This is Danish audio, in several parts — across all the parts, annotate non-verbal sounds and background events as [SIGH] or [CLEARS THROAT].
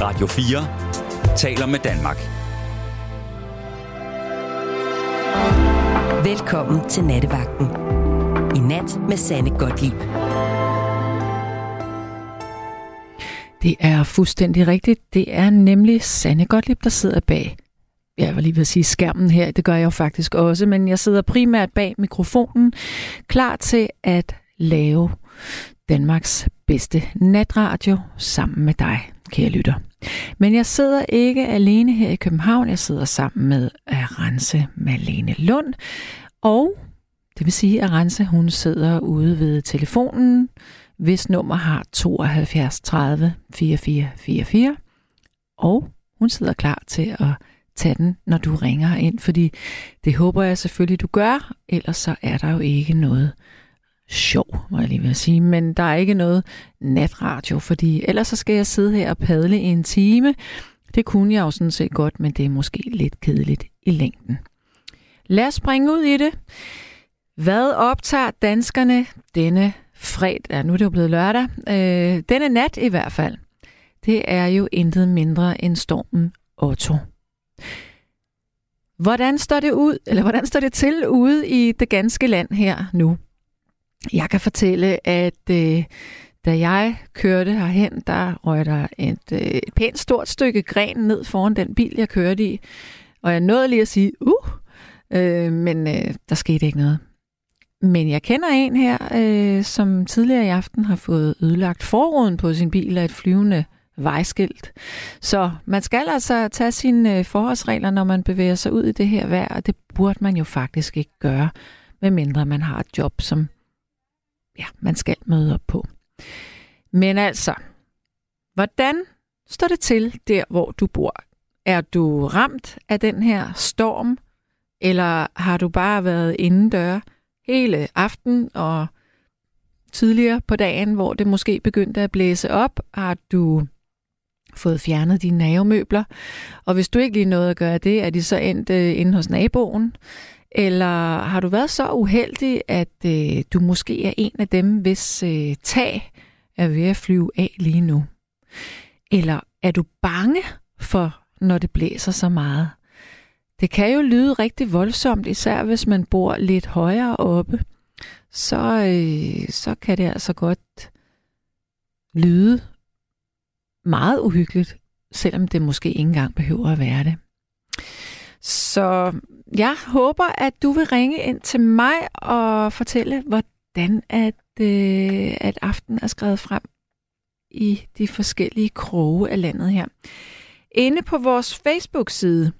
Radio 4 taler med Danmark. Velkommen til Nattevagten. I nat med Sanne Godtlip. Det er fuldstændig rigtigt. Det er nemlig Sanne Godtlip, der sidder bag jeg var lige ved at sige skærmen her, det gør jeg jo faktisk også, men jeg sidder primært bag mikrofonen, klar til at lave Danmarks bedste natradio sammen med dig, kære lytter. Men jeg sidder ikke alene her i København, jeg sidder sammen med Arance Malene Lund, og det vil sige, at Arance hun sidder ude ved telefonen, hvis nummer har 72 30 44 44, og hun sidder klar til at tage den, når du ringer ind, fordi det håber jeg selvfølgelig, du gør, ellers så er der jo ikke noget sjov, må jeg lige vil sige, men der er ikke noget natradio, fordi ellers så skal jeg sidde her og padle i en time. Det kunne jeg jo sådan set godt, men det er måske lidt kedeligt i længden. Lad os springe ud i det. Hvad optager danskerne denne fredag? Ja, nu er det jo blevet lørdag. Øh, denne nat i hvert fald. Det er jo intet mindre end stormen Otto. Hvordan står det ud, eller hvordan står det til ude i det ganske land her nu? Jeg kan fortælle, at øh, da jeg kørte herhen, der røg der et, øh, et pænt stort stykke gren ned foran den bil, jeg kørte i. Og jeg nåede lige at sige, uh, øh, men øh, der skete ikke noget. Men jeg kender en her, øh, som tidligere i aften har fået ødelagt forruden på sin bil af et flyvende vejskilt. Så man skal altså tage sine øh, forholdsregler, når man bevæger sig ud i det her vejr, og det burde man jo faktisk ikke gøre, medmindre man har et job, som ja, man skal møde op på. Men altså, hvordan står det til der, hvor du bor? Er du ramt af den her storm, eller har du bare været indendør hele aften og tidligere på dagen, hvor det måske begyndte at blæse op? Har du fået fjernet dine navemøbler. Og hvis du ikke lige nåede at gøre det, er de så endt øh, inde hos naboen? Eller har du været så uheldig, at øh, du måske er en af dem, hvis øh, tag er ved at flyve af lige nu? Eller er du bange for, når det blæser så meget? Det kan jo lyde rigtig voldsomt, især hvis man bor lidt højere oppe. Så, øh, så kan det altså godt lyde meget uhyggeligt, selvom det måske ikke engang behøver at være det. Så jeg håber, at du vil ringe ind til mig og fortælle, hvordan at, øh, at aften er skrevet frem i de forskellige kroge af landet her. Inde på vores Facebook-side,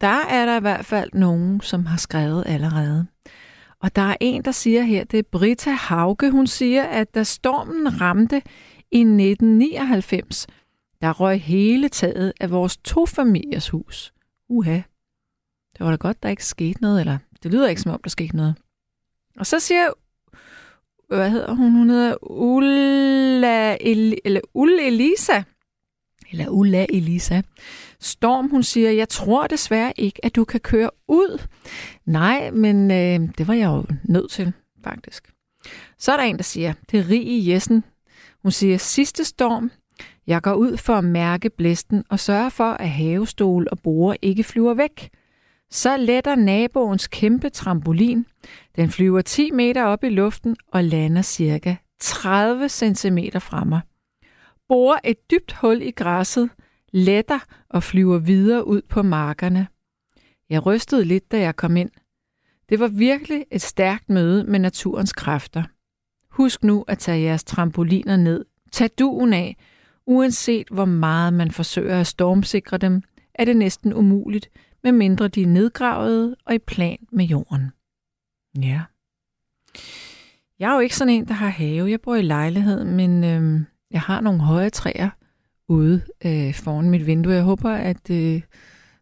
der er der i hvert fald nogen, som har skrevet allerede. Og der er en, der siger her, det er Brita Hauke, hun siger, at da stormen ramte i 1999, der røg hele taget af vores to familiers hus. Uha. Det var da godt, der ikke skete noget, eller det lyder ikke som om, der skete noget. Og så siger hvad hedder hun? Hun hedder Ulla, El, eller Ulla Elisa. Eller Ulla Elisa. Storm, hun siger, jeg tror desværre ikke, at du kan køre ud. Nej, men øh, det var jeg jo nødt til, faktisk. Så er der en, der siger, det er Rie Jessen. Hun siger, sidste storm, jeg går ud for at mærke blæsten og sørge for, at havestol og borer ikke flyver væk. Så letter naboens kæmpe trampolin. Den flyver 10 meter op i luften og lander cirka 30 cm fra mig. Borer et dybt hul i græsset, letter og flyver videre ud på markerne. Jeg rystede lidt, da jeg kom ind. Det var virkelig et stærkt møde med naturens kræfter. Husk nu at tage jeres trampoliner ned. Tag duen af, Uanset hvor meget man forsøger at stormsikre dem, er det næsten umuligt, medmindre de er nedgravet og i plan med jorden. Ja. Jeg er jo ikke sådan en, der har have. Jeg bor i lejlighed, men øh, jeg har nogle høje træer ude øh, foran mit vindue. Jeg håber, at øh,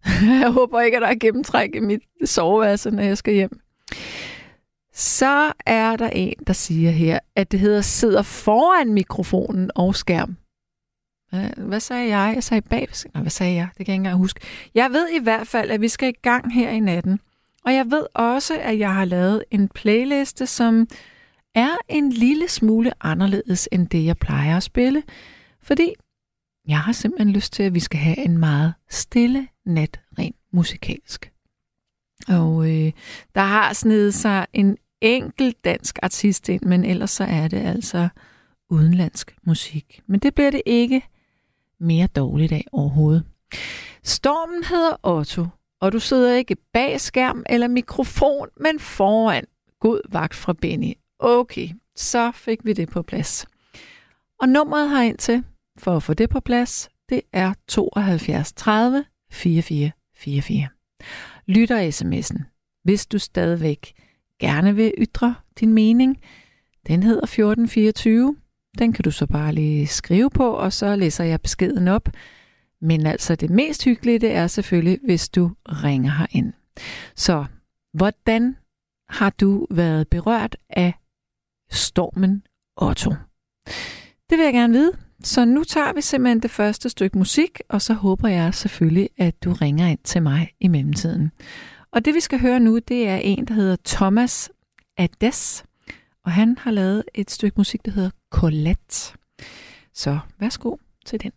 [LAUGHS] jeg håber ikke, at der er gennemtræk i mit soveværelse, når jeg skal hjem. Så er der en, der siger her, at det hedder sidder foran mikrofonen og skærm. Hvad, sagde jeg? Jeg sagde bag. Nej, hvad sagde jeg? Det kan jeg ikke engang huske. Jeg ved i hvert fald, at vi skal i gang her i natten. Og jeg ved også, at jeg har lavet en playliste, som er en lille smule anderledes end det, jeg plejer at spille. Fordi jeg har simpelthen lyst til, at vi skal have en meget stille nat, rent musikalsk. Og øh, der har snedet sig en enkelt dansk artist ind, men ellers så er det altså udenlandsk musik. Men det bliver det ikke mere dårligt af overhovedet. Stormen hedder Otto, og du sidder ikke bag skærm eller mikrofon, men foran. God vagt fra Benny. Okay, så fik vi det på plads. Og nummeret har ind til, for at få det på plads, det er 72 30 44 44. Lytter sms'en, hvis du stadigvæk gerne vil ytre din mening. Den hedder 1424. Den kan du så bare lige skrive på, og så læser jeg beskeden op. Men altså det mest hyggelige, det er selvfølgelig, hvis du ringer herind. Så hvordan har du været berørt af stormen Otto? Det vil jeg gerne vide. Så nu tager vi simpelthen det første stykke musik, og så håber jeg selvfølgelig, at du ringer ind til mig i mellemtiden. Og det vi skal høre nu, det er en, der hedder Thomas Ades, og han har lavet et stykke musik, der hedder Colette. Så værsgo til den.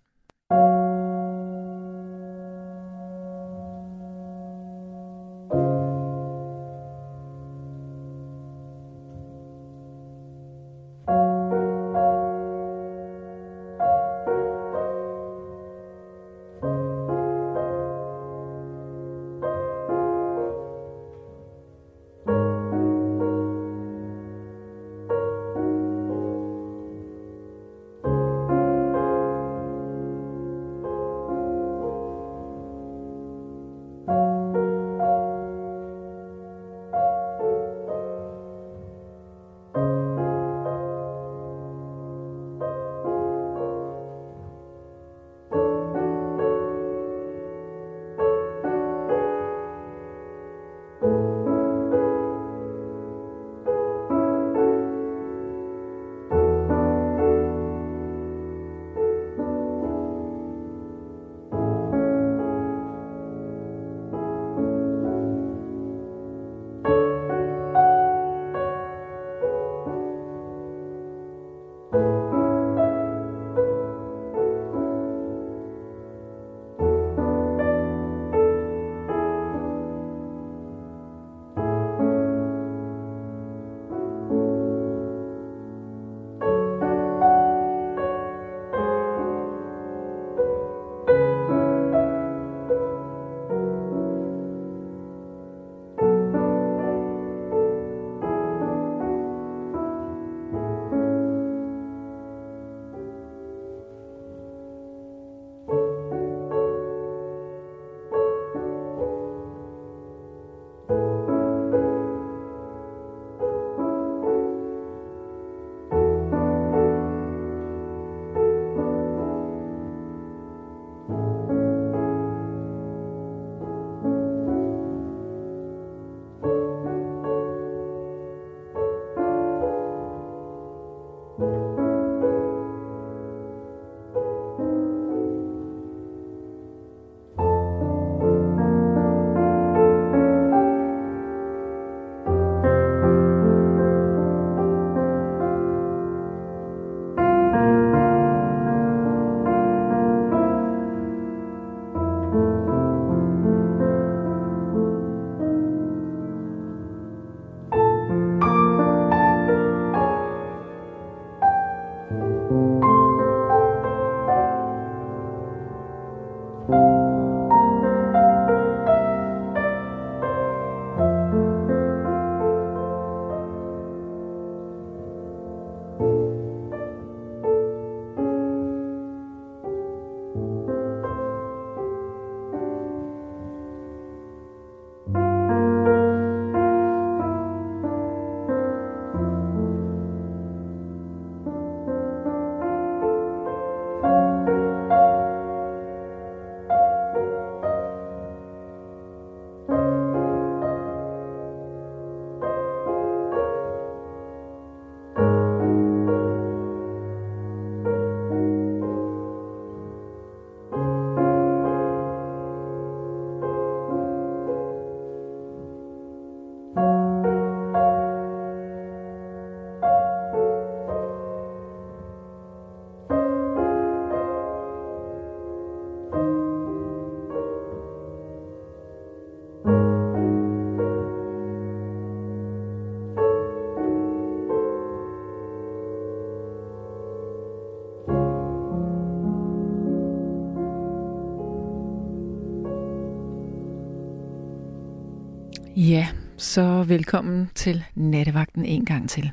Så velkommen til nattevagten en gang til.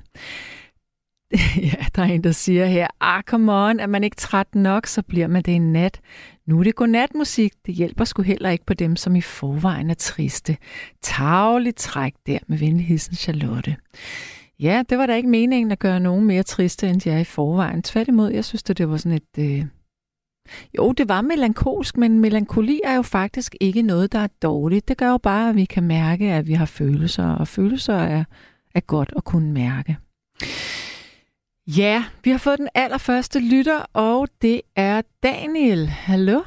[LAUGHS] ja, der er en, der siger her, ah, come on, er man ikke træt nok, så bliver man det en nat. Nu er det godnatmusik, det hjælper sgu heller ikke på dem, som i forvejen er triste. Tavligt træk der med venligheden Charlotte. Ja, det var da ikke meningen at gøre nogen mere triste, end de er i forvejen. Tværtimod, jeg synes, det var sådan et... Øh... Jo, det var melankolsk, men melankoli er jo faktisk ikke noget, der er dårligt. Det gør jo bare, at vi kan mærke, at vi har følelser, og følelser er, er godt at kunne mærke. Ja, vi har fået den allerførste lytter, og det er Daniel. Hallo?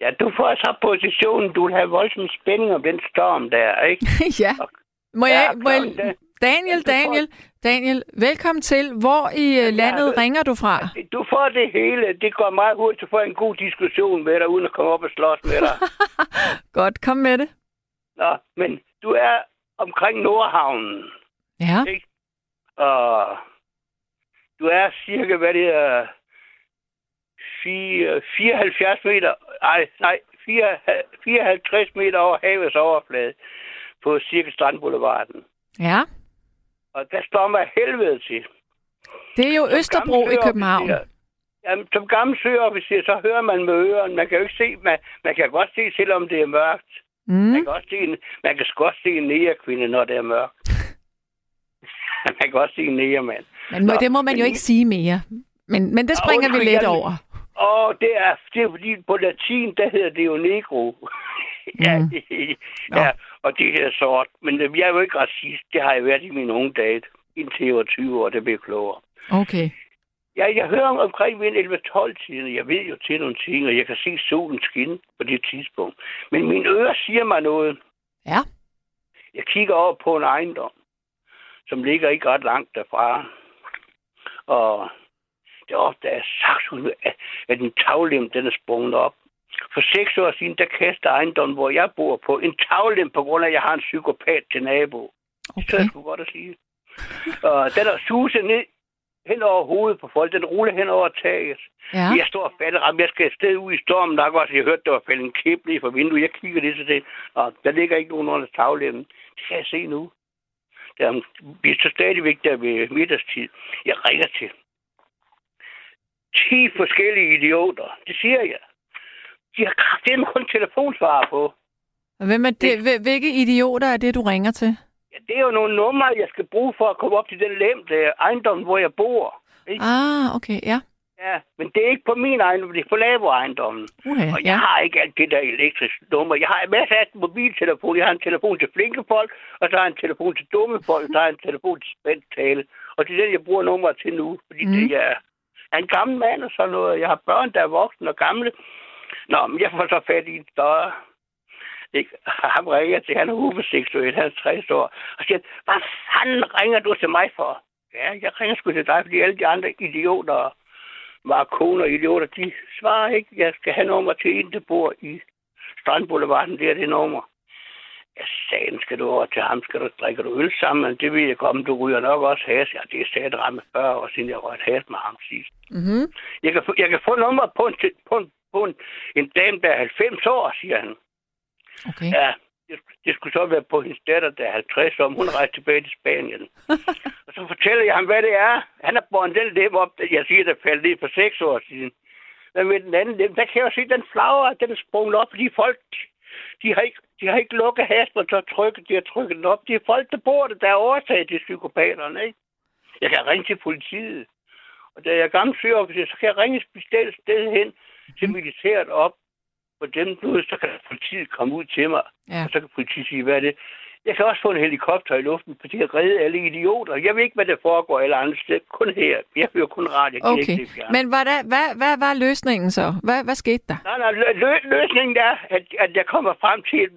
Ja, du får så positionen, du vil have voldsom spænding om den storm der, ikke? [LAUGHS] ja. Må jeg, ja, må jeg, Daniel, Daniel, Daniel, velkommen til. Hvor i øh, landet ja, ringer du fra? Du får det hele. Det går meget hurtigt. Du får en god diskussion med dig, uden at komme op og slås med dig. [LAUGHS] Godt, kom med det. Nå, men du er omkring Nordhavnen. Ja. Ikke? Og du er cirka, hvad det er, 74 meter, nej, nej, 54 meter over havets overflade på cirka Strandboulevarden. Ja. Og der står mig helvede til. Det er jo som Østerbro i København. Jamen, som gammel søofficer, så hører man med ørerne. Man kan jo ikke se, man, man kan godt se, selvom det er mørkt. Mm. Man kan også se en, man kan godt se en nægerkvinde, når det er mørkt. [LAUGHS] man kan også se en nægermand. Men må, Nå, det må man jo ikke sige mere. Men, men det springer vi lidt over. Og det er, det er fordi på latin, der hedder det jo negro. [LAUGHS] ja, mm. [LAUGHS] ja, og det her sort. Men jeg er jo ikke racist. Det har jeg været i mine unge dage. Indtil jeg var 20 år, der blev klogere. Okay. Ja, jeg hører omkring ved 11-12 tiden. Jeg ved jo til nogle ting, og jeg kan se solen skinne på det tidspunkt. Men mine ører siger mig noget. Ja. Jeg kigger over på en ejendom, som ligger ikke ret langt derfra. Og det er ofte er sagt at, at en tavlem, den er sprunget op. For seks år siden, der kastede ejendommen, hvor jeg bor på, en tavlem på grund af, at jeg har en psykopat til nabo. Okay. Så er det godt at sige. Og den er suset ned hen over hovedet på folk. Den ruller hen over taget. Ja. Jeg står og falder. Jeg skal afsted ud i stormen. Der også, jeg hørte, der var faldet en kæp lige fra vinduet. Jeg kigger lige til det. Og der ligger ikke nogen under tavlemmen. Det kan jeg se nu. Der, vi så stadigvæk der ved middagstid. Jeg ringer til 10 forskellige idioter. Det siger jeg. De har kraftigt kun telefonsvarer på. Hvem er det, det, hvilke idioter er det, du ringer til? Ja, det er jo nogle numre, jeg skal bruge for at komme op til den lemte ejendom, hvor jeg bor. Ikke? Ah, okay, ja. Ja, men det er ikke på min ejendom, det er på naboejendommen. Okay, og jeg ja. har ikke alt det der elektriske nummer. Jeg har en masse af mobiltelefon. Jeg har en telefon til flinke folk, og så har jeg en telefon til dumme folk, og så har jeg en telefon til spændt tale. Og det er den, jeg bruger nummer til nu, fordi mm. det er, er en gammel mand og sådan noget. Jeg har børn, der er voksne og gamle. Nå, men jeg får så fat i en større. Ikke? Ham ringer til, han er homoseksuel, han er 60 år. Og siger, hvad fanden ringer du til mig for? Ja, jeg ringer sgu til dig, fordi alle de andre idioter, markoner idioter, de svarer ikke. Jeg skal have nummer til en, der bor i Strandboulevarden, det er det nummer. Jeg sagde, skal du over til ham, skal du drikke du øl sammen? Det ved jeg godt, du ryger nok også has. Ja, det er sat ramme 40 år siden, jeg røg has med ham sidst. Mm-hmm. Jeg, kan, jeg kan få nummer på en, på en på en, en dame, der er 90 år, siger han. Okay. Ja, det, det skulle så være på hendes datter, der er 50 år. Hun rejste tilbage til Spanien. [LAUGHS] og så fortæller jeg ham, hvad det er. Han har båret den lem op, jeg siger, der faldt ned for 6 år siden. Men med den anden lem, der kan jeg jo se, den flager, den er sprunget op, fordi folk, de har ikke, de har ikke lukket haspen, så trykket, de har trykket den op. Det er folk, der bor der, der er årsag til psykopaterne, ikke? Jeg kan ringe til politiet. Og da jeg er gammel sygeofficer, så kan jeg ringe et bestemt sted hen, til militæret op på dem nu, så kan politiet komme ud til mig, ja. og så kan politiet sige, hvad er det? Jeg kan også få en helikopter i luften, fordi jeg redde alle idioter. Jeg ved ikke, hvad der foregår alle andre steder. Kun her. Jeg hører kun radio. Okay. Ikke Men hvad, der, hvad, hvad var løsningen så? Hvad, hvad skete der? Nej, nej, lø- løsningen er, at, at jeg kommer frem til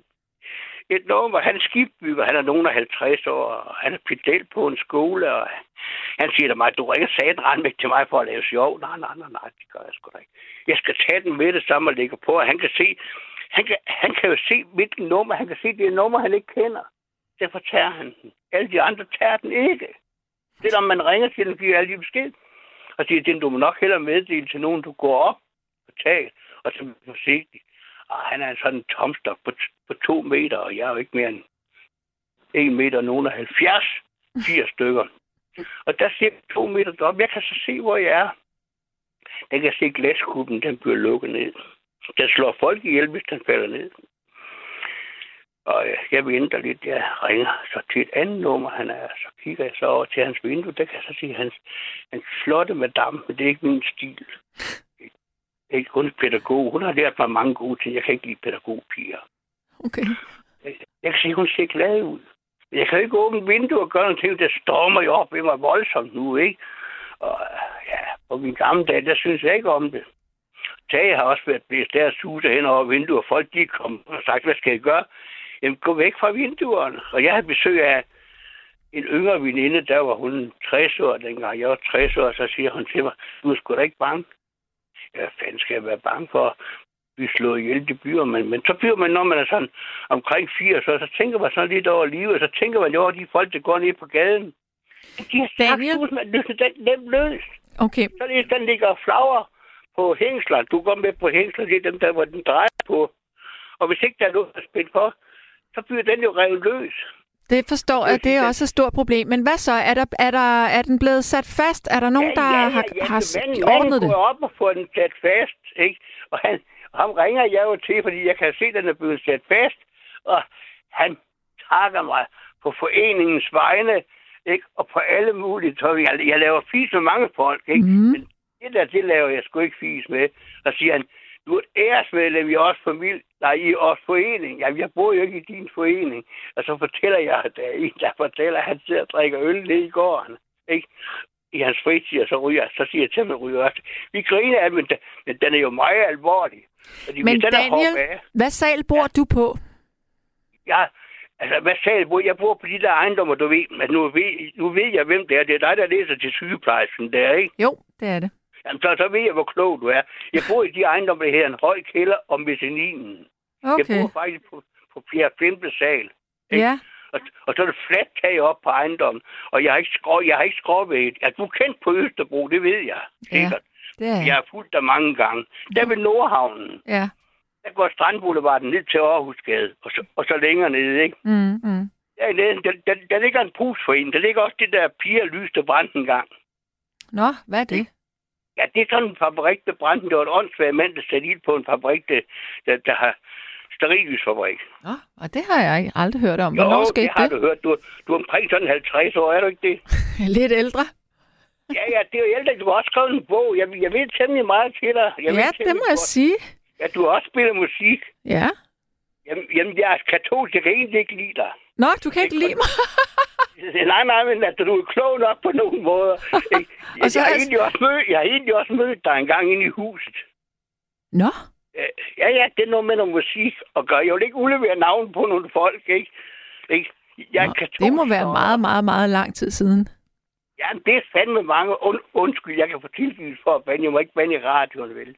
et, et nummer. Han er skibsbygger. Han er nogen af 50 år, og han er pedel på en skole, og han siger til mig, du ringer satan med til mig for at lave sjov. Nej, nej, nej, nej, det gør jeg sgu da ikke. Jeg skal tage den med det samme og lægge på, og han kan se, han kan, han kan jo se hvilken nummer, han kan se, det er nummer, han ikke kender. Derfor tager han den. Alle de andre tager den ikke. Selvom man ringer til den, giver alle de besked. Og siger, den du må nok hellere meddele til nogen, du går op og tager, og så er forsigtig. Og han er en sådan tomstok på, på to meter, og jeg er jo ikke mere end 1 meter, nogen er 70, 80 stykker. Og der ser to meter op. Jeg kan så se, hvor jeg er. Den kan se glaskuppen, den bliver lukket ned. Den slår folk ihjel, hvis den falder ned. Og øh, jeg venter lidt, jeg ringer så til et andet nummer, han er, så kigger jeg så over til hans vindue, der kan jeg så se hans, hans flotte madame, men det er ikke min stil. Ikke kun pædagog. Hun har lært mig mange gode ting. Jeg kan ikke lide pædagogpiger. Okay. Jeg, jeg kan se, at hun ser glad ud. Jeg kan ikke åbne vinduet og gøre noget ting. Det stormer jo op i mig voldsomt nu, ikke? Og ja, på min gamle dag, der synes jeg ikke om det. Tage har også været blæst der suser hen over vinduet, og folk de kom og sagt, hvad skal jeg gøre? Jamen, gå væk fra vinduerne. Og jeg havde besøg af en yngre veninde, der var hun 60 år dengang. Jeg var 60 år, så siger hun til mig, du er sgu da ikke bange. Hvad fanden skal jeg være bange for? Vi slår ihjel, det bliver man. Men så bliver man, når man er sådan omkring 80, så, så tænker man sådan lidt over livet, og så tænker man jo over de folk, der går ned på gaden. De har sagt, man løser den nem løs. Okay. Så det, den ligger flager på hængsler. Du går med på hængsler, det er dem, der hvor den drejer på. Og hvis ikke der er noget at spille for, så bliver den jo revet løs. Det forstår jeg, det er også et stort problem. Men hvad så? Er, der, er, der, er den blevet sat fast? Er der nogen, der har, har manden, ordnet det? går op og får den sat fast, ikke? Og han, og ham ringer jeg jo til, fordi jeg kan se, at den er blevet sat fast. Og han takker mig på foreningens vegne, ikke? Og på alle mulige tøj. Jeg, jeg laver fis med mange folk, ikke? Mm. Men det der, det laver jeg sgu ikke fis med. Og siger han, du er et æresmedlem i os familie, nej, i os forening. Jamen, jeg bor jo ikke i din forening. Og så fortæller jeg, at der er en, der fortæller, at han sidder og drikker øl nede i gården. Ikke? I hans fritid, og så ryger så siger jeg til ham, at ryger også. Vi griner af, men, den, men den er jo meget alvorlig. Fordi Men den er Daniel, af, hvad sal bor du på? jeg, altså, hvad sagde jeg? Jeg bor på de der ejendommer, du ved. Men nu ved, nu ved jeg, hvem det er. Det er dig, der læser til sygeplejersken der, ikke? Jo, det er det. Jamen, så, så ved jeg, hvor klog du er. Jeg bor i de ejendomme, der hedder en høj kælder om mezzaninen. Okay. Jeg bor faktisk på, på 4. 5. sal. ikke? Ja, Og, og så er det fladt tag op på ejendommen. Og jeg har ikke, skrå, jeg har ikke skråvægt. Ja, du er kendt på Østerbro, det ved jeg. Sikkert. det er Jeg har fulgt dig mange gange. Der ved Nordhavnen, Ja. der går Strandboulevarden ned til Aarhusgade, og så, og så længere nede, ikke? Mm, mm. Der, der, der, der, der ligger en pusforening. Der ligger også det der piger lys, der brændte en gang. Nå, hvad er det? Ja, det er sådan en fabrik, der brændte. Det var et åndssvagt mand, der satte ild på en fabrik, der, der, der har sterillysfabrik. Nå, og det har jeg ikke aldrig hørt om. Hvornår jo, skete det har det? du hørt. Du, du er omkring sådan 50 år, er du ikke det? [LAUGHS] Lidt ældre? Ja, ja, det er jo ældre. Du har også skrevet en bog. Jeg, jeg ved temmelig meget til dig. Jeg Ja, det må jeg sige. Ja, du har også spillet musik. Ja. Jamen, jamen jeg er katolsk. Jeg kan egentlig ikke lide dig. Nå, du kan ikke lide mig. [LAUGHS] Nej, nej, men at du er klog nok på nogle måder. [LAUGHS] Jeg, Og jeg, så jeg, har er- egentlig også mødt, jeg har egentlig også mødt dig en gang inde i huset. Nå, Ja, ja, det er noget med noget musik at gøre. Jeg vil ikke udlevere navn på nogle folk, ikke? ikke? Jeg Nå katolsk, det må være og- meget, meget, meget lang tid siden. Ja, det er fandme mange. Und, undskyld, jeg kan få tilgivelse for at bande. Jeg må ikke bande i radioen, vel?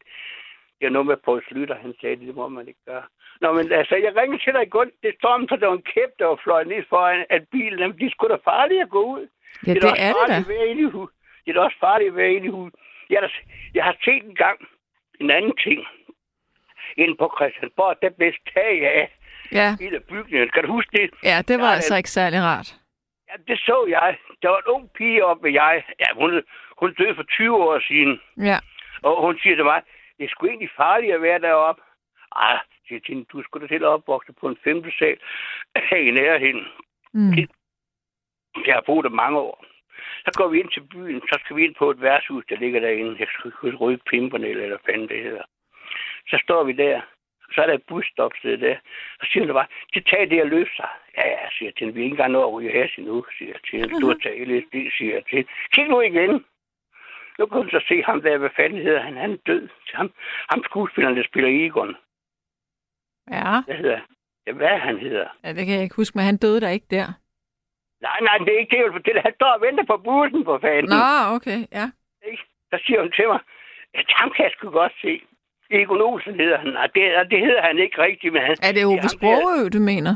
Det er noget med Poul Slytter, han sagde, det må man ikke gøre. Nå, men altså, jeg ringede til dig i går. Det om, så der var en kæp, der var fløjet ned foran, at bilen, jamen, de er sgu da farlige at gå ud. Ja, det da er det da. Det er da også farligt at være inde i hus. Jeg, har da- jeg har set en gang en anden ting. Inde på Christiansborg, der blev tag af Ja, hele bygningen. Kan du huske det? ja det var Ja, altså ikke særlig rart. Ja, det så jeg. Der var en ung pige oppe ved jeg. Ja, hun, hun døde for 20 år siden. Ja. Og hun siger til mig, det er sgu egentlig farligt at være deroppe. Ej, siger til hende, du skulle da til at opvokse på en femte sal [CLEARS THROAT] i nærheden. Mm. Jeg har boet der mange år. Så går vi ind til byen, så skal vi ind på et værtshus, der ligger derinde. Jeg skal ikke huske røde pimperne, eller hvad fanden det hedder. Så står vi der, og så er der et busstopsted der. Og så siger hun bare, det tager det at løse sig. Ja, ja, siger jeg til hende, vi er ikke engang nået at ryge has endnu, siger jeg til hende. Du har taget LSD, siger jeg til hende. Kig nu igen. Nu kan hun så se ham der, hvad fanden hedder han? Han er død. Ham, ham skuespilleren, der spiller Egon. Ja. Hvad hedder Ja, hvad han hedder? ja, det kan jeg ikke huske, men han døde der ikke der. Nej, nej, det er ikke det, jeg vil fortælle. Han står og venter på bussen, for fanden. Nå, okay, ja. Så siger hun til mig, at ham kan jeg sgu godt se. Egon Olsen hedder han. Og det, og det hedder han ikke rigtigt, men han... Er det Ove Sprogø, du mener?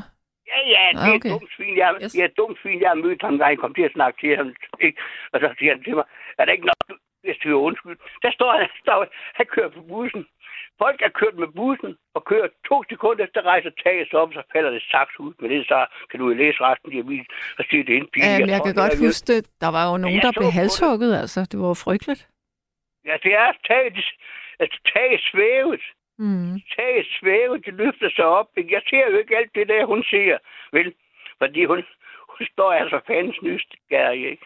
Ja, ja, det Ah, er okay. et dumt svin. Jeg, Yes. jeg er dumt svin, jeg har mødt ham, da jeg kom til at snakke til ham. Ikke? Og så siger han til mig, er det ikke nok, du- hvis du er undskyld? Der står [LAUGHS] han, står, han kører på bussen. folk er kørt med bussen og kører to sekunder efter rejser taget sig op, så falder det saks ud med det, så kan du læse resten af avisen og sige, det er en bil. Jamen, jeg, jeg tror, kan godt huske det. Der var jo nogen, jeg der blev på det. halshugget, altså. Det var jo frygteligt. Ja, det er taget, altså taget svævet. Mm. Taget svævet, det løfter sig op. Jeg ser jo ikke alt det der, hun siger, vel? Fordi hun, hun står altså fandens nysgerrig, ikke?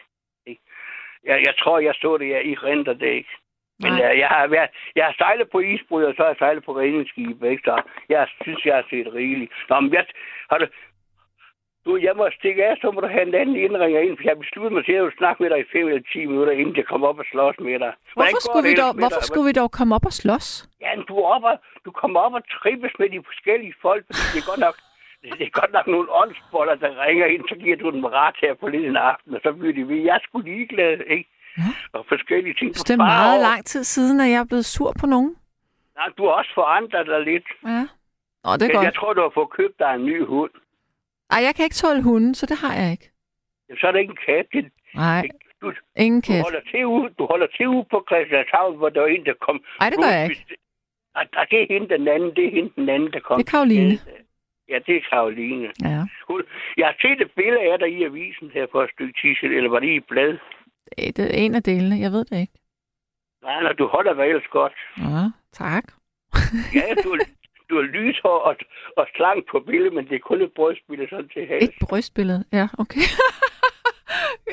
Jeg, jeg tror, jeg så det, jeg i renter det, ikke? Men Nej. jeg, jeg, har været, jeg har sejlet på isbrud, og så har jeg sejlet på redningsskib, ikke? Så jeg synes, jeg har set rigeligt. Nå, men jeg, har du, du, jeg må stikke af, så må du have en anden indringer ind, for jeg besluttede mig til, at snakke med dig i 5 eller 10 minutter, inden jeg kommer op og slås med dig. Hvorfor, skulle vi, dog, hvorfor dig? skulle vi dog komme op og slås? Ja, du, op og, du kommer op og trippes med de forskellige folk, fordi det er godt nok, det er godt nok nogle åndsboller, der ringer ind, så giver du dem ret her på lille aften, og så bliver de ved. Jeg er sgu ligeglad, ikke? Ja. Og forskellige ting. Så det er meget over. lang tid siden, at jeg er blevet sur på nogen. Nej, du har også forandret dig lidt. Ja. Nå, det er Men godt. jeg tror, du har fået købt dig en ny hund. Ej, jeg kan ikke tåle hunden, så det har jeg ikke. Så er det ikke en kat. Det, Nej, du, ingen du, kat. holder til ude, du holder til ude på Christianshavn, hvor der er en, der kom. Ej, det gør jeg ikke. Og det er hende den anden, det er hende den anden, der kom. Det er Karoline. Ja, det er Karoline. Ja. Hun- Jeg har set et billede af dig i avisen her for et stykke siden, eller var det i et blad? Det er en af delene, jeg ved det ikke. Nej, nej, du holder dig ellers godt. Ja, tak. [LAUGHS] Ja, du, du er lyshår og, og slank på billedet, men det er kun et brystbillede sådan til hals. Et brystbillede. Ja, okay. [LAUGHS]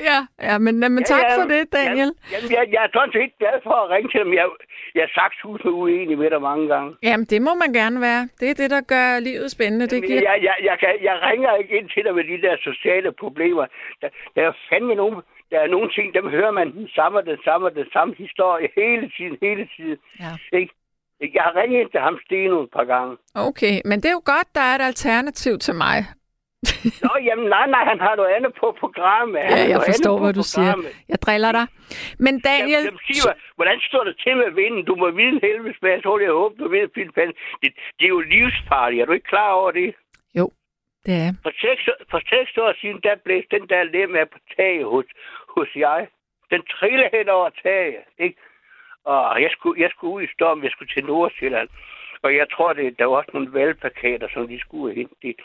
ja, ja, men, men Ja, tak ja, for det, Daniel. Jamen, jeg, jeg er sådan set glad for at ringe til dem. Jeg, jeg er sagt med uenig med dig mange gange. Jamen, det må man gerne være. Det er det, der gør livet spændende. Det Jamen, giver... jeg, jeg, jeg, kan, jeg ringer ikke ind til dig med de der sociale problemer. Der, der er fandme nogen, der er nogle ting, dem hører man den samme, den samme, den samme historie hele tiden, hele tiden. Ja. Ikke? Jeg har ringet til ham Steno et par gange. Okay, men det er jo godt, der er et alternativ til mig. Nå, jamen nej, nej, han har noget andet på programmet. Han Ja, jeg forstår, hvad du siger. programmet. Jeg driller dig. Men Daniel, Jamen, jamen, sig mig, hvordan står det til med vinden? Du må vide en helvedes masse. Jeg tror, jeg håber, du ved, Philip Hansen. det, det er jo livsfarligt. Er du ikke klar over det? det er For seks, for seks år siden, der blev den der lem af på taget hos, hos jeg. Den triller hen over taget, ikke? Og jeg skulle, jeg skulle ud i storm, jeg skulle til Nordsjælland. Og jeg tror, det, der var også nogle valgplakater, som de skulle hente.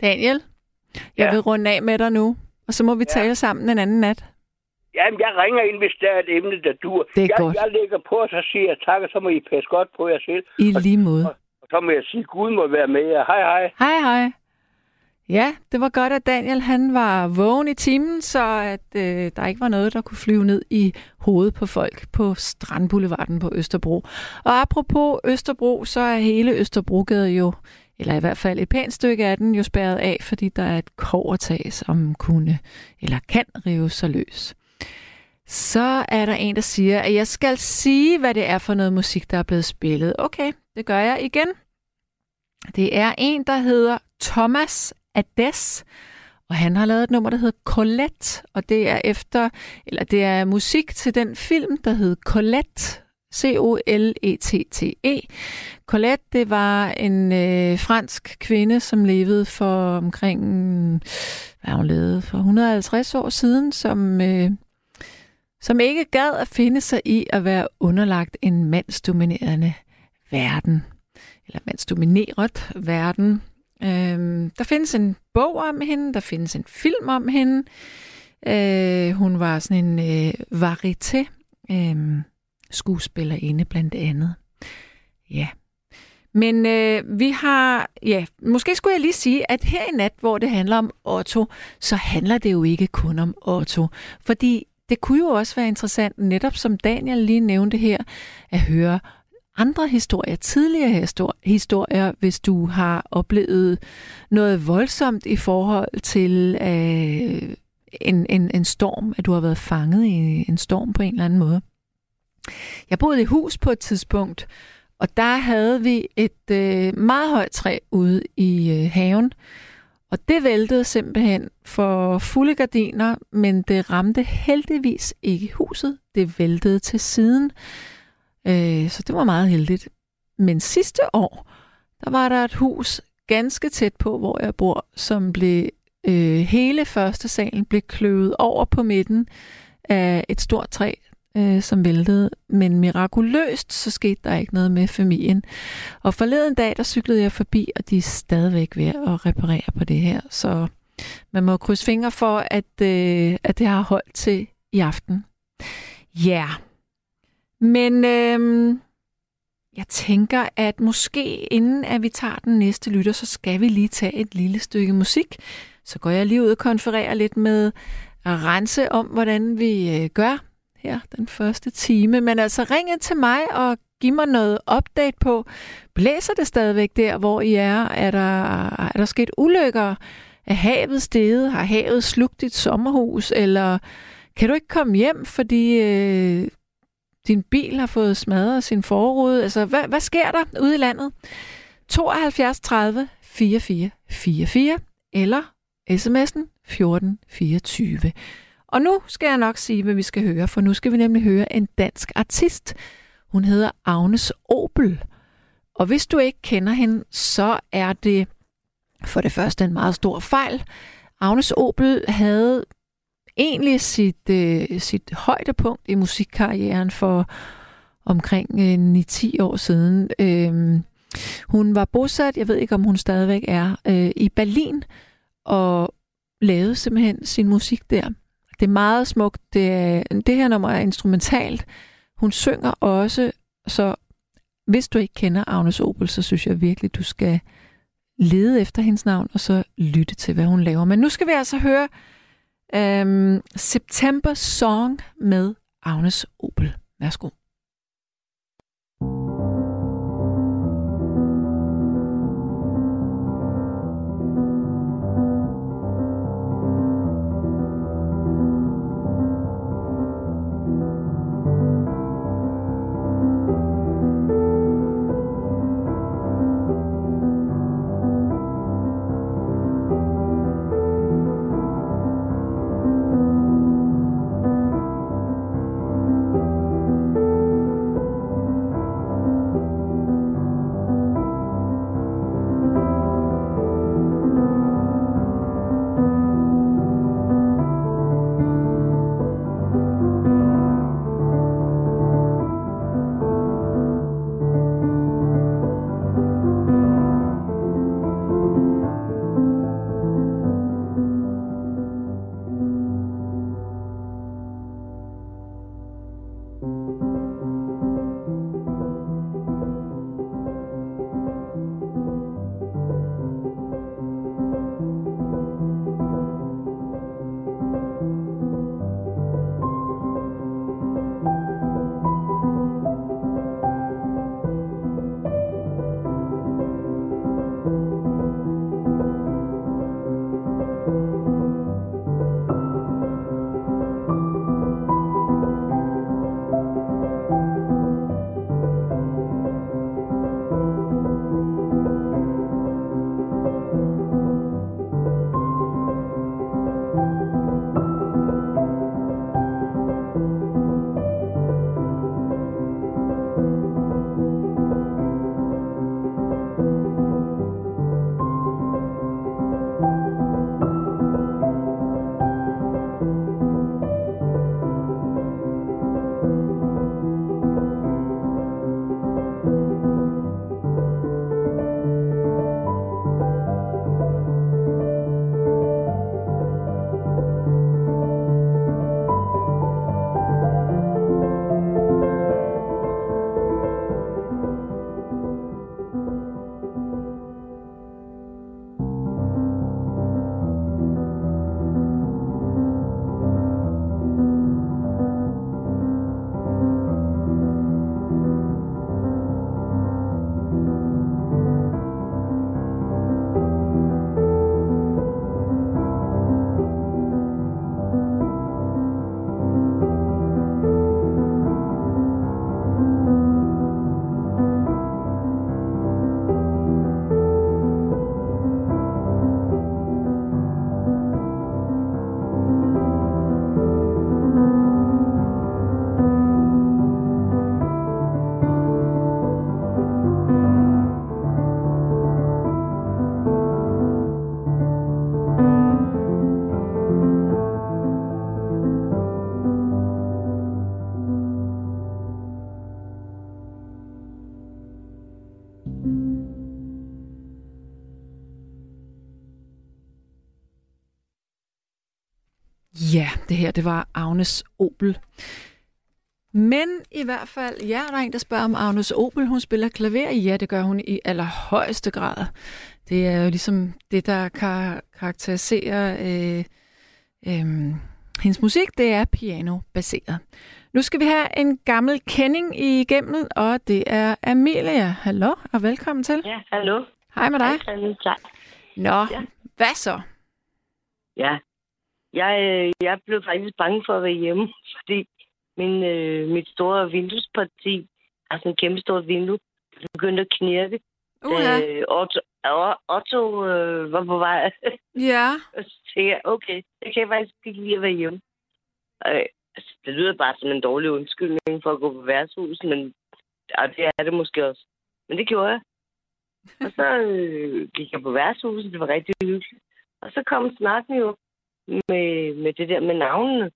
Daniel, jeg Ja. vil runde af med dig nu, og så må vi Ja. tale sammen en anden nat. Jamen, jeg ringer ind, hvis der er et emne, der dur. Det er jeg, godt. jeg lægger på, og så siger jeg tak, og så må I passe godt på jer selv. I lige måde. Og så må jeg sige, Gud må være med jer. Hej, hej. Hej, hej. Ja, det var godt, at Daniel han var vågen i timen, så at øh, der ikke var noget, der kunne flyve ned i hovedet på folk på Strandboulevarden på Østerbro. Og apropos Østerbro, så er hele Østerbrogade jo, eller i hvert fald et pænt stykke af den, jo spærret af, fordi der er et kovertag, som kunne eller kan rive sig løs. Så er der en, der siger, at jeg skal sige, hvad det er for noget musik, der er blevet spillet. Okay, det gør jeg igen. Det er en, der hedder Thomas Ades, og han har lavet et nummer, der hedder Colette, og det er efter, eller det er musik til den film, der hed Colette, C-O-L-E-T-T-E. Colette, det var en øh, fransk kvinde, som levede for omkring, hvad hun levede, for 150 år siden, som, øh, som ikke gad at finde sig i at være underlagt en mandsdominerende verden eller mandsdomineret verden. Øh, der findes en bog om hende, der findes en film om hende. Øh, hun var sådan en øh, varieté øh, skuespillerinde blandt andet. Ja. Men øh, vi har, ja, måske skulle jeg lige sige, at her i nat, hvor det handler om Otto, så handler det jo ikke kun om Otto. Fordi det kunne jo også være interessant, netop som Daniel lige nævnte her, at høre andre historier, tidligere historier, hvis du har oplevet noget voldsomt i forhold til øh, en, en, en storm, at du har været fanget i en storm på en eller anden måde. Jeg boede i hus på et tidspunkt, og der havde vi et øh, meget højt træ ude i øh, haven, og det væltede simpelthen for fulde gardiner, men det ramte heldigvis ikke huset. Det væltede til siden. Øh, så det var meget heldigt. Men sidste år, der var der et hus ganske tæt på, hvor jeg bor, som blev øh, hele første salen blev kløvet over på midten af et stort træ, øh, som væltede, men mirakuløst så skete der ikke noget med familien. Og forleden dag, der cyklede jeg forbi, og de er stadigvæk ved at reparere på det her, så man må krydse fingre for, at, øh, at det har holdt til i aften. Ja, yeah. men øh, jeg tænker, at måske inden at vi tager den næste lytter, så skal vi lige tage et lille stykke musik. Så går jeg lige ud og konfererer lidt med rense om, hvordan vi øh, gør her den første time. Men altså ringe til mig og giv mig noget update på, blæser det stadigvæk der, hvor I er? Er der, er der sket ulykker? Er havet steget? Har havet slugt dit sommerhus? Eller kan du ikke komme hjem, fordi øh, din bil har fået smadret sin forrude? Altså, hvad, hvad sker der ude i landet? 72 30 44 44 eller sms'en 1424. Og nu skal jeg nok sige, hvad vi skal høre, for nu skal vi nemlig høre en dansk artist. Hun hedder Agnes Obel. Og hvis du ikke kender hende, så er det for det første en meget stor fejl. Agnes Obel havde egentlig sit, øh, sit højdepunkt i musikkarrieren for omkring øh, 9-10 år siden. Øh, hun var bosat, jeg ved ikke om hun stadigvæk er, øh, i Berlin og lavede simpelthen sin musik der. Det er meget smukt. Det, er, det her nummer er instrumentalt. Hun synger også, så hvis du ikke kender Agnes Obel, så synes jeg virkelig, du skal lede efter hendes navn, og så lytte til, hvad hun laver. Men nu skal vi altså høre øhm, September Song med Agnes Obel. Værsgo. Det her, det var Agnes Opel. Men i hvert fald, ja, der er en, der spørger om Agnes Opel. Hun spiller klaver. Ja, det gør hun i allerhøjeste grad. Det er jo ligesom det, der kar- karakteriserer øh, øh, hendes musik. Det er piano-baseret. Nu skal vi have en gammel kending igennem, og det er Amelia. Hallo, og velkommen til. Ja, hallo. Hej med dig. Hej. Nå, Ja. hvad så? Ja. Jeg, øh, jeg blev faktisk bange for at være hjemme, fordi min, øh, mit store vinduesparti, altså en kæmpe stort vindue, begyndte at knirke. Uha. Øh, Otto, Otto øh, var på vej. Ja. [LAUGHS] og så tænkte jeg, okay, jeg kan faktisk ikke lide at være hjemme. Øh, altså, det lyder bare som en dårlig undskyldning for at gå på værtshus, men og det er det måske også. Men det gjorde jeg. Og så øh, gik jeg på værtshuset, det var rigtig hyggeligt. Og så kom snakken jo med, med det der med navnene.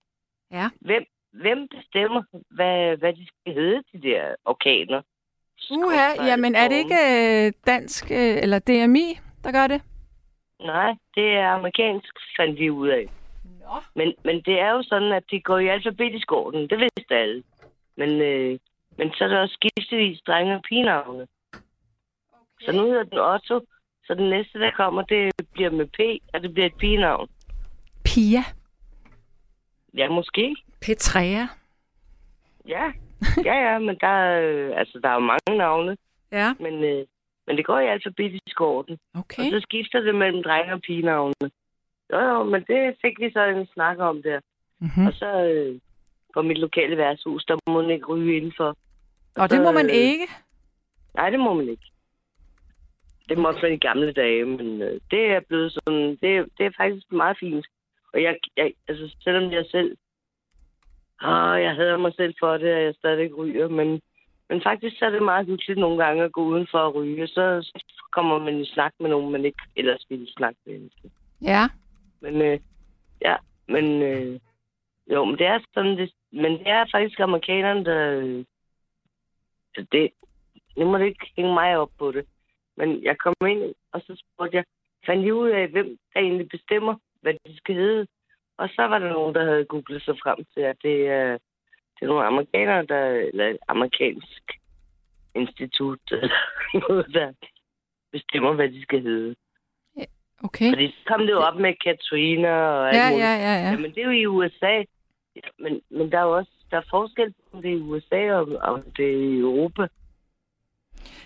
Ja. Hvem, hvem bestemmer, hvad, hvad de skal hedde, de der orkaner? Uha, jamen er det ikke øh, dansk, øh, eller DMI, der gør det? Nej, det er amerikansk, fandt vi ud af. Nå. Men, men det er jo sådan, at det går i alfabetisk orden. Det vidste alle. Men, øh, men så er der også skiftevis drenge- og pigenavne. Okay. Så nu hedder den Otto. Så den næste, der kommer, det bliver med P, og det bliver et pigenavn. Pia. Ja, måske. Petrea. Ja, ja, ja, men der, er, øh, altså, der er jo mange navne. Ja, Men, øh, men det går i alfabetisk orden. okay. Og så skifter det mellem drenge- og pigenavne. Jo, jo, men det fik vi så en snak om der. Mm-hmm. Og så øh, på mit lokale værtshus, der må man ikke ryge indenfor. Og det må man øh, ikke. Nej, det må man ikke. Det må være i gamle dage, men øh, det er blevet sådan, det, det er faktisk meget fint. Og jeg, jeg altså selvom jeg selv, åh, jeg hader mig selv for det, at jeg stadig ryger, men, men faktisk så er det meget hyggeligt nogle gange at gå udenfor og ryge, så, så kommer man i snak med nogen, man ikke ellers ville snakke med. Ja. Men øh, ja, men øh, jo, men det er sådan, det, men det er faktisk amerikanerne, der... Øh, det, nu må det ikke hænge mig op på det. Men jeg kom ind, og så spurgte jeg, fandt I ud af, hvem der egentlig bestemmer, hvad de skal hedde? Og så var der nogen, der havde googlet sig frem til, at det er, det er nogle amerikanere, der, eller et amerikansk institut, [LAUGHS] eller noget, der bestemmer, hvad de skal hedde. Okay. Fordi så kom det jo op med Katrina og alt Ja, muligt. ja, ja, ja. Jamen, det er jo i USA. Ja, men, men der er jo også der er forskel på, om det er i USA og om det er i Europa.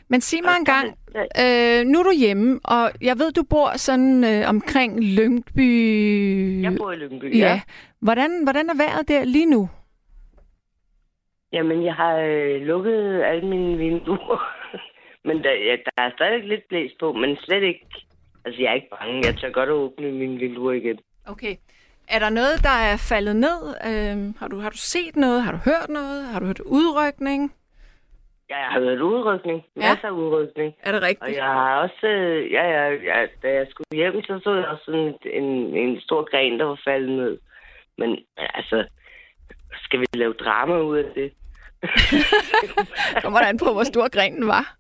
Men sig mig en gang, øh, nu er du hjemme, og jeg ved, du bor sådan øh, omkring Lyngby. Jeg bor i Lyngby, Ja. ja. Hvordan, hvordan er vejret der lige nu? Jamen, jeg har øh, lukket alle mine vinduer. [LAUGHS] men der, ja, der er stadig lidt blæs på, men slet ikke... Altså, jeg er ikke bange. Jeg tør godt at åbne mine vinduer igen. Okay. Er der noget, der er faldet ned? Øh, har, du, har du set noget? Har du hørt noget? Har du hørt udrykning? Ja, jeg har været udrykning. Ja. Masser af udrykning. Er det Og rigtigt? jeg har også, øh, ja, ja, ja, da jeg skulle hjem, så så jeg også sådan en, en stor gren, der var faldet ned. Men altså, skal vi lave drama ud af det? [LAUGHS] Kommer der an på, hvor stor grenen var?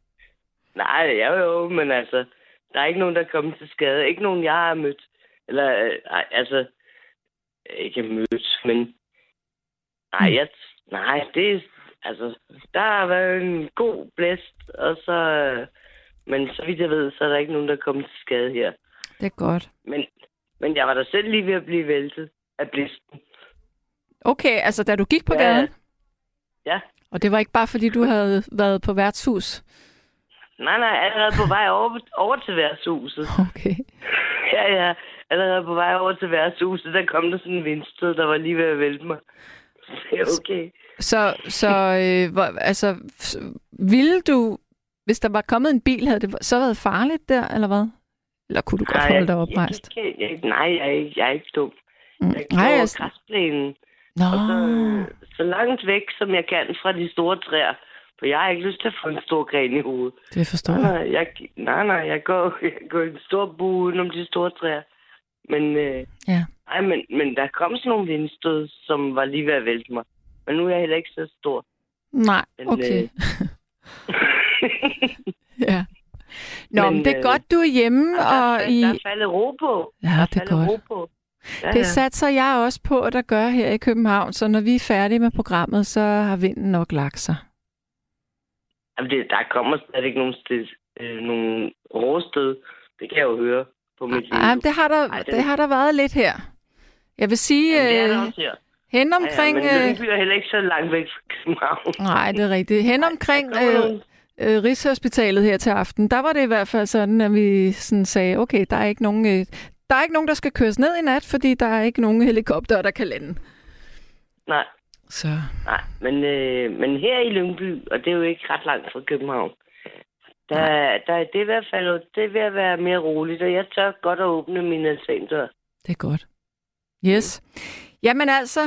Nej, ja jo, men altså, der er ikke nogen, der er kommet til skade. Ikke nogen, jeg har mødt. Eller, øh, altså, ikke mødt, men... Nej, jeg, nej, det. Altså, der har været en god blæst, og så... øh, Men så vidt jeg ved, så er der ikke nogen, der er kommet til skade her. Det er godt. Men, men jeg var da selv lige ved at blive væltet af blæsten. Okay, altså da du gik på Ja. gaden? Ja. Og det var ikke bare, fordi du havde været på værtshus? Nej, nej, allerede på vej over, over til værtshuset. Okay. Ja, ja. Allerede på vej over til værtshuset, der kom der sådan en vindstød, der var lige ved at vælte mig. Det er okay. Så, så øh, hvor, altså, ville du, hvis der var kommet en bil, havde det så været farligt der, eller hvad? Eller kunne du godt Nej, holde dig oprejst? Jeg, jeg, jeg, nej, jeg er, ikke, jeg er ikke dum. Mm. Jeg går Nej, over jeg... græsplænen, Nå, og så, så langt væk, som jeg kan fra de store træer. For jeg har ikke lyst til at få en stor gren i hovedet. det forstår Nej, jeg. nej, jeg, nej, nej, jeg går, jeg går i en stor bue udenom de store træer. Men, øh, Ja. nej, men, men der kom sådan nogle vindstød, som var lige ved at vælte mig. Men nu er jeg heller ikke så stor. Nej, Men, okay. øh, [LAUGHS] ja. Nå, men, men, det er øh, godt, du er hjemme, og der, og er, i... der er faldet ro på. Ja, der er det er godt. ro på. Ja, Det satser jeg også på, at der gør her i København, så når vi er færdige med programmet, så har vinden nok lagt sig. Jamen, det, der kommer slet ikke nogen, sted, øh, nogen råsted. Det kan jeg jo høre på mit liv. Ej, det har, der, Ej, det- det har der været lidt her. Jeg vil sige, Jamen, det er øh, der også her. Hen Ja, omkring... ja, men øh, Lyngby er heller ikke så langt væk fra København. Nej, det er rigtigt. Hen omkring Der øh, øh, Rigshospitalet her til aften, der var det i hvert fald sådan, at vi sådan sagde, okay, der er ikke nogen, øh, der er ikke nogen, der skal køres ned i nat, fordi der er ikke nogen helikopter, der kan lande. Nej, Så nej. Men, øh, men her i Lyngby, og det er jo ikke ret langt fra København, der, der, det, er i hvert fald, det ved at være mere roligt, og jeg tør godt at åbne min altandør. det er godt. Yes. Jamen altså,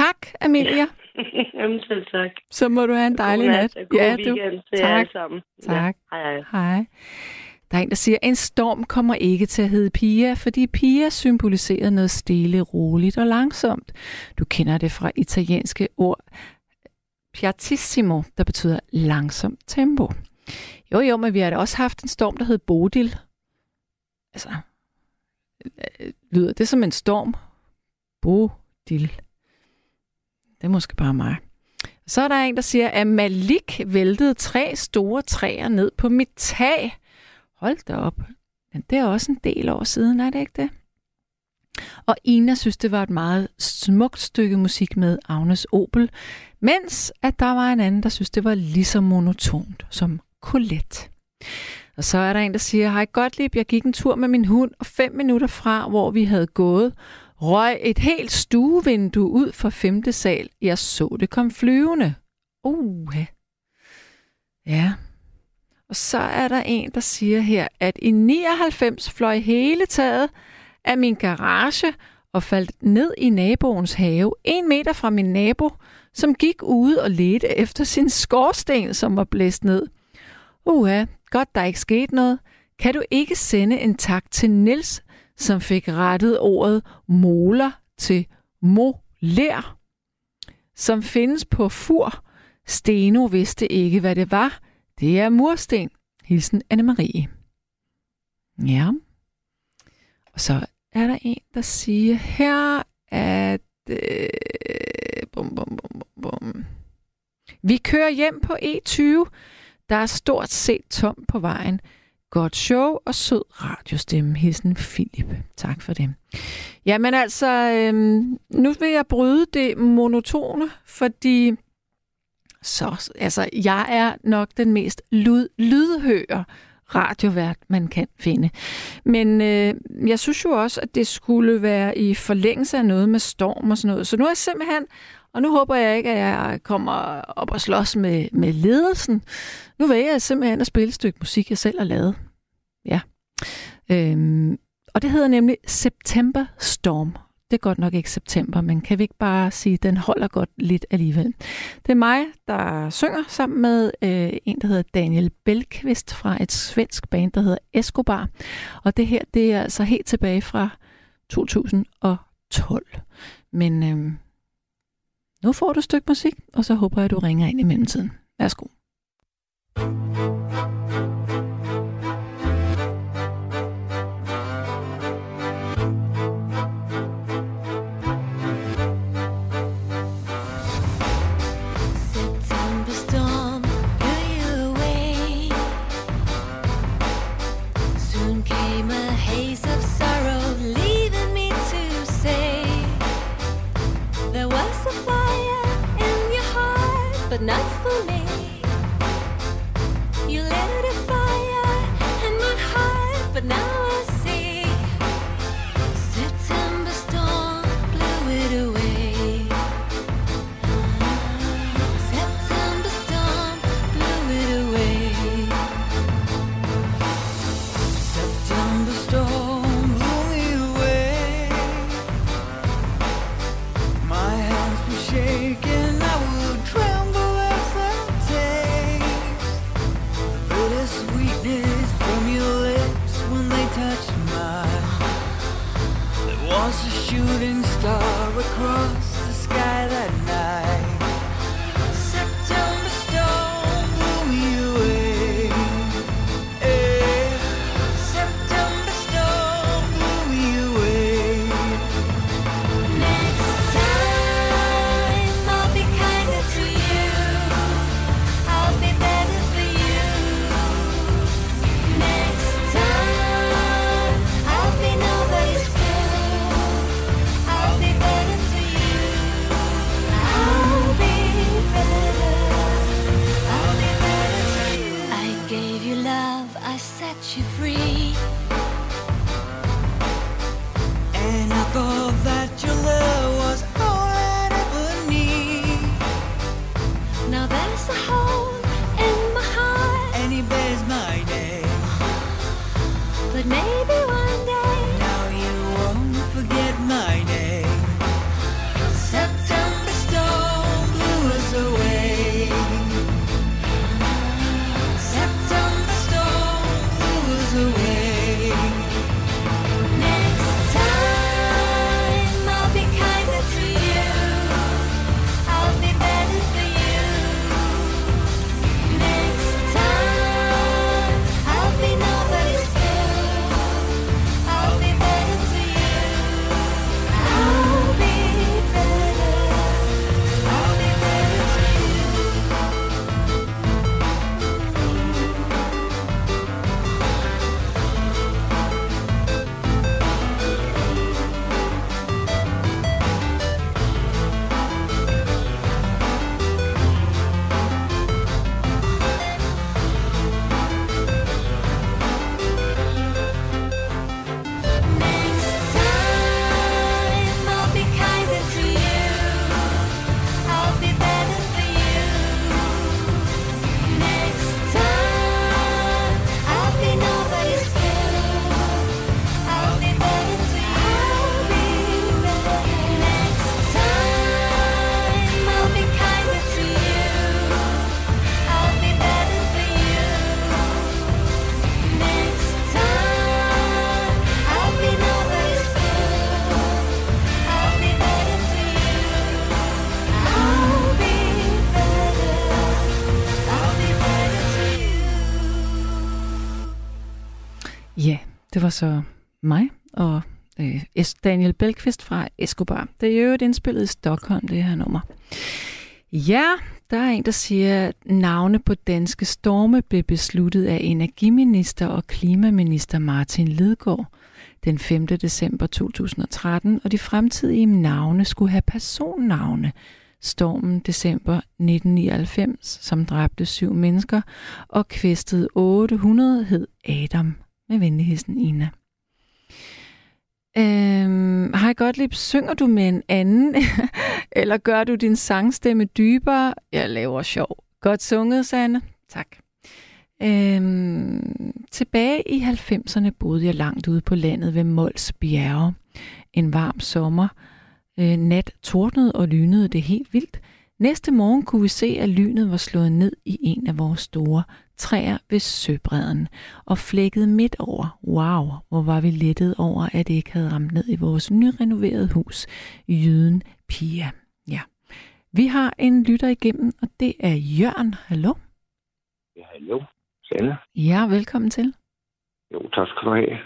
tak, Amelia. [LAUGHS] Jamen selv tak. Så må du have en dejlig God nat. og God Ja, weekend til jer Tak. alle sammen. Tak. Ja, hej, hej. Hej. Der er en, der siger, en storm kommer ikke til at hedde Pia, fordi Pia symboliserer noget stille, roligt og langsomt. Du kender det fra italienske ord piattissimo, der betyder langsomt tempo. Jo, jo, men vi har da også haft en storm, der hed Bodil. Altså, øh, lyder det som en storm? Bodil. Det er måske bare mig. Så er der en, der siger, at Malik væltede tre store træer ned på mit tag. Hold da op. Men det er også en del år siden, er det ikke det? Og Ina synes, det var et meget smukt stykke musik med Agnes Opel, mens at der var en anden, der synes, det var lige så monotont som Colette. Og så er der en, der siger, hej Gottlieb, jeg gik en tur med min hund, og fem minutter fra, hvor vi havde gået, røg et helt stuevindue ud fra femte sal. Jeg så det kom flyvende. Uh. Ja. Og så er der en, der siger her, at i 99 fløj hele taget af min garage og faldt ned i naboens have, en meter fra min nabo, som gik ude og ledte efter sin skorsten, som var blæst ned. Uha, godt der ikke skete noget. Kan du ikke sende en tak til Nils, som fik rettet ordet moler til moler, som findes på fur. Steno vidste ikke, hvad det var. Det er mursten. Hilsen Anne-Marie. Ja. Og så er der en, der siger her, at... Øh, bum, bum, bum, bum. Vi kører hjem på E20. Der er stort set tom på vejen. Godt show og sød radiostemme. Hilsen Philip. Tak for det. Jamen altså, øhm, nu vil jeg bryde det monotone, fordi så, altså, jeg er nok den mest lyd, lydhører radiovært, man kan finde. Men øh, jeg synes jo også, at det skulle være i forlængelse af noget med storm og sådan noget. Så nu er jeg simpelthen, og nu håber jeg ikke, at jeg kommer op og slås med, med ledelsen. Nu vælger jeg simpelthen at spille et stykke musik, jeg selv har lavet. Ja. Øhm, og det hedder nemlig September Storm. Det er godt nok ikke september, men kan vi ikke bare sige, at den holder godt lidt alligevel. Det er mig, der synger sammen med øh, en, der hedder Daniel Belkvist fra et svensk band, der hedder Escobar. Og det her, det er altså helt tilbage fra 2012. Men øh, nu får du et stykke musik, og så håber jeg, at du ringer ind i mellemtiden. Værsgo. September heart, but det var så mig og øh, Daniel Belkvist fra Escobar. Det er jo et indspillet i Stockholm, det her nummer. Ja, der er en, der siger, at navne på danske storme blev besluttet af energiminister og klimaminister Martin Lidgaard den 5. december 2013, og de fremtidige navne skulle have personnavne. Stormen december 1999, som dræbte syv mennesker og kvæstede 800, hed Adam. Med venligheden, Ina. Øhm, Hej Gottlieb, synger du med en anden, [LAUGHS] eller gør du din sangstemme dybere? Jeg laver sjov. Godt sunget, Sanne. Tak. Øhm, tilbage i 90'erne boede jeg langt ude på landet ved Mols Bjerge. En varm sommer. Øh, nat tordnede og lynede det helt vildt. Næste morgen kunne vi se, at lynet var slået ned i en af vores store træer ved søbredden og flækket midt over. Wow, hvor var vi lettet over, at det ikke havde ramt ned i vores nyrenoverede hus, Jyden Pia. Ja. Vi har en lytter igennem, og det er Jørgen. Hallo? Ja, hallo. Sanne? Ja, velkommen til. Jo, tak skal du have.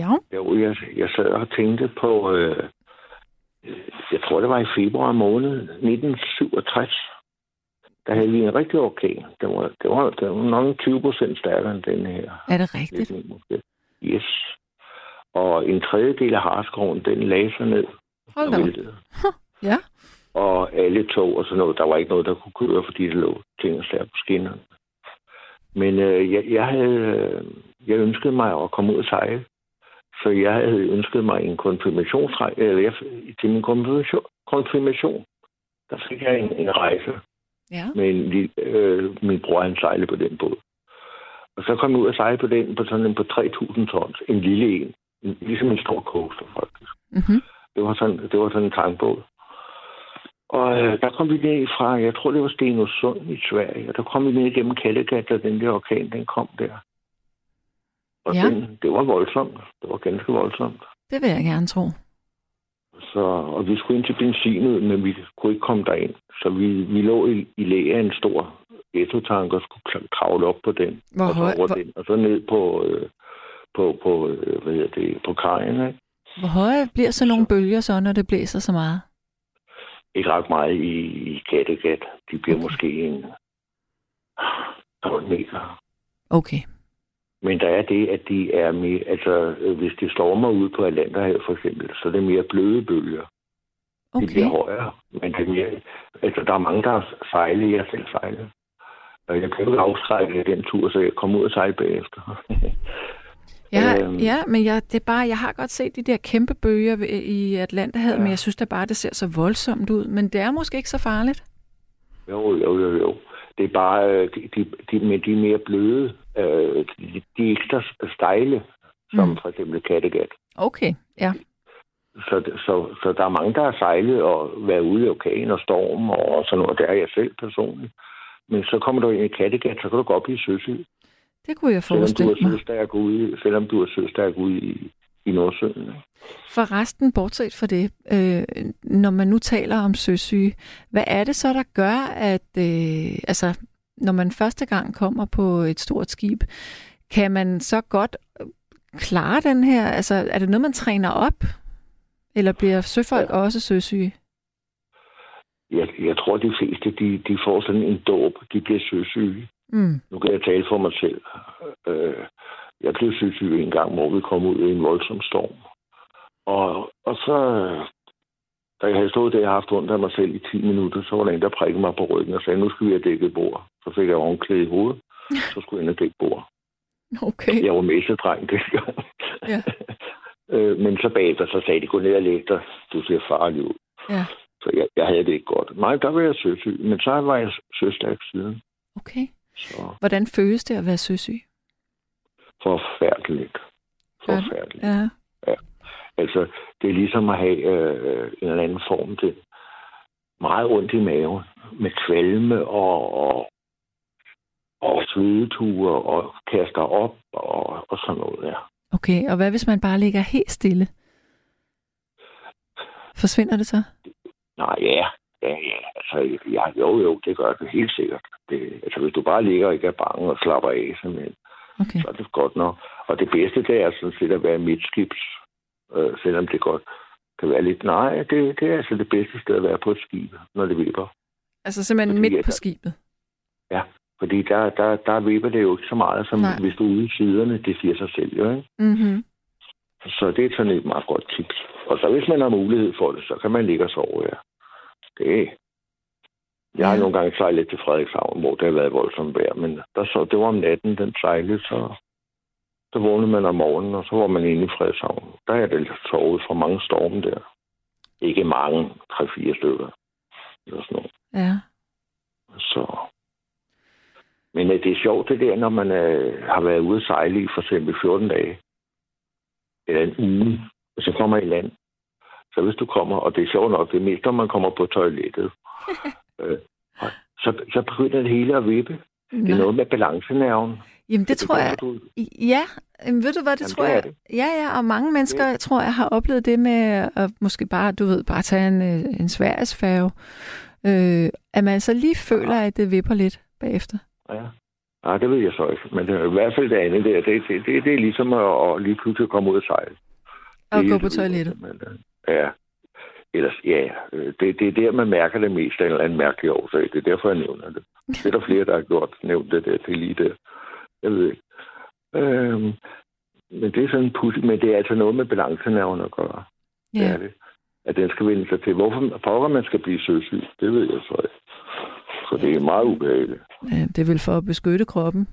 Ja. Jo, jeg, jeg sad og tænkte på, øh, jeg tror det var i februar måned 1967. Der havde vi en rigtig orkan. Det var, det var, det var nok 20 procent stærkere end den her. Er det rigtigt? Yes. Og en tredjedel af Harskoven, den lagde sig ned. Hold da. [LAUGHS] Ja. Og alle tog og sådan noget. Der var ikke noget, der kunne køre, fordi det lå ting og sager på skinnerne. Men øh, jeg, jeg, havde, øh, jeg ønskede mig at komme ud og sejle. Så jeg havde ønsket mig en konfirmationsrejse, eller jeg, til min konfirmation, konfirmation, der fik jeg en, en rejse Ja. med en, lille- øh, min bror, han sejlede på den båd. Og så kom jeg ud og sejle på den på sådan en på 3.000 tons, en lille en, en ligesom en stor coaster faktisk. Mm-hmm. Det var sådan, det var sådan en tankbåd. Og øh, der kom vi ned fra, jeg tror det var Stenungsund i Sverige, og der kom vi ned igennem Kattegat, da den der orkan, den kom der. Og Ja. den, det var voldsomt. Det var ganske voldsomt. Det vil jeg gerne tro. Så, og vi skulle ind til benzinet, men vi kunne ikke komme derind. Så vi, vi lå i, i læge af en stor ghetto-tank og skulle kravle op på den. Hvor og, så over hvor- den, og så ned på, øh, på, på øh, hvad hedder det, på kajen. Ikke? Hvor høje bliver så nogle bølger så, når det blæser så meget? ikke ret meget i, i Kattegat. De bliver okay. måske en 12 meter. Okay. Men der er det, at de er mere, altså øh, hvis det stormer ud på Atlanterhavet for eksempel, så er det mere bløde bølger. Okay. bliver højere, men det er mere, altså der er mange, der har sejlet, jeg selv sejlet. Og jeg blev ikke afskrækket af den tur, så jeg kom ud og sejle bagefter. [LAUGHS] Ja, Øhm. ja men jeg, det er bare, jeg har godt set de der kæmpe bølger i Atlanterhavet. Ja. men jeg synes da bare, det ser så voldsomt ud. Men det er måske ikke så farligt. Jo, jo, jo, jo. Det er bare, øh, de, de, de, men de er mere bløde. Øh, de, de er ikke så stejle, som Mm. for eksempel Kattegat. Okay, ja. Så, så, så der er mange, der har sejlet og været ude i orkan og storm og sådan noget. Det er jeg selv personligt. Men så kommer du ind i Kattegat, så kan du op i søsyg. Det kunne jeg Selvom du forestille er mig. søstærk ude, selvom du er søstærk ude i, i Nordsøen. For resten, bortset fra det, øh, når man nu taler om søsyge, hvad er det så, der gør, at øh, altså, når man første gang kommer på et stort skib, kan man så godt klare den her? Altså, er det noget, man træner op? Eller bliver søfolk. Ja. også søsyge? Jeg, jeg tror, de fleste, de, de får sådan en dåb. De bliver søsyge. Mm. Nu kan jeg tale for mig selv. Øh, jeg blev søsyg en gang, hvor vi kom ud i en voldsom storm. Og, og så, da jeg havde stået der og haft ondt af mig selv i 10 minutter, så var der en, der prikkede mig på ryggen og sagde, nu skal vi have dækket bord. Så fik jeg håndklæde i hovedet, så skulle jeg ind og dække bord. Okay. Jeg var messedreng dengang. Ja. [LAUGHS] øh, men så bagefter, så sagde de, gå ned og læg dig. Du ser farlig ud. Ja. Så jeg, jeg havde det ikke godt. Nej, der var jeg søsyg. Men så var jeg søstærk siden. Okay. Så Hvordan føles det at være søsyg? Forfærdeligt. Forfærdeligt. Ja. Altså, det er ligesom at have øh, en eller anden form til meget ondt i maven, med kvalme og, og, og svedeture og kaster op og, og sådan noget der. Okay, og hvad hvis man bare ligger helt stille? Forsvinder det så? Nej, ja, ja, ja. Altså, ja, jo, jo, det gør det helt sikkert. Det, altså, hvis du bare ligger og ikke er bange og slapper af, simpelthen, Okay. så er det godt nok. Og det bedste, det er sådan set at være midtskibs, øh, selvom det godt kan være lidt... Nej, det, det er altså det bedste sted at være på et skib, når det vipper. Altså simpelthen Fordi midt på skibet? Fordi der, der, der vipper det jo ikke så meget, som Nej. Nej. hvis du er ude i siderne. Det siger sig selv, jo, ikke? Mm-hmm. Så det er sådan et meget godt tips. Og så hvis man har mulighed for det, så kan man ligge og sove, ja. Det jeg har nogle gange sejlet til Frederikshavn, hvor det har været voldsomt vejr, men der så, det var om natten, den sejlede, så, så vågnede man om morgenen, og så var man inde i Frederikshavn. Der er det sovet fra mange storme der. Ikke mange, tre-fire stykker. Eller sådan noget. Ja. Så. Men øh, det er sjovt det der, når man øh, har været ude at sejle i for eksempel 14 dage. Eller en uge. Og så kommer i land. Så hvis du kommer, og det er sjovt nok, det er mest, når man kommer på toilettet. [LAUGHS] øh, og så, så begynder det hele at vippe. Det er noget med balancenerven. Jamen det tror jeg, Du, ja, Jamen, ved du hvad, det Jamen, tror det jeg, det. ja, ja, og mange mennesker, jeg tror jeg, har oplevet det med at måske bare, du ved, bare tage en, øh, en sværesfærge, øh, at man så lige føler, at det vipper lidt bagefter. ja. Nej, det ved jeg så ikke. Men det i hvert fald det andet der. Det, det, det, det er ligesom at, at lige pludselig komme ud og sejle. Og Det gå på det, toilettet. Øh, Ja. Ellers, ja, øh, det, det er der, man mærker det mest af en eller anden mærkelig årsag. Det er derfor, jeg nævner det. Det er der flere, der har gjort, nævnt det der til lige der. Jeg ved ikke. Øhm, men det er sådan pudsigt, men det er altså noget med balancenerven at gøre. Det Ja, er det. At den skal vende sig til. Hvorfor pokker man skal blive søsyg, det ved jeg så ikke. For det er meget ubehageligt. øh, det er vel for at beskytte kroppen.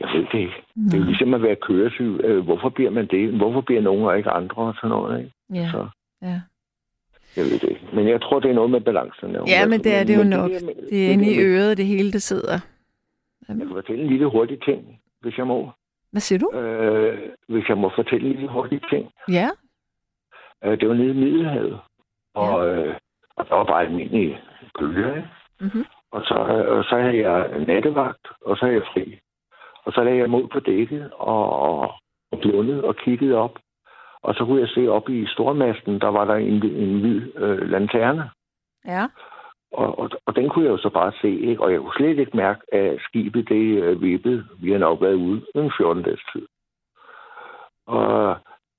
Jeg ved det ikke. Det er ligesom at være køresyg. Øh, Hvorfor bliver man det? Hvorfor bliver nogen og ikke andre og sådan noget? Ikke? Ja, Så ja. jeg ved det ikke. Men jeg tror, det er noget med balancen. ja, men det er det jo nok. Det er inde der i øret, det hele det sidder. Jeg kan fortælle en lille hurtig ting, hvis jeg må. Hvad siger du? Øh, hvis jeg må fortælle en lille hurtig ting. Ja, Øh, det var nede i Middelhavet. Og, øh, og der var bare almindelige bølger, ikke? Mhm. Og så, øh, og så havde jeg nattevagt, og så havde jeg fri. Og så lagde jeg mod på dækket og, og blundede og kiggede op. Og så kunne jeg se op i stormasten, der var der en, en hvid øh, lanterne. ja. Og, og, og den kunne jeg jo så bare se, ikke? Og jeg kunne slet ikke mærke, at skibet det øh, vippede. Vi har nok været ude en 14 dages tid. Og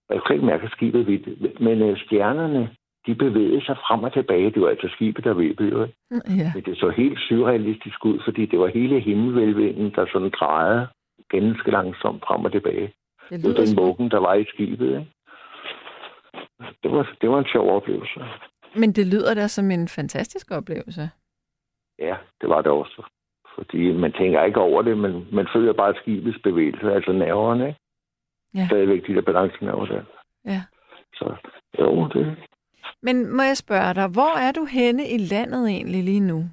jeg kunne ikke mærke, at skibet vippede. Men øh, stjernerne, de bevægede sig frem og tilbage. Det var altså skibet, der vippede. jo, ikke? Ja, Men det så helt surrealistisk ud, fordi det var hele himmelvælvingen, der sådan drejede ganske langsomt frem og tilbage. det Det var den vuggen, der var i skibet. Ikke? Det, var, det var en sjov oplevelse. Men det lyder da som en fantastisk oplevelse. Ja, det var det også. Fordi man tænker ikke over det, men man føler bare skibets bevægelse, altså nerverne, ikke? Ja. Stadigvæk de der balancenerver der. Ja. Så jo, det, Men må jeg spørge dig, hvor er du henne i landet egentlig lige nu?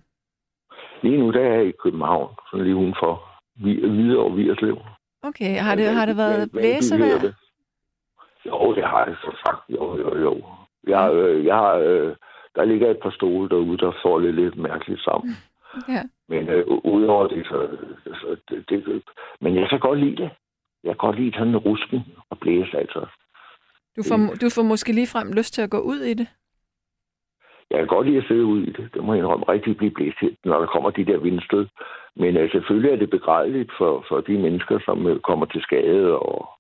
lige nu der er jeg i København, sådan lige udenfor Vi- Hvidovre Vigerslev. Okay, har det, har det været blæsevejr? Jo, det har jeg så sagt. Jo, jo, jo. Jeg, øh, jeg øh, der ligger et par stole derude, der får lidt, lidt mærkeligt sammen. [LAUGHS] Ja. Men øh, udover det, så, så det, det, men jeg kan godt lide det. Jeg kan godt lide sådan en rusken og blæse, altså. Du får, du får måske lige frem lyst til at gå ud i det. Jeg kan godt lide at sidde ude i det. Det må jeg indrømme rigtig blive blæst når der kommer de der vindstød. Men øh, selvfølgelig er det begrædeligt for, for de mennesker, som øh, kommer til skade og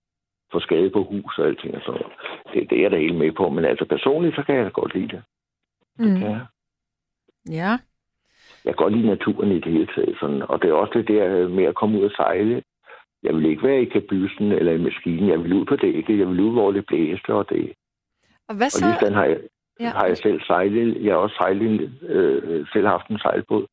får skade på hus og alting og sådan noget. Det, det er jeg da helt med på. Men altså personligt, så kan jeg da godt lide det. Mm. Ja. Ja. Jeg kan godt lide naturen i det hele taget. Sådan. Og det er også det der med at komme ud og sejle. Jeg vil ikke være i kabysen eller i maskinen. Jeg vil ud på dækket. Jeg vil ud, hvor det blæste. Og, det. Og hvad og så? lige sådan har jeg, Ja. har jeg selv sejlet. Jeg har også sejlet, øh, selv haft en sejlbåd.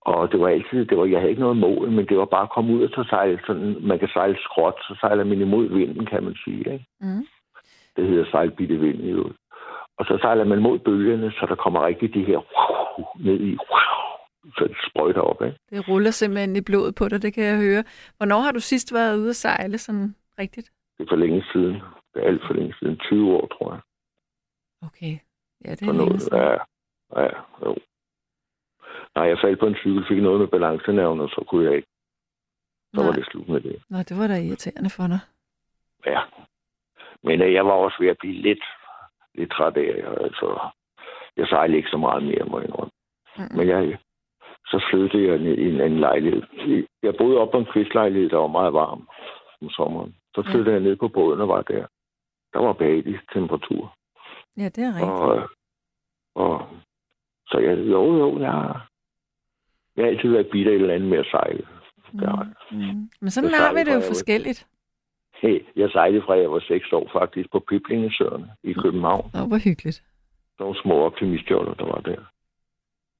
Og det var altid, det var, jeg havde ikke noget mål, men det var bare at komme ud og så sejle sådan, man kan sejle skråt, så sejler man imod vinden, kan man sige. Ikke? Mm. Det hedder sejlbitte vind i øvrigt. Og så sejler man mod bølgerne, så der kommer rigtig de her ned i, så det sprøjter op. Ikke? Det ruller simpelthen i blodet på dig, det kan jeg høre. Hvornår har du sidst været ude at sejle sådan rigtigt? Det er for længe siden. Det er alt for længe siden. 20 år, tror jeg. Okay. Ja, det er længe siden. Ja, ja, jo. Nej, jeg faldt på en cykel, fik noget med balancenerven, og så kunne jeg ikke. Så var Nej. det slut med det. Nå, det var da irriterende for dig. Ja. Men øh, jeg var også ved at blive lidt, lidt træt af, altså, jeg sejlede ikke så meget mere, må jeg indrømme. Mm. Men jeg, så flyttede jeg i en anden lejlighed. Jeg boede op på en kvistlejlighed, der var meget varm om sommeren. Så flyttede jeg ned på båden og var der. Der var behagelig temperatur. Ja, det er rigtigt. Og, og, så jeg, jo, jo, jeg, jeg har altid været bidt af et eller andet med at sejle. Jeg. Mm. Mm. Men sådan har vi det jo forskelligt. Hey, jeg sejlede fra jeg var 6 år faktisk på Piblingesøerne i København. Nå, hvor hyggeligt. Nogle små optimistjoller, der var der.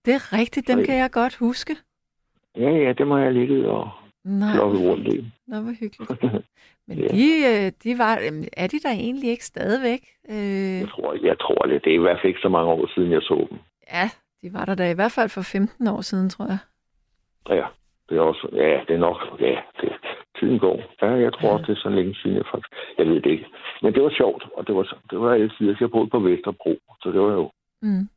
Det er rigtigt, dem Nej. kan jeg godt huske. Ja, ja, det må jeg ligge og Nej, klokke rundt i. nå, hvor hyggeligt. [LAUGHS] Men Ja. de, øh, de var, er de der egentlig ikke stadigvæk? Øh, Jeg tror, jeg tror det. Det er i hvert fald ikke så mange år siden, jeg så dem. ja, de var der da i hvert fald for 15 år siden, tror jeg. Ja, det er også, ja, det er nok, ja, det, tiden går. Ja, jeg tror også, det er så længe siden, jeg faktisk, jeg ved det ikke. Men det var sjovt, og det var, det var altid, jeg boede på Vesterbro, så det var jo Mm.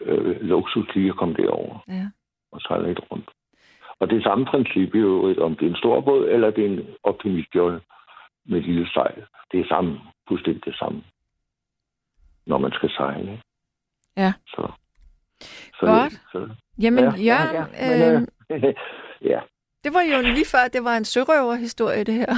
øh, luksus lige at komme derover Ja. og sejle lidt rundt. Og det er samme princip i øvrigt, om det er en stor båd, eller det er en optimistjolle med lille sejl. Det er samme, fuldstændig det samme, når man skal sejle. Ja. Så, så, Godt. Så, Jamen, Ja, ja, ja, Jørgen, ja, ja, men, øh, øh, [LAUGHS] ja, det var jo lige før, det var en sørøverhistorie, det her.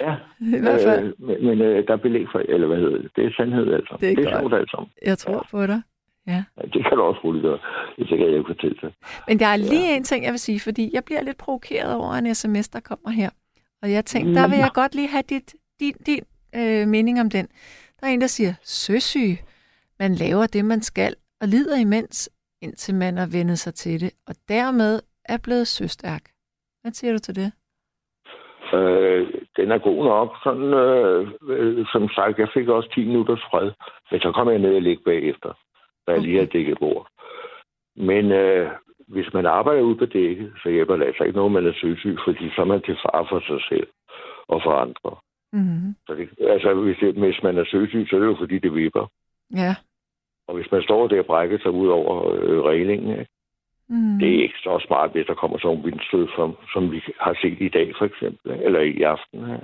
ja. [LAUGHS] I hvert fald. Øh, men men øh, der er belæg for, eller hvad hedder det? Det er sandhed altså. Det er det er sjovt altså. Jeg tror på dig. Ja, det kan du også roligt gøre. Det kan jeg ikke fortælle dig. Men der er lige en ting, jeg vil sige, fordi jeg bliver lidt provokeret over en sms, der kommer her. Og jeg tænkte, der vil jeg godt lige have dit, din, din øh, mening om den. Der er en, der siger, søsyg. Man laver det, man skal, og lider imens, indtil man har vendet sig til det, og dermed er blevet søstærk. Hvad siger du til det? Øh, den er god nok. Sådan, øh, øh, som sagt, jeg fik også 10 minutters fred. Men så kom jeg ned og ligge bagefter, da jeg lige havde dækket bord. Men øh, hvis man arbejder ude på dækket, så hjælper det altså ikke noget, man er søsyg, fordi så er man til far for sig selv og for andre. Mm-hmm. Så det, altså, hvis, det, hvis man er søsyg, så er det jo fordi, det vipper. Ja. Og hvis man står der og brækker sig ud over øh, reglingen, ikke? Mm. det er ikke så smart, hvis der kommer sådan en vindstød, som, som vi har set i dag for eksempel, eller i aften her.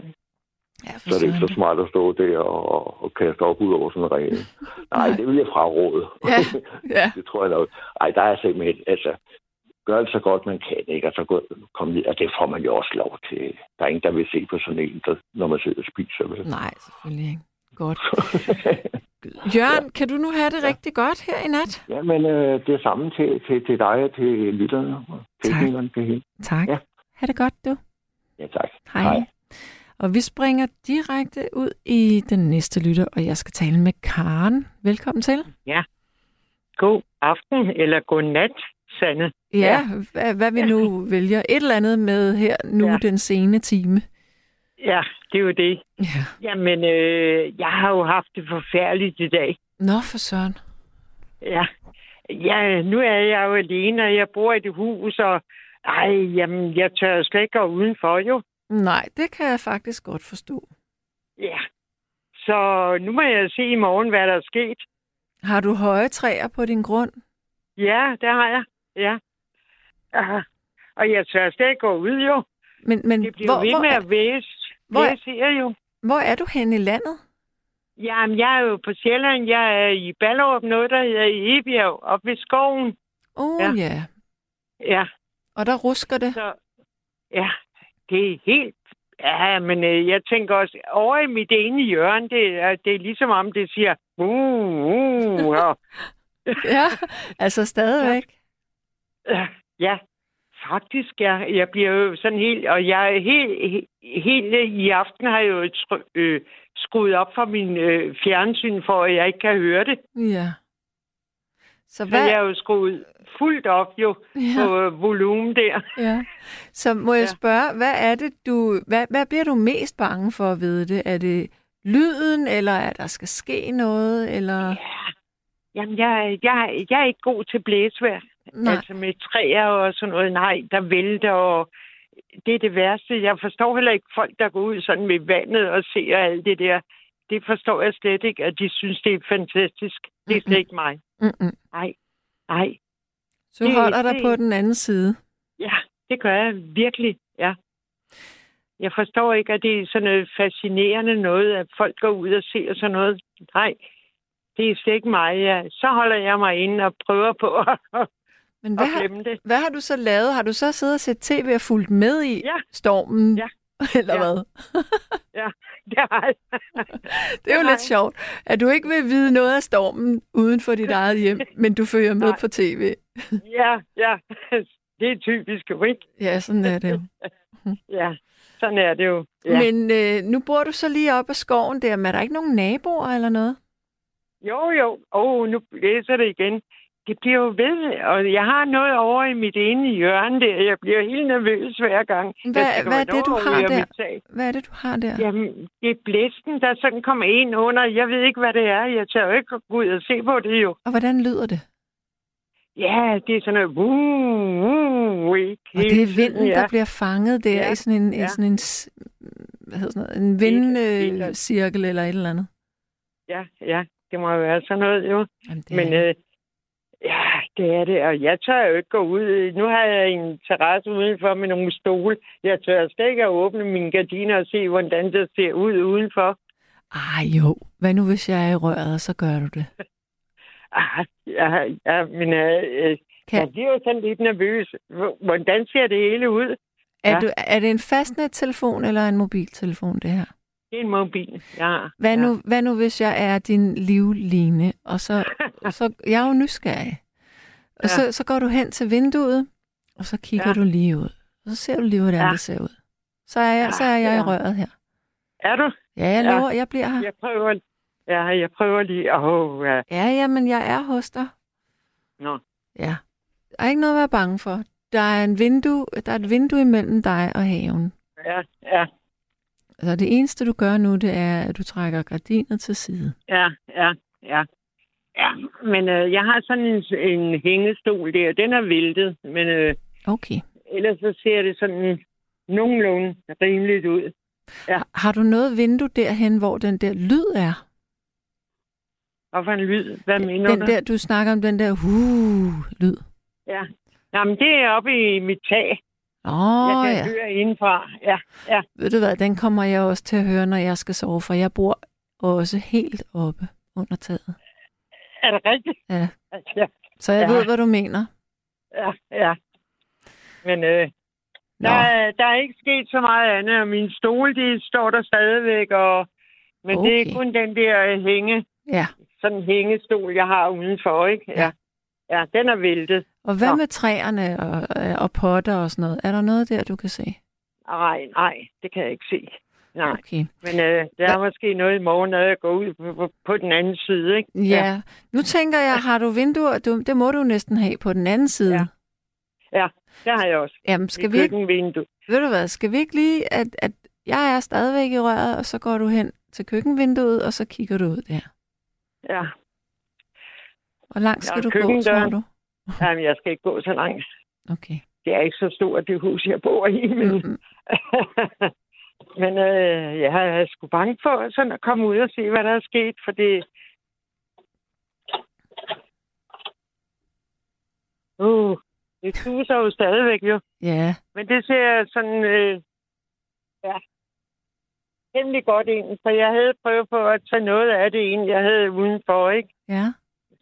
ja, Så er det ikke så smart at stå der og, og kaste op ud over sådan en regel. [LAUGHS] Nej, Nej. det vil jeg fraråde. Ja, [LAUGHS] ja. det tror jeg nok. Ej, der er simpelthen, altså, gør det så godt man kan, ikke? Og så gå, kom ned, og det får man jo også lov til. Der er ingen, der vil se på sådan en, der, når man sidder og spiser. Vel? Nej, selvfølgelig ikke. Godt. [LAUGHS] Jørgen, kan du nu have det rigtig godt her i nat? ja, men øh, det er samme til, til, til dig og til lytterne. og Teknikerne til hele. Tak. Ja. Ha' det godt, du. Ja, tak. Hej. Hej. Og vi springer direkte ud i den næste lytter, og jeg skal tale med Karen. Velkommen til. God aften eller god nat Sanne. Ja, ja. Hvad, hvad vi nu vælger. Et eller andet med her nu ja. Ja. den sene time. Ja, det er jo det. Ja. Jamen, øh, jeg har jo haft det forfærdeligt i dag. Nå, for søren. Ja. ja, nu er jeg jo alene, og jeg bor i det hus, og ej, jamen, jeg tør slet ikke gå udenfor, jo. Nej, det kan jeg faktisk godt forstå. Ja. Så nu må jeg se i morgen, hvad der er sket. Har du høje træer på din grund? Ja, det har jeg. Ja. Ah, Og jeg tør slet ikke gå ud, jo. Men, men Det bliver hvor, hvor, ved hvor, med at væse. Hvor er- Væse her jo. hvor er du henne i landet? Jamen, jeg er jo på Sjælland. Jeg er i Ballerup, noget, der hedder Ebjerg, oppe ved skoven. Åh oh, ja. Ja. ja. Ja, Og der rusker det. så... Ja, det er helt... Ja, men øh, jeg tænker også, over i mit ene hjørne, det er, det er ligesom om, det siger... Uh, uh, og, [LAUGHS] Ja, altså stadigvæk. øh, ja, faktisk, ja. Jeg bliver jo sådan helt... Og jeg er helt, helt, i aften har jeg jo try- øh, skruet op for min øh, fjernsyn, for at jeg ikke kan høre det. Ja. Så Så hvad, jeg er jo skruet fuldt op jo Ja. på øh, volumen der. ja. Så må jeg Ja. spørge, hvad er det, du... Hvad, hvad bliver du mest bange for at vide det? Er det lyden, eller at der skal ske noget, eller... Ja. Jamen, jeg, jeg, jeg er ikke god til blæsvejr. Nej. Altså med træer og sådan noget. Nej, der vælter, og det er det værste. Jeg forstår heller ikke folk, der går ud sådan med vandet og ser alt det der. Det forstår jeg slet ikke, at de synes, det er fantastisk. Det er slet ikke mig. Mm-mm. Nej, nej. Så Det- holder dig det- på den anden side. Ja, det gør jeg virkelig, ja. Jeg forstår ikke, at det er sådan noget fascinerende noget, at folk går ud og ser sådan noget. Nej, det er slet ikke mig. Ja. Så holder jeg mig inde og prøver på [LAUGHS] at, Men hvad har, glemme det. hvad har du så lavet? Har du så siddet og set tv og fulgt med i Ja. stormen? Ja. [LAUGHS] Eller Ja. hvad? Ja, det har jeg. [LAUGHS] Det er jo Nej. lidt sjovt, at du ikke vil vide noget af stormen uden for dit [LAUGHS] eget hjem, men du følger med på tv. Ja, ja. Det er typisk jo, ikke? Ja, sådan er det jo. Ja, sådan er det jo. Ja. Men øh, nu bor du så lige op ad skoven der, men er der ikke nogen naboer eller noget? Jo, jo. Åh, oh, nu læser det igen. Det bliver jo ved, og jeg har noget over i mit ene hjørne der. Jeg bliver helt nervøs hver gang. Hvad, hvad er det, du har der? Hvad er det, du har der? Jamen, det er blæsten, der sådan kommer ind under. Jeg ved ikke, hvad det er. Jeg tør jo ikke ud og se på det jo. Og hvordan lyder det? Ja, det er sådan noget... Uh, ikke? Og det er vinden, ja. der bliver fanget der Ja. i sådan en, i Ja. sådan en, hvad hedder sådan noget, en vindcirkel eller et eller andet. Ja, ja. Det må jo være sådan noget, jo. Jamen, det Men øh, det er det. Og jeg tør jo ikke gå ud. Nu har jeg en terrasse udenfor med nogle stole. Jeg tør slet ikke at åbne mine gardiner og se, hvordan det ser ud udenfor. Ej jo, hvad nu hvis jeg er i røret, og så gør du det? [LAUGHS] Ah, ja, ja, men øh, øh, Kan- jeg bliver jo sådan lidt nervøs. Hvordan ser det hele ud? Er, Ja. du, er det en fastnettelefon eller en mobiltelefon, det her? Det er en mobil. Ja. Hvad, ja. nu, hvad nu, hvis jeg er din livline, og så, [LAUGHS] så jeg er jo nysgerrig. Og Ja. så, så går du hen til vinduet, og så kigger Ja. du lige ud. Og så ser du lige, hvordan Ja. det ser ud. Så er jeg, så er jeg i Ja. røret her. Er du? Ja, jeg Ja. lover, jeg bliver her. Jeg prøver, ja, jeg prøver lige. Åh, oh, ja. Ja, ja, men jeg er hos dig. Nå. Ja. Der er ikke noget at være bange for. Der er, en vindue, der er et vindue imellem dig og haven. Ja, ja, Altså det eneste, du gør nu, det er, at du trækker gardinet til side. ja, ja, ja. Ja, men øh, jeg har sådan en, en hængestol der. Den er væltet, men øh, Okay. ellers så ser det sådan nogenlunde rimeligt ud. Ja. Har du noget vindue derhen, hvor den der lyd er? Og for en lyd, hvad mener Den du? der, du snakker om den der hu-lyd. Ja. Jamen, det er oppe i mit tag. Åh, jeg ja. kan høre indenfra. Ja, ja. Ved du hvad, den kommer jeg også til at høre, når jeg skal sove, for jeg bor også helt oppe under taget. Er det rigtigt? Ja. Ja, Så jeg Ja. ved, hvad du mener. ja, ja. Men øh, Nå. der, er- der er ikke sket så meget andet, og min stol, de står der stadigvæk, og, men okay. det er kun den der øh, hænge, Ja. sådan en hængestol, jeg har udenfor, ikke? Ja. Ja. Ja, den er væltet. Og hvad Nå. med træerne og, og potter og sådan noget? Er der noget der, du kan se? Nej, nej, det kan jeg ikke se. Nej, Okay. men øh, der er måske noget i morgen, når jeg går ud på, på, den anden side, ikke? Ja. Nu tænker jeg, har du vinduer? Du, det må du næsten have på den anden side. Ja. Ja, det har jeg også. Jamen, skal vi ikke, køkkenvindue. ved du hvad, skal vi ikke lige, at, at jeg er stadigvæk i røret, og så går du hen til køkkenvinduet, og så kigger du ud der. Ja, Hvor langt skal Ja, du gå, tror du? [LAUGHS] Jamen, jeg skal ikke gå så langt. Okay. Det er ikke så stort, det hus, jeg bor i, men, Mm-mm. [LAUGHS] men øh, jeg er sgu bange for sådan at komme ud og se, hvad der er sket, for det... Uh, det suser jo stadigvæk jo. Ja, Men det ser sådan, øh, ja, temmelig godt ind. Så jeg havde prøvet på at tage noget af det ind, jeg havde udenfor, ikke? ja.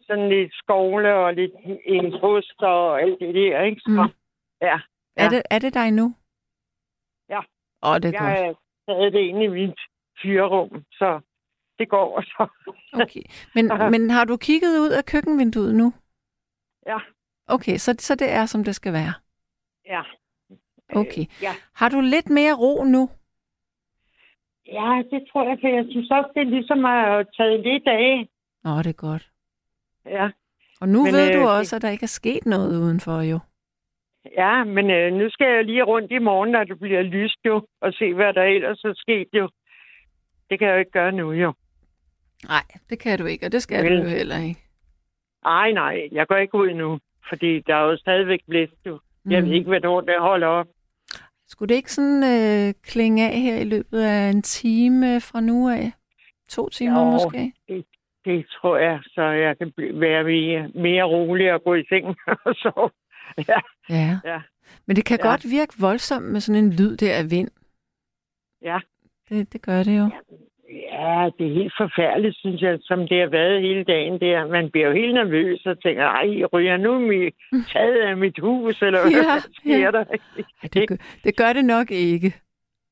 Sådan lidt skovle og lidt en og alt det der, ikke? Så, Mm. ja, Er, Ja. det, er det dig nu? Åh, det er jeg godt. taget det ind i mit fyrerum, så det går så. Okay. Men, men har du kigget ud af køkkenvinduet nu? Ja. Okay, så, så det er, som det skal være. Ja. Okay. ja. Har du lidt mere ro nu? Ja, det tror jeg, for jeg synes også, det er ligesom at taget lidt af. Nå, det er godt. Ja, Og nu Men, ved øh, du også, at der ikke er sket noget udenfor, jo. Ja men øh, nu skal jeg lige rundt i morgen, når det bliver lyst jo, og se, hvad der ellers er sket jo. Det kan jeg jo ikke gøre nu jo. Nej, det kan du ikke, og det skal Vel. du jo heller ikke. Ej, nej, jeg går ikke ud nu, fordi der er jo stadigvæk blæst jo. Jeg ved Mm. ikke, hvornår det holder op. Skulle det ikke sådan øh, klinge af her i løbet af en time fra nu af? To timer Jo. måske? Det tror jeg, så jeg kan bl- være mere, mere rolig og gå i seng [LAUGHS] og sove. [LAUGHS] Ja, Ja. Ja. Men det kan Ja. godt virke voldsomt med sådan en lyd der af vind. ja. Det, det gør det jo. Ja, det er helt forfærdeligt, synes jeg, som det har været hele dagen der. Man bliver jo helt nervøs og tænker, ej, ryger nu mit [LAUGHS] taget af mit hus, eller hvad Ja, sker ja. der? Ej, det, gør, [LAUGHS] det gør det nok ikke.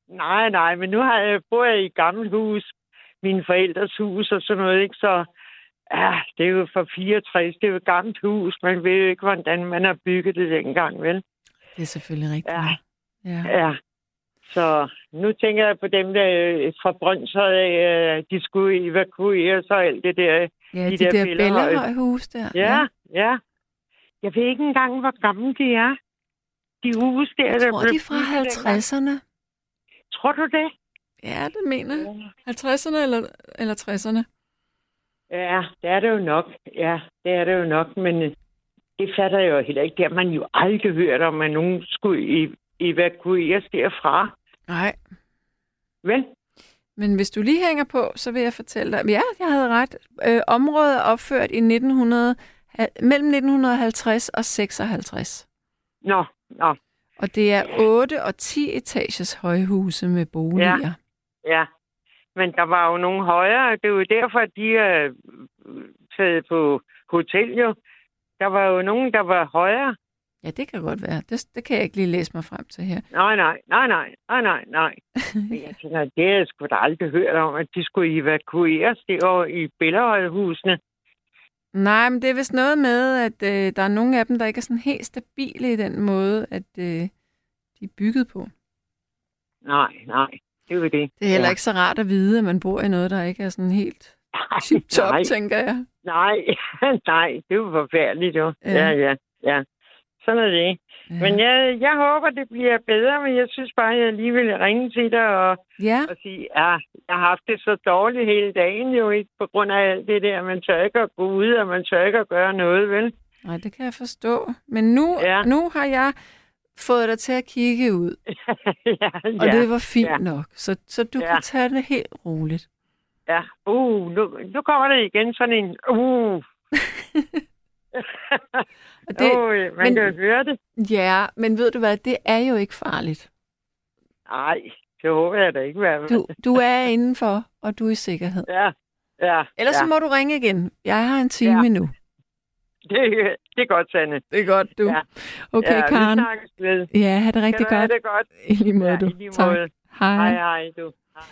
Nej, nej, men nu har jeg, bor jeg i et gammelt hus, mine forældres hus og sådan noget, ikke? Så ja, det er jo fra 64, det er jo et gammelt hus. Man ved jo ikke, hvordan man har bygget det dengang, vel? Det er selvfølgelig rigtigt. Ja. ja. Ja. Så nu tænker jeg på dem, der øh, fra Brøndshøj, øh, de skulle evakueres og alt det der. ja de de, der der Bellahøj. Bellahøj-hus der. Ja, ja. Jeg ved ikke engang, hvor gamle de er. De hus der, Jeg der tror, blev de er fra bygget dengang. 50'erne. Tror du det? Ja, det mener jeg. 50'erne eller, eller 60'erne. Ja, det er det jo nok. Ja, det er det jo nok, men øh, det fatter jeg jo heller ikke. Det har man jo aldrig hørt om, at nogen skulle e- evakueres derfra. Nej. Vel? Men hvis du lige hænger på, så vil jeg fortælle dig. Ja, jeg havde ret. Øh, området er opført i 1900, ha- mellem 1950 og 56. Nå, nå, Og det er 8 og 10 etagers højhuse med boliger. Ja. ja. Men der var jo nogle højere. Det er jo derfor, at de er taget på hotel jo. Der var jo nogen, der var højere. ja, det kan godt være. Det, det kan jeg ikke lige læse mig frem til her. Nej, nej, nej, nej, nej, nej, nej. Men [LAUGHS] jeg tænker, det har jeg sgu da aldrig hørt om, at de skulle evakueres derovre i Bellahøjhusene. Nej, men det er vist noget med, at øh, der er nogle af dem, der ikke er sådan helt stabile i den måde, at øh, de er bygget på. Nej, nej, det er jo det. Det er heller Ja. ikke så rart at vide, at man bor i noget, der ikke er sådan helt tip-top, [LAUGHS] tænker jeg. nej, [LAUGHS] nej, det er jo forfærdeligt jo. Ja. Ja, ja, ja. Sådan er det. Ja. Men jeg, jeg håber, det bliver bedre, men jeg synes bare, at jeg lige vil ringe til dig og, ja, og sige, ja, jeg har haft det så dårligt hele dagen jo ikke, på grund af alt det der. Man tør ikke at gå ud, og man tør ikke at gøre noget, vel? nej, det kan jeg forstå. Men nu. Ja. nu har jeg fået dig til at kigge ud, [LAUGHS] ja, og ja, det var fint ja. nok. Så, så du Ja. kan tage det helt roligt. ja. Uh, nu, nu kommer der igen sådan en, uh. [LAUGHS] Og det, uh, man men- kan høre det. ja, men ved du hvad, det er jo ikke farligt. Nej, det håber jeg da ikke, fald. Du, du er indenfor, og du er i sikkerhed. Ja, ja. Ellers ja. så må du ringe igen. Jeg har en time Ja. nu. [LAUGHS] Det, det er godt, Sanne. Det er godt, du. Ja. Okay, ja, Karen. Vi. Ja, have det rigtig Kan godt. det godt. I lige måde, Ja, du. lige Tak. måde. Hej. Hej, hej, du. Hej.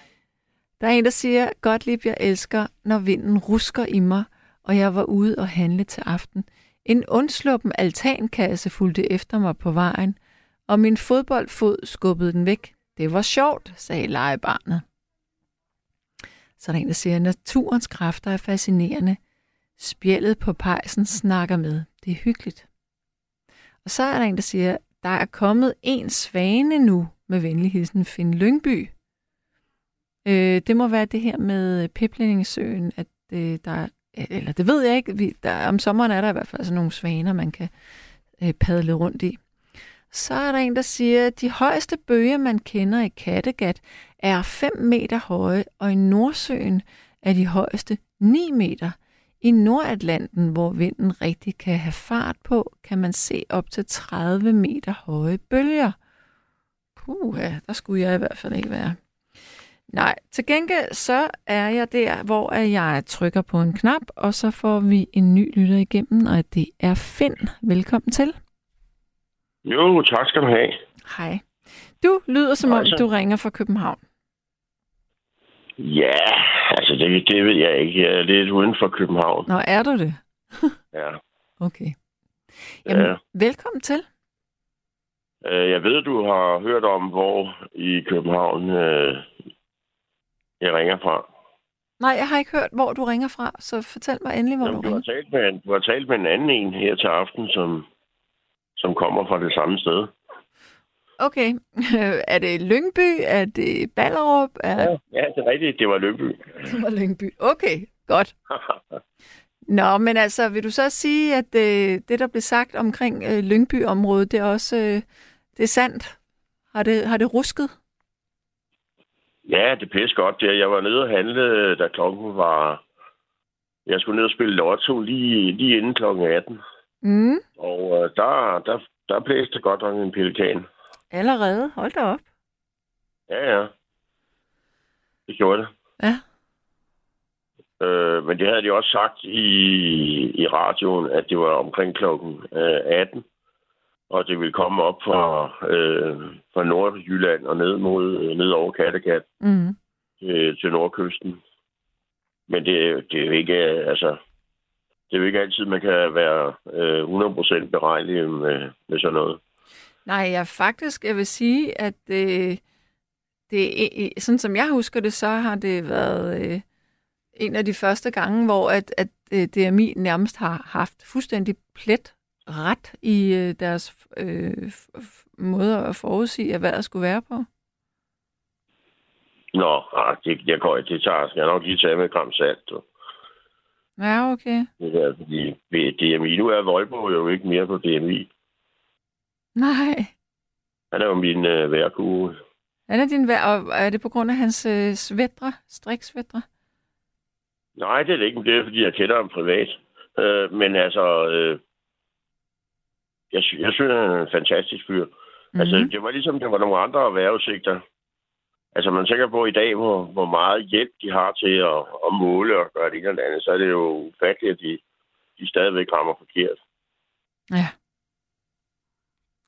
Der er en, der siger, Gottlieb, jeg elsker, når vinden rusker i mig, og jeg var ude og handle til aften. En undsluppen altankasse fulgte efter mig på vejen, og min fodboldfod skubbede den væk. Det var sjovt, sagde legebarnet. Så er der en, der siger, naturens kræfter er fascinerende. Spjældet på pejsen snakker med. Det er hyggeligt. Og så er der en, der siger, der er kommet en svane nu med venlig hilsen Finn Lyngby. Øh, det må være det her med øh, Piplingesøen, at øh, der eller det ved jeg ikke, vi, der, om sommeren er der i hvert fald sådan nogle svaner, man kan øh, padle rundt i. Så er der en, der siger, at de højeste bøger, man kender i Kattegat, er 5 meter høje, og i Nordsøen er de højeste 9 meter. I Nordatlanten, hvor vinden rigtig kan have fart på, kan man se op til 30 meter høje bølger. Puh, ja, der skulle jeg i hvert fald ikke være. Nej, til gengæld så er jeg der, hvor jeg trykker på en knap, og så får vi en ny lytter igennem, og det er Finn. Velkommen til. Jo, tak skal du have. Hej. Du lyder som om, Hej så. du ringer fra København. Ja, altså det, det ved jeg ikke. Jeg er lidt uden for København. Nå, er du det? Ja. Okay. Jamen, Ja. velkommen til. Øh, Jeg ved, du har hørt om, hvor i København øh, jeg ringer fra. Nej, jeg har ikke hørt, hvor du ringer fra, så fortæl mig endelig, hvor Jamen, du du, har ringer. talt med en, du har talt med en anden en her til aften, som, som kommer fra det samme sted. Okay. [LAUGHS] er det Lyngby? Er det Ballerup? Er Ja, ja det er rigtigt. Det var Løbby. [LAUGHS] det var Lyngby? Okay, godt. [LAUGHS] Nå, men altså, vil du så sige, at øh, det, der blev sagt omkring øh, Lyngby-området, det er også øh, det er sandt? Har det, har det rusket? ja, det pisse godt. Der. Jeg var nede og handle, da klokken var... Jeg skulle ned og spille lotto lige, lige inden klokken 18. Mm, Og øh, der, der, der blæste det godt nok en pelikan. Allerede. Hold da op. Ja, ja. Det gjorde det. Ja. Øh, men det havde de også sagt i, i radioen, at det var omkring klokken øh, 18. Og det ville komme op fra, øh, fra Nordjylland og ned mod øh, ned over Kattegat Mm. til, til nordkysten. Men det, det er jo ikke, øh, altså, det er jo ikke altid, man kan være øh, 100% beregnelig med, med sådan noget. Nej, jeg faktisk, jeg vil sige, at øh, det, er- sådan som jeg husker det, så har det været øh, en af de første gange, hvor at, at øh, DMI nærmest har haft fuldstændig plet ret i øh, deres øh, f- f- måde at forudsige, at vejret skulle være på. Nå, ah, det, jeg går, det tager, skal jeg nok lige tage med gram salt. Du. Ja, okay. Det der, fordi DMI, nu er Volvo jo ikke mere på DMI. Nej. Han er jo min øh, værkuge. Er det din vejr, og er det på grund af hans øh, svætre, striksvætre? Nej, det er det ikke, det er, fordi jeg kender ham privat. Øh, men altså, øh, jeg, jeg synes, han er en fantastisk fyr. Mm-hmm. Altså, det var ligesom, der var nogle andre vejrudsigter. Altså, man tænker på i dag, hvor, hvor meget hjælp de har til at, at måle og gøre det ene eller andet, så er det jo ufatteligt, at de, de stadigvæk rammer forkert. Ja.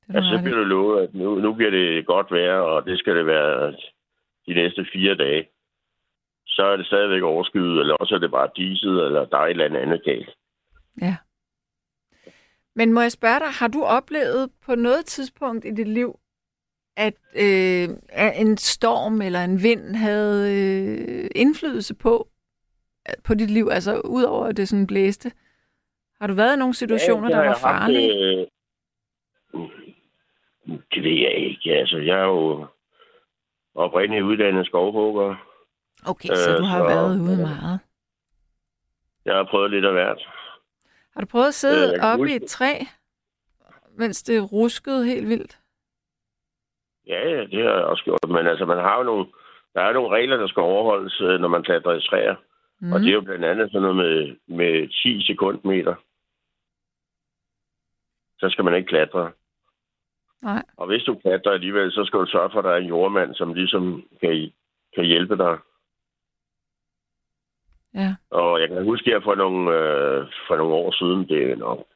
Du Altså, så bliver det lovet, at nu, nu bliver det godt vejr, og det skal det være de næste fire dage. Så er det stadigvæk overskyet, eller også er det bare diset, eller der er et eller andet galt. Ja. Men må jeg spørge dig, har du oplevet på noget tidspunkt i dit liv, at øh, en storm eller en vind havde øh, indflydelse på, på dit liv, altså udover at det sådan blæste? Har du været i nogle situationer, det der var jeg haft, farlige? øh, Det ved jeg ikke. Altså, jeg er jo oprindeligt uddannet skovhugger. Okay, så du har så- været ude meget. Jeg har prøvet lidt af hvert. Har du prøvet at Øh, sidde kan oppe i et træ, mens det ruskede helt vildt? Ja, ja, det har jeg også gjort. Men altså, man har jo nogle, der er nogle regler, der skal overholdes, øh, når man klatrer i træer. Mm. Mm. Og det er jo blandt andet sådan noget med, med 10 sekundmeter. Så skal man ikke klatre. Nej. Og hvis du klatrer alligevel, så skal du sørge for, at der er en jordmand, som ligesom kan, kan hjælpe dig. Ja. Og jeg kan huske her for nogle, øh, for nogle år siden, det er nok,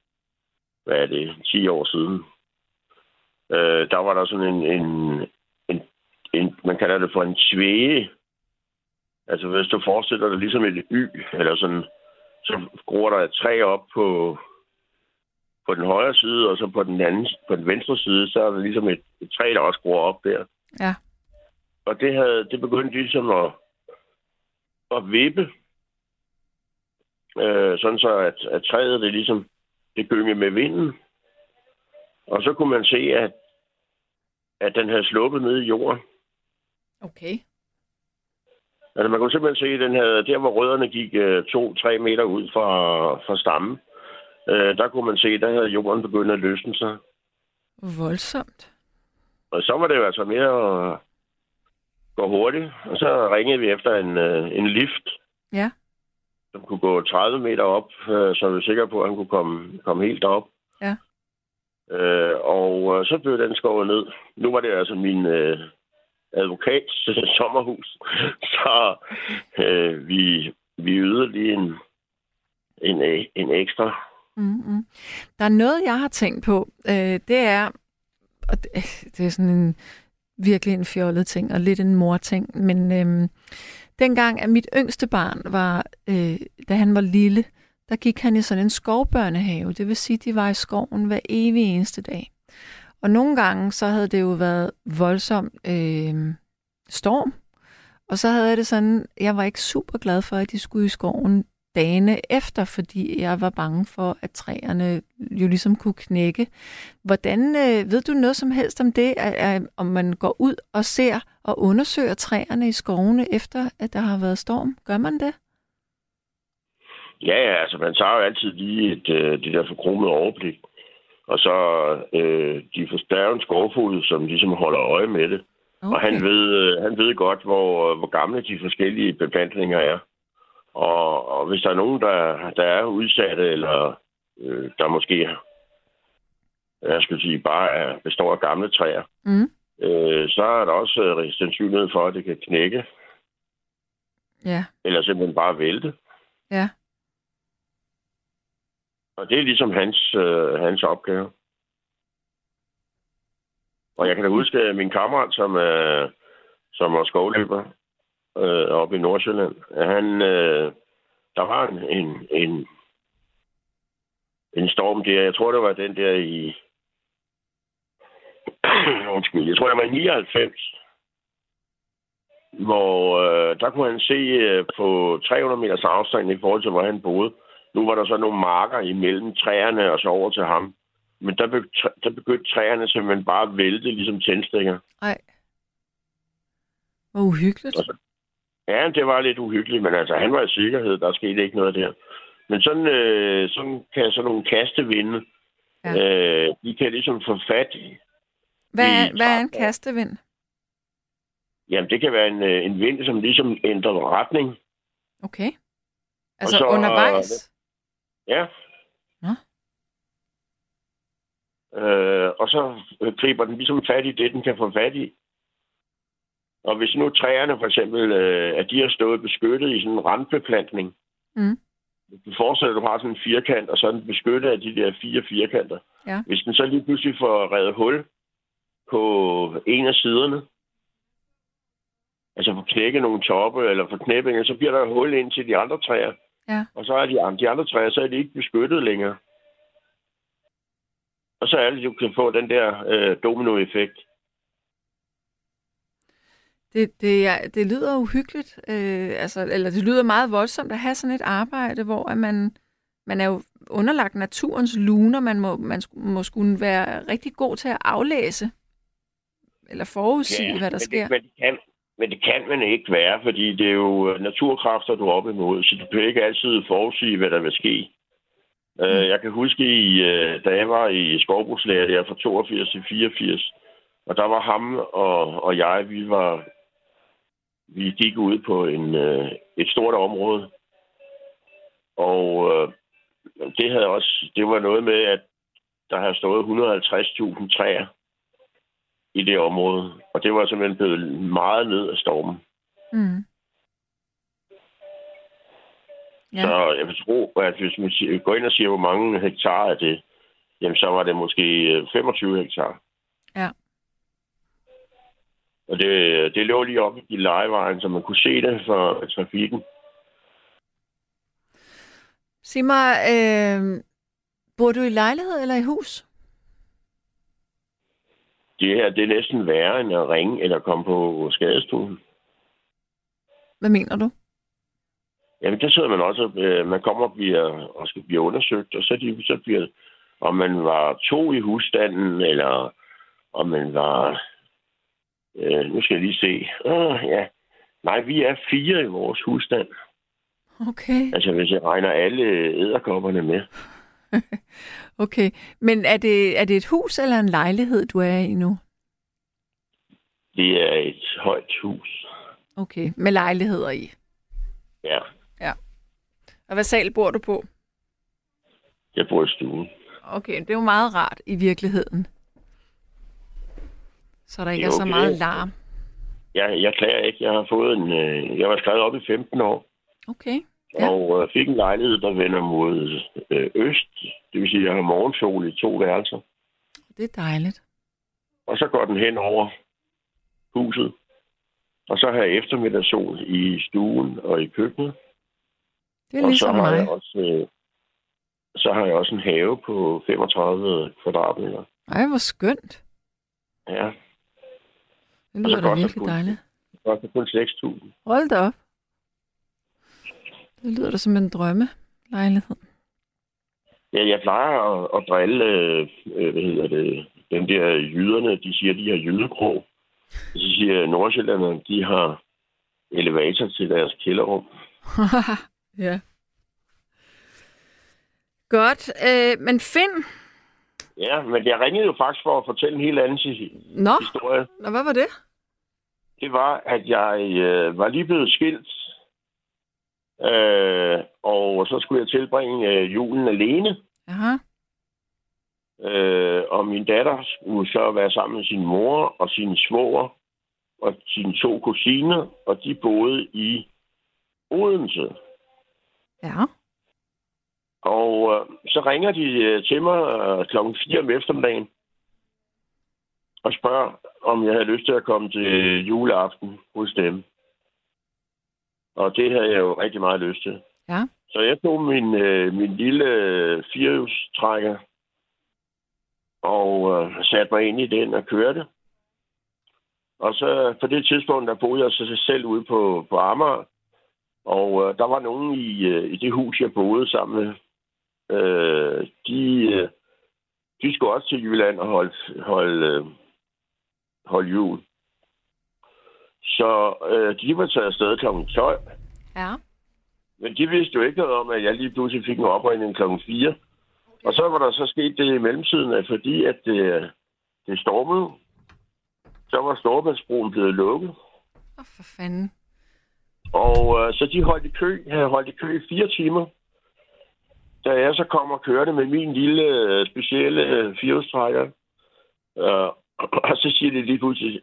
hvad er det, 10 år siden, øh, der var der sådan en, en, en, en, man kalder det for en svæge. Altså hvis du forestiller dig ligesom et y, eller sådan, så gror der et træ op på, på den højre side, og så på den anden, på den venstre side, så er der ligesom et, et træ, der også gror op der. Ja. Og det, havde, det begyndte ligesom at, at vippe. Øh, sådan så, at, at træet det ligesom det gyngede med vinden. Og så kunne man se, at, at den havde sluppet ned i jorden. Okay. Altså man kunne simpelthen se, at den havde, der hvor rødderne gik øh, to-tre meter ud fra, fra stammen, øh, der kunne man se, der havde jorden begyndt at løsne sig. Voldsomt. Og så var det jo altså mere at gå hurtigt. Og så ringede vi efter en, øh, en lift, Ja. som kunne gå 30 meter op, øh, så vi var sikre på, at han kunne komme, komme helt op. Ja. Øh, og øh, så blev den skåret ned. Nu var det altså min øh, advokats [LAUGHS] sommerhus. [LAUGHS] så øh, vi, vi ydede lige en, en, en ekstra. Mm-hmm. Der er noget, jeg har tænkt på. Øh, det er, og det, øh, det er sådan en virkelig en fjollet ting, og lidt en mor-ting, men øh, dengang, at mit yngste barn var, øh, da han var lille, der gik han i sådan en skovbørnehave. Det vil sige, de var i skoven hver evig eneste dag. Og nogle gange, så havde det jo været voldsom øh, storm, og så havde jeg det sådan, jeg var ikke super glad for, at de skulle i skoven dagene efter, fordi jeg var bange for, at træerne jo ligesom kunne knække. Hvordan, øh, ved du noget som helst om det, at, at, om man går ud og ser og undersøger træerne i skovene efter, at der har været storm? Gør man det? Ja, ja, altså man tager jo altid lige et, øh, det der forkromede overblik. Og så øh, de for- der er jo en skovfod, som ligesom holder øje med det. Okay. Og han ved, øh, han ved godt, hvor, hvor gamle de forskellige beplantninger er. Og, og hvis der er nogen, der, der er udsatte, eller øh, der måske jeg skal sige, bare er, består af gamle træer, Mm. øh, så er der også øh, sandsynlighed for, at det kan knække, Ja, eller simpelthen bare vælte. ja. Og det er ligesom hans, øh, hans opgave. Og jeg kan da huske, at min kammerat, som, er, som var skovløber øh, oppe i Nordsjælland, han, øh, der var en, en, en, en storm der. Jeg tror, det var den der i... [CLEARS THROAT] Undskyld, jeg tror, det var i 99, hvor øh, der kunne han se øh, på 300 meters afstand i forhold til, hvor han boede. Nu var der så nogle marker imellem træerne og så over til ham. Men der, be, der begyndte træerne simpelthen bare at vælte, ligesom tændstikker. Ej. Hvor uhyggeligt. Og så- Ja, det var lidt uhyggeligt, men altså, han var i sikkerhed. Der skete ikke noget der. Men sådan, øh, sådan kan sådan nogle kastevinde, Ja. øh, de kan ligesom få fat i. Hvad er, i hvad er en kastevind? Jamen, det kan være en, øh, en vind, som ligesom ændrer retning. Okay. Altså så- undervejs? Ja. Nå. Øh, og så øh, griber den ligesom fat i det, den kan få fat i. Og hvis nu træerne for eksempel, øh, at de har stået beskyttet i sådan en randbeplantning, Mm. du forestiller, at du har sådan en firkant, og så er den beskyttet af de der fire firkanter. Ja. Hvis den så lige pludselig får revet hul på en af siderne, altså får knækket nogle toppe eller får knæppinger, så bliver der et hul ind til de andre træer. Ja. Og så er de, de andre træer, så er de ikke beskyttet længere. Og så er det, du kan få den der øh, dominoeffekt. Det, det, er, det lyder uhyggeligt, øh, altså, eller det lyder meget voldsomt at have sådan et arbejde, hvor at man, man er jo underlagt naturens luner, man må, man må skulle være rigtig god til at aflæse, eller forudsige, ja, hvad der men sker. Det, men, det kan, men det kan man ikke være, fordi det er jo øh, naturkræfter, du er op imod, så du kan ikke altid forudsige, hvad der vil ske. Mm. Uh, jeg kan huske, i, uh, da jeg var i skovbrugslærer der fra 82 til 84, og der var ham og, og jeg, vi var vi gik ud på en, uh, et stort område, og uh, det havde også, det var noget med, at der havde stået 150.000 træer i det område. Og det var simpelthen blevet meget ned af stormen. Mm. Ja. Så jeg vil tro, at hvis man går ind og siger, hvor mange hektar er det, jamen så var det måske øh, 25 hektar. Ja. Og det, det lå lige oppe i lejevejen, så man kunne se det for trafikken. Sig mig, øh, bor du i lejlighed eller i hus? Det her, det er næsten værre end at ringe eller komme på skadestuen. Hvad mener du? Jamen, der sidder man også, øh, man kommer og, bliver, og skal blive undersøgt, og så, de, så bliver om man var to i husstanden, eller om man var... Øh, nu skal jeg lige se. Ah, ja. Nej, vi er fire i vores husstand. Okay, Altså, hvis jeg regner alle æderkopperne med. [LAUGHS] okay. Men er det, er det et hus eller en lejlighed, du er i nu? Det er et højt hus. Okay, med lejligheder i. Ja, Og hvad sal bor du på? jeg bor i stuen. Okay, det er jo meget rart i virkeligheden. Så der ikke er er så okay. meget larm. Jeg, jeg klager ikke. Jeg har fået en... Øh, jeg var skrevet op i 15 år, Okay, ja. og øh, fik en lejlighed, der vender mod øh, øst. Det vil sige, at jeg har morgensol i to værelser. det er dejligt. Og så går den hen over huset. Og så har jeg eftermiddagssol i stuen og i køkkenet. Det er og så ligesom har mig. jeg også... Øh, så har jeg også en have på 35 kvadratmeter. Ej, hvor skønt. Ja, Det lyder da virkelig dejligt. det koster kun 6.000. Hold da op. Det lyder da som en drømmelejlighed. Ja, jeg plejer at, at drille, øh, øh, hvad hedder det, dem der jyderne, de siger, de har jydekrog. Så siger Nordsjællanderne, de har elevator til deres kælderrum. [LAUGHS] ja. Godt, øh, men Finn, Ja, men jeg ringede jo faktisk for at fortælle en helt anden Nå, historie. Nå hvad var det? Det var, at jeg øh, var lige blevet skilt, øh, og så skulle jeg tilbringe øh, julen alene. Aha. Øh, og min datter skulle så være sammen med sin mor og sin svoger og sine to kusiner, og de boede i Odense. Ja. Og øh, så ringer de øh, til mig øh, klokken 4 om eftermiddagen og spørger, om jeg havde lyst til at komme til juleaften hos dem. Og det havde jeg jo rigtig meget lyst til. Ja. Så jeg tog min, øh, min lille øh, firehjulstrækker og øh, satte mig ind i den og kørte. Og så på det tidspunkt, der boede jeg så selv ude på, på Amager. Og øh, der var nogen i, øh, i det hus, jeg boede sammen med. Øh, de, øh, de skulle også til Jylland og holde, holde, øh, holde jul. Så øh, de var taget afsted kl. 12. Ja. Men de vidste jo ikke noget om, at jeg lige pludselig fik en opringning kl. 4. Og så var der så sket det i mellemtiden, at fordi at det, det stormede, så var Storebæltsbroen blevet lukket. Åh, for fanden. Og øh, så de holdt i kø, havde holdt i kø i fire timer. Da jeg så kom og kørte med min lille øh, specielle øh, firehjulstrækker, øh, [CLEARS THROAT] og så siger de lige pludselig,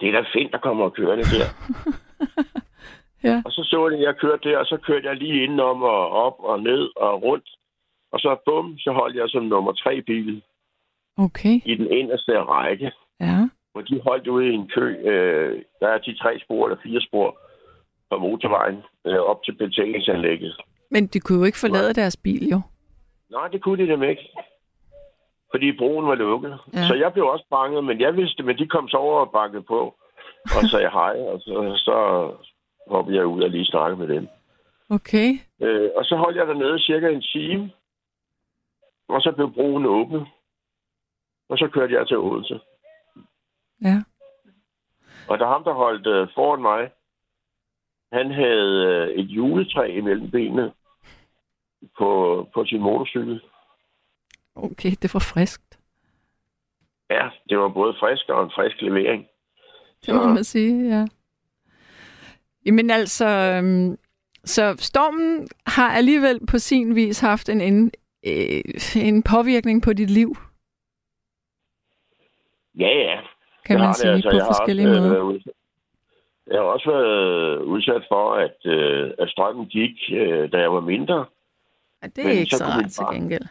det er da fint, der kommer og kører det der. [LAUGHS] Ja. Og så så de, at jeg kørte der, og så kørte jeg lige indenom og op og ned og rundt. Og så bum, så holdt jeg som nummer tre bil Okay. i den inderste række, Ja. hvor de holdt ude i en kø. Øh, der er de tre spor eller fire spor på motorvejen øh, op til betænkningsanlægget. Men de kunne jo ikke forlade deres bil, jo. Nej, det kunne de dem ikke. Fordi broen var lukket. Ja. Ja. Så jeg blev også banget, men jeg vidste, men de kom så over og bankede på og sagde hej, og så, så hoppede jeg ud og lige snakkede med dem. Okay. Øh, og så holdt jeg dernede cirka en time, og så blev broen åbnet. Og så kørte jeg til Odense. Ja. Og der ham, der holdt øh, foran mig, han havde øh, et juletræ imellem benene på, på sin motorcykel. Okay, det var friskt. Ja, det var både frisk og en frisk levering. Det må man sige, ja. Jamen altså, øhm, så stormen har alligevel på sin vis haft en, en, øh, en påvirkning på dit liv, Ja, ja. kan man har det, sige, altså. på Jeg har forskellige også, måder. været Jeg har også været udsat for, at, øh, at strømmen gik, øh, da jeg var mindre. Ja, det er men ikke så så rart til far- gengæld.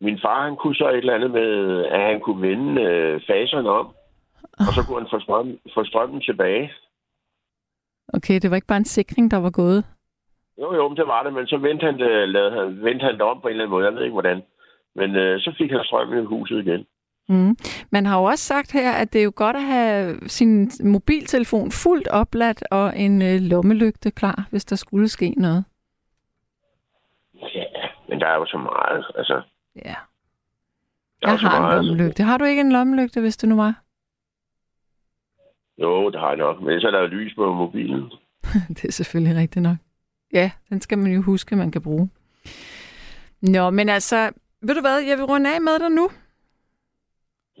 Min far, han kunne så et eller andet med, at han kunne vende øh, faserne om, og så kunne han få, strøm, få strømmen tilbage. Okay, det var ikke bare en sikring, der var gået. Jo, jo, det var det, men så vendte han det, lavede han, vendte han det om på en eller anden måde. Jeg ved ikke, hvordan. Men øh, så fik han strømmen i huset igen. Mm. Man har jo også sagt her, at det er jo godt at have sin mobiltelefon fuldt opladt og en øh, lommelygte klar, hvis der skulle ske noget. Ja, men der er jo så meget. Altså, Ja. Der er Jeg så har en meget, altså. lommelygte. Har du ikke en lommelygte, hvis det nu var? Jo, det har jeg nok. Men så er der jo lys på mobilen. [LAUGHS] det er selvfølgelig rigtigt nok. Ja, den skal man jo huske, man kan bruge. Nå, men altså, ved du hvad, jeg vil runde af med dig nu.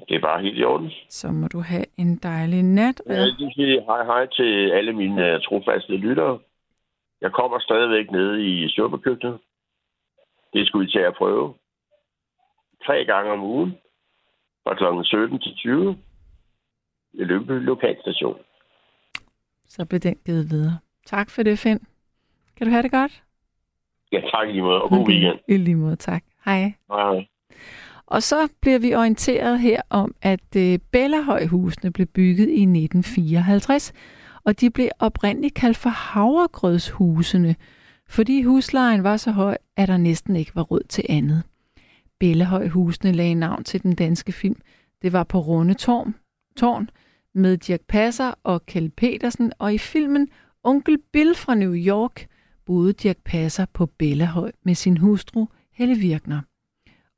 Det er bare helt i orden. Så må du have en dejlig nat. og Jeg vil sige hej hej til alle mine uh, trofaste lyttere. Jeg kommer stadigvæk ned i suppekøkkenet. Det skulle I til at prøve. Tre gange om ugen. Fra kl. 17 til 20. I Lyngby Lokalstation. Så bliver den givet videre. Tak for det, Finn. Kan du have det godt? Ja, tak i lige måde, og god weekend. I lige måde, tak. Hej. Hej hej. Og så bliver vi orienteret her om, at øh, Bellahøjhusene blev bygget i 1954, og de blev oprindeligt kaldt for havregrødshusene, fordi huslejen var så høj, at der næsten ikke var råd til andet. Bellahøjhusene lagde navn til den danske film. Det var på Runde Tårn, tårn med Dirk Passer og Kjell Petersen, og i filmen Onkel Bill fra New York boede Dirk Passer på Bellehøj med sin hustru Helle Virkner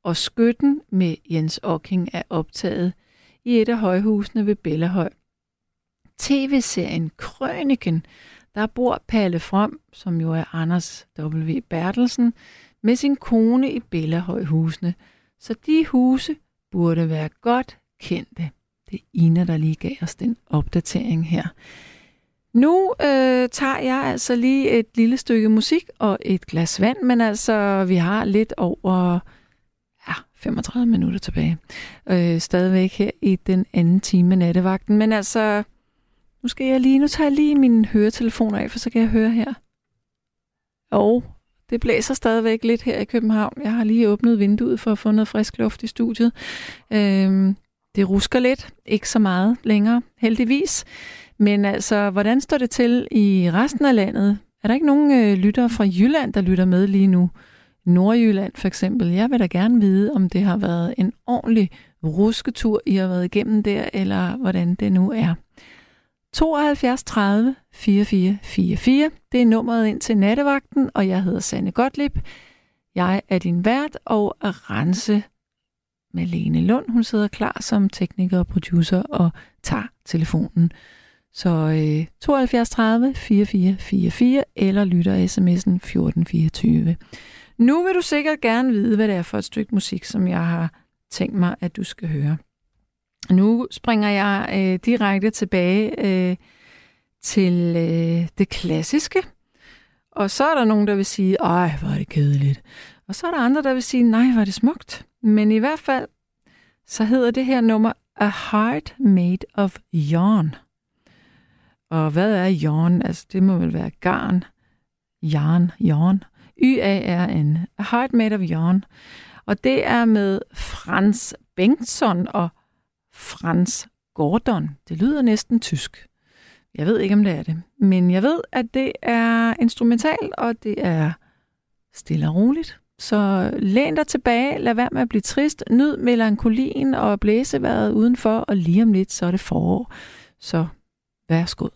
og Skytten med Jens Ocking er optaget i et af højhusene ved Bellehøj. TV-serien Krøniken, der bor Palle From, som jo er Anders W. Bertelsen, med sin kone i Bellahøjhusene. Så de huse burde være godt kendte. Det er Ina, der lige gav os den opdatering her. Nu øh, tager jeg altså lige et lille stykke musik og et glas vand, men altså vi har lidt over ja, 35 minutter tilbage. Øh, stadigvæk her i den anden time nattevagten. Men altså, nu skal jeg lige, nu tager jeg lige min høretelefon af, for så kan jeg høre her. Og det blæser stadigvæk lidt her i København. Jeg har lige åbnet vinduet for at få noget frisk luft i studiet. Øhm, det rusker lidt, ikke så meget længere, heldigvis. Men altså, hvordan står det til i resten af landet? Er der ikke nogen øh, lyttere fra Jylland, der lytter med lige nu? Nordjylland for eksempel. Jeg vil da gerne vide, om det har været en ordentlig rusketur, I har været igennem der, eller hvordan det nu er. 72 30 44 44. Det er nummeret ind til nattevagten, og jeg hedder Sanne Gottlieb. Jeg er din vært, og Rense Malene Lund, hun sidder klar som tekniker og producer og tager telefonen. Så øh, 72 30 44 44 eller lytter sms'en 1424. Nu vil du sikkert gerne vide, hvad det er for et stykke musik, som jeg har tænkt mig, at du skal høre. Nu springer jeg øh, direkte tilbage øh, til øh, det klassiske. Og så er der nogen, der vil sige, ej, hvor er det kedeligt. Og så er der andre, der vil sige, nej, hvor er det smukt. Men i hvert fald, så hedder det her nummer A Heart Made of Yarn. Og hvad er yarn? Altså, det må vel være garn. Yarn, yarn. Y-A-R-N. A Heart Made of Yarn. Og det er med Frans Bengtsson og Franz Gordon. Det lyder næsten tysk. Jeg ved ikke, om det er det. Men jeg ved, at det er instrumental, og det er stille og roligt. Så læn dig tilbage, lad være med at blive trist, nyd melankolien og blæseværet udenfor, og lige om lidt, så er det forår. Så værsgo.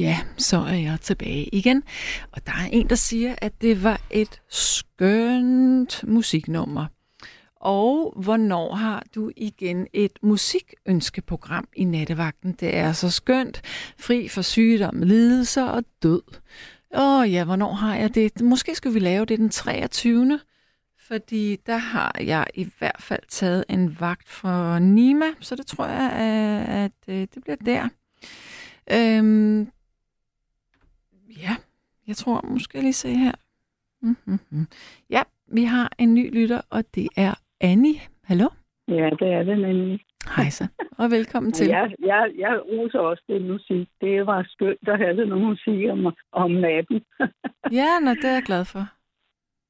Ja, så er jeg tilbage igen. Og der er en, der siger, at det var et skønt musiknummer. Og hvornår har du igen et musikønskeprogram i nattevagten? Det er så skønt, fri for sygdom, lidelser og død. Åh ja, hvornår har jeg det? Måske skulle vi lave det den 23. Fordi der har jeg i hvert fald taget en vagt for Nima, så det tror jeg, at, øh, det bliver der. Øhm, ja, jeg tror måske lige se her. Mm-hmm. Ja, vi har en ny lytter, og det er Annie. Hallo? Ja, det er det nemlig. Hej så, og velkommen [LAUGHS] til. Jeg, jeg, jeg roser også det musik. Det var skønt at have noget musik om, om natten. [LAUGHS] Ja, nå, det er jeg glad for.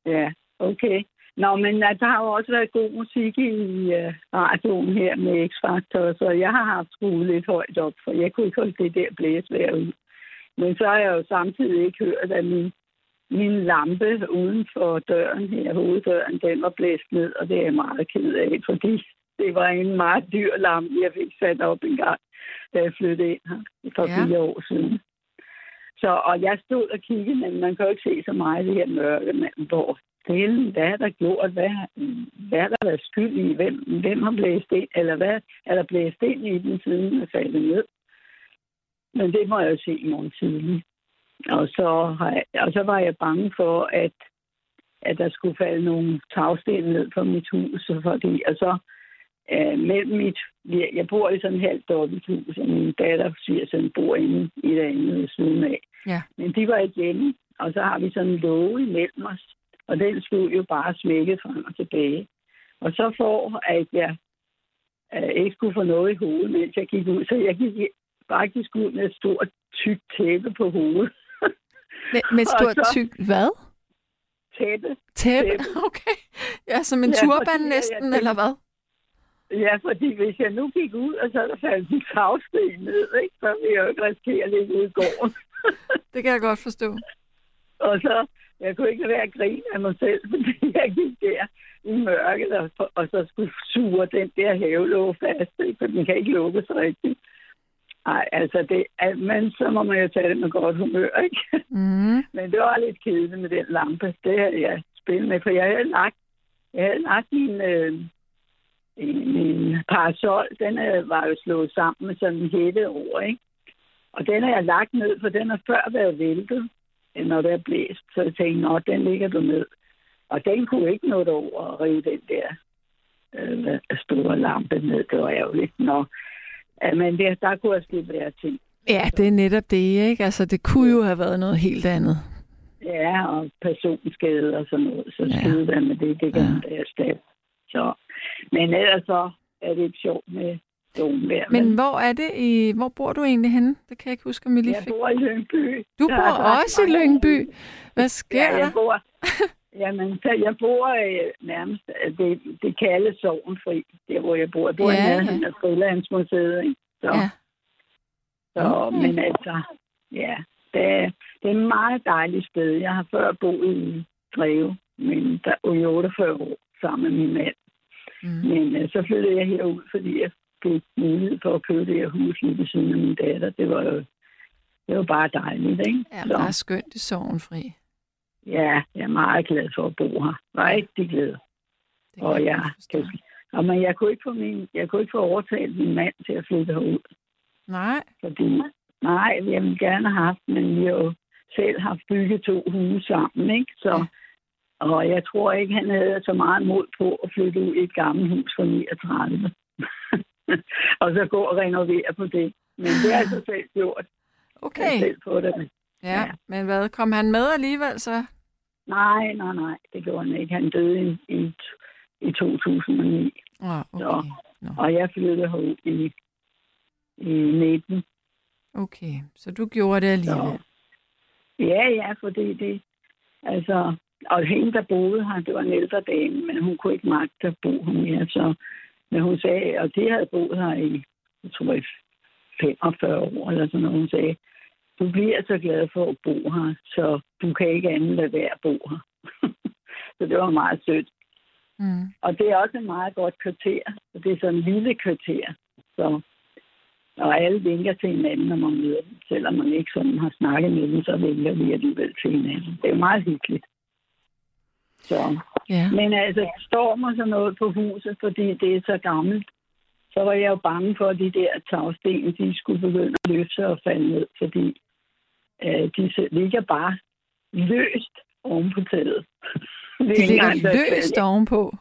ja, okay. Nå, men der har jo også været god musik i uh, radioen her med X-Factor, så jeg har haft skruet lidt højt op, for jeg kunne ikke holde det der blæsvær ud. Men så har jeg jo samtidig ikke hørt, at min, min lampe uden for døren her, hoveddøren, den var blæst ned, og det er jeg meget ked af, fordi det var en meget dyr lampe, jeg fik sat op en gang, da jeg flyttede ind her for Ja. fire år siden. Så, og jeg stod og kiggede, men man kan jo ikke se så meget i det her mørke, men hvor delen, hvad er der gjort, hvad, hvad er der været skyld i, hvem, hvem har blæst ind, eller hvad er der blæst ind i den siden den er faldet ned. Men det må jeg se i morgen tidlig. Og så, har jeg, og så var jeg bange for, at, at der skulle falde nogle tagsten ned på mit hus, fordi, og så øh, mellem mit, jeg bor i sådan et halvt dobbelthus, og min datter siger, sådan bor inde i det andet ved siden af. Ja. Men de var ikke hjemme, og så har vi sådan en låge imellem os, og den skulle jo bare smække frem og tilbage. Og så for, at jeg øh, ikke skulle få noget i hovedet, mens jeg gik ud, så jeg gik faktisk ud med et stort, tykt tæppe på hovedet. [LAUGHS] Med, med et stort så- tyk, hvad? Tæppe. Tæppe? [LAUGHS] Okay. Ja, som en Ja, turban fordi næsten, jeg- eller hvad? Ja, fordi hvis jeg nu gik ud, og så der faldt en tagsten ned, ikke, så ville jeg jo ikke risikere at ligge ude i gården. [LAUGHS] Det kan jeg godt forstå. Og så, jeg kunne ikke være at grine af mig selv, fordi jeg gik der i mørket, og, og så skulle suge den der havelåge fast, ikke? for den kan ikke lukkes rigtigt. Nej, altså, det, er- men så må man jo tage det med godt humør, ikke? Mm. [LAUGHS] Men det var lidt kedeligt med den lampe. Det havde jeg spillet med, for jeg havde lagt, jeg havde lagt min, øh, min parasol. Den øh, var jo slået sammen med sådan en hætte over, ikke? Og den har jeg lagt ned, for den har før været væltet, når det er blæst. Så jeg tænkte, nå, den ligger du ned. Og den kunne ikke nå over at rive den der øh, store lampe ned. Det var ærgerligt. Nå. Ja, men der, der kunne jeg ske være ting. Ja, det er netop det, ikke? Altså, det kunne jo have været noget helt andet. Ja, og personskade og sådan noget. Så Ja. skide der med det, det kan Ja. erstatte. Så, men ellers så er det ikke sjovt med domvær. Men hvor er det i... Hvor bor du egentlig henne? Det kan jeg ikke huske, om jeg lige jeg fik. bor i Lyngby. Du Der bor også i Lyngby. Hvad sker Ja, jeg der? bor, [LAUGHS] jamen, så jeg bor øh, nærmest, øh, det, det kaldes Sovenfri, der hvor jeg bor. Jeg bor Ja, ja, i ja. nærheden af Frilandsmuseet, ikke? Så, Ja. så, Okay. men altså, ja, det, er- det er et meget dejligt sted. Jeg har før boet i Greve, men der, i 48 år sammen med min mand. Mm. Men øh, så flyttede jeg herud, fordi jeg fik mulighed for at købe det her hus lige ved siden af min datter. Det var jo det var bare dejligt, ikke? Ja, men der er skønt i Sorgenfri. Ja, jeg er meget glad for at bo her. Rigtig glad. Det Og jeg kan, og men jeg kunne ikke få min, jeg kunne ikke få overtalt min mand til at flytte herud, Nej, fordi nej, jeg ville gerne have haft, men vi har jo selv haft bygget to huse sammen, ikke? Så, Ja. og jeg tror ikke, han havde så meget mod på at flytte ud i et gammelt hus fra [LAUGHS] 39. og så gå og renovere på det. Men det har jeg så selv gjort. Jeg okay. selv på det. Ja, men hvad? Kom han med alligevel så? Nej, nej, nej, det gjorde han ikke. Han døde i, i, i 2009. Åh, oh, Så, okay. Nå. og jeg flyttede herud i, i 19. Okay, så du gjorde det alligevel. Ja, ja, fordi det... Altså, og hende, der boede her, det var en ældre dame, men hun kunne ikke magte at bo her mere. Så, men hun sagde, og de havde boet her i, jeg tror, i 45 år eller sådan noget. Hun sagde, du bliver så glad for at bo her, så du kan ikke andet lade være at bo her. [LAUGHS] så det var meget sødt. Mm. Og det er også et meget godt kvarter, og det er sådan en lille kvarter. Så, Og alle vinker til hinanden, når man møder dem. Selvom man ikke sådan har snakket med dem, så vinker vi alligevel til hinanden. Det er jo meget hyggeligt. Så. Ja. Men altså, storm og sådan noget på huset, fordi det er så gammelt, så var jeg jo bange for, at de der tagsten, de skulle begynde at løfte sig og falde ned, fordi øh, de ligger bare løst oven på taget. [LAUGHS] Det De engang, ligger der- løst ovenpå.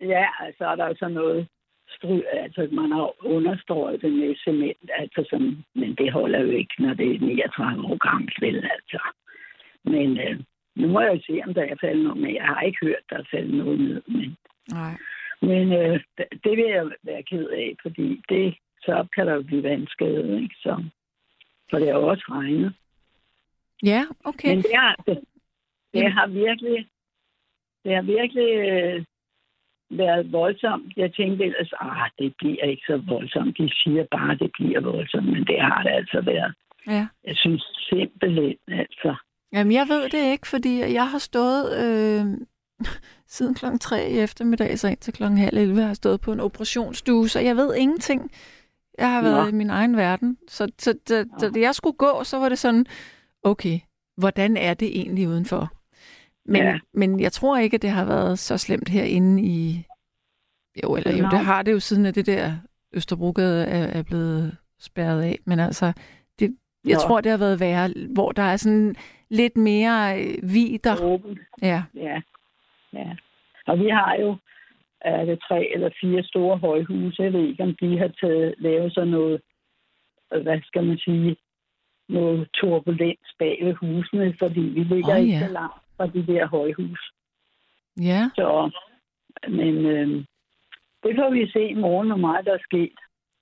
Ja, altså er der jo sådan noget stry, altså man har understrøget det med cement, altså sådan, men det holder jo ikke, når det er 39 år gammelt, vel, altså. Men øh, nu må jeg jo se, om der er faldet noget med. Jeg har ikke hørt, der er faldet noget ned, men, Nej. men øh, det, vil jeg være ked af, fordi det, så kan der jo blive vandskade, ikke? Så, for det har også regnet. Ja, okay. Men det har, det, det Jamen. har virkelig, det har virkelig øh, været voldsomt. Jeg tænkte ellers, ah, det bliver ikke så voldsomt. De siger bare, det bliver voldsomt, men det har det altså været. Ja. Jeg synes simpelthen, altså. Jamen, jeg ved det ikke, fordi jeg har stået øh, [LAUGHS] siden klokken 3 i eftermiddag, så indtil klokken halv 11, har jeg stået på en operationsstue, så jeg ved ingenting. Jeg har været Nå. i min egen verden. Så, så da jeg skulle gå, så var det sådan, okay, hvordan er det egentlig udenfor? Men, Ja. men jeg tror ikke, at det har været så slemt herinde i... Jo, eller jo, det har det jo siden, at det der Østerbrogade er, er blevet spærret af. Men altså, det, jeg Nå. tror, det har været værre, hvor der er sådan lidt mere øh, vider. Åbent. Ja. Ja, ja. Og vi har jo er det tre eller fire store højhuse. Jeg ved ikke, om de har taget, lavet sådan noget, hvad skal man sige, noget turbulens bag ved husene, fordi vi ligger ikke ja. så langt fra de der højhus. Ja. Så, men øh, det får vi se i morgen, hvor meget der er sket.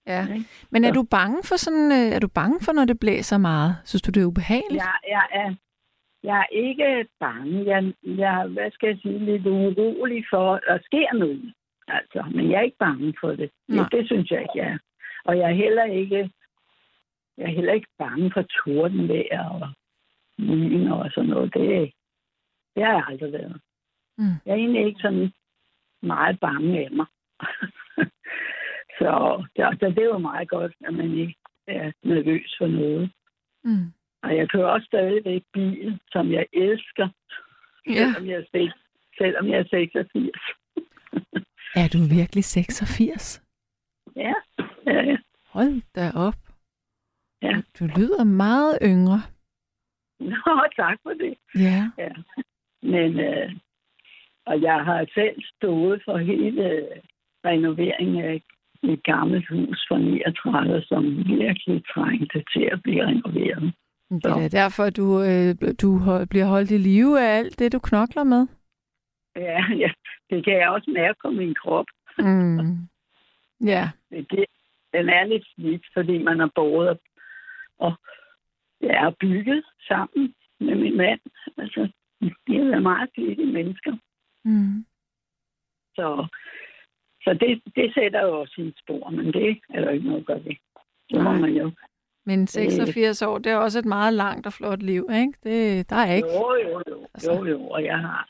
Ja. Men er Så. du bange for sådan, øh, er du bange for, når det blæser meget? Synes du, det er ubehageligt? Jeg, jeg, er, jeg er ikke bange. Jeg, jeg, hvad skal jeg sige, lidt urolig for, at der sker noget. Altså, men jeg er ikke bange for det. Nej. Det, det synes jeg ikke, jeg er. Og jeg er heller ikke, jeg er heller ikke bange for tordenvejr og lyn og sådan noget. Det, det har jeg aldrig været. Mm. Jeg er egentlig ikke sådan meget bange af mig. [LAUGHS] så, så, så det er jo meget godt, at man ikke er nervøs for noget. Mm. Og jeg kører også stadigvæk bil, som jeg elsker, Ja. selvom, jeg er, seks- selvom jeg er 86. Er du virkelig 86? Ja, ja, ja. Hold da op. Ja. Du lyder meget yngre. Nå, tak for det. Ja. Ja. Men, øh, og jeg har selv stået for hele øh, renoveringen af et gammelt hus fra 39, som virkelig trængte til at blive renoveret. Det er da derfor, du, øh, du bliver holdt i live af alt det, du knokler med. Ja, ja, det kan jeg også mærke på min krop. Mm. Ja. Det, den er lidt slidt, fordi man har båret og, ja, og bygget sammen med min mand. Altså, de har været meget flittige mennesker. Mm. Så, så det, det sætter jo også sin spor, men det er der ikke noget at gøre ved. Så må man jo. Men 86 år, det er også et meget langt og flot liv, ikke? Det, der er ikke... Jo, jo, jo, Altså. jo, jo, og jeg har,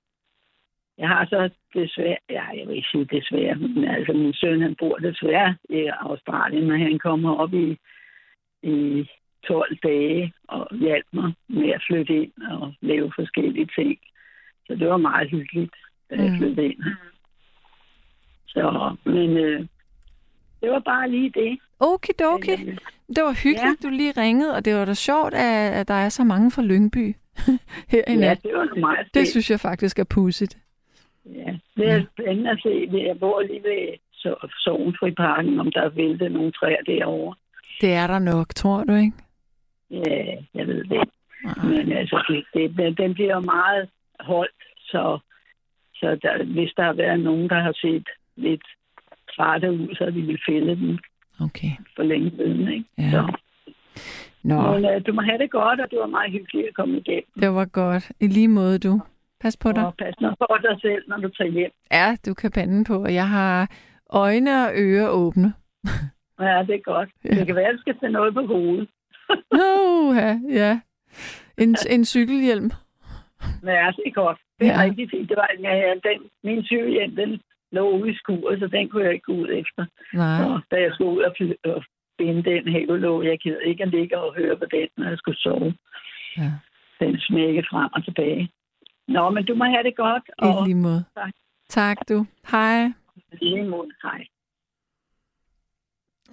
jeg har så desværre, ja, jeg vil ikke sige desværre, men altså min søn, han bor desværre i Australien, når han kommer op i, i 12 dage og hjalp mig med at flytte ind og lave forskellige ting. Så det var meget hyggeligt, da jeg Mm. flyttede ind. Så, men øh, det var bare lige det. Okidoki. Øh, Det var hyggeligt, ja. du lige ringede, og det var da sjovt, at, at der er så mange fra Lyngby [LAUGHS] her i Ja, nat. det var meget Det synes jeg faktisk er pudsigt. Ja, det er spændende at se. Jeg bor lige ved Sognfriparken, om der er væltet nogle træer derovre. Det er der nok, tror du ikke? Ja, jeg ved det. Men altså, det, det, den bliver jo meget holdt, så, så der, hvis der har været nogen, der har set lidt trætte ud, så de vil fælde den Okay. for længe siden. Ikke? Ja. Så. Nå, Men uh, du må have det godt, og det var meget hyggeligt at komme igennem. det var godt. I lige måde, du. Pas på dig. Og pas nu på dig selv, når du tager hjem. Ja, du kan panden på, og jeg har øjne og ører åbne. Ja, det er godt. Ja. Det kan være, at du skal tage noget på hovedet. Ja, ja. En, en cykelhjelm. Ja, det er godt. Det er Ja. rigtig fint. Det var, ja, den, min cykelhjem, den lå ude i skuret, så den kunne jeg ikke gå ud efter. Nej. Og da jeg skulle ud og, fly, og spænde den hævelåg. Jeg gider ikke at ligge og høre på den, når jeg skulle sove. Ja. Den smække frem og tilbage. Nå, men du må have det godt. I lige måde. Tak. Tak du. Hej. I lige måde. Hej.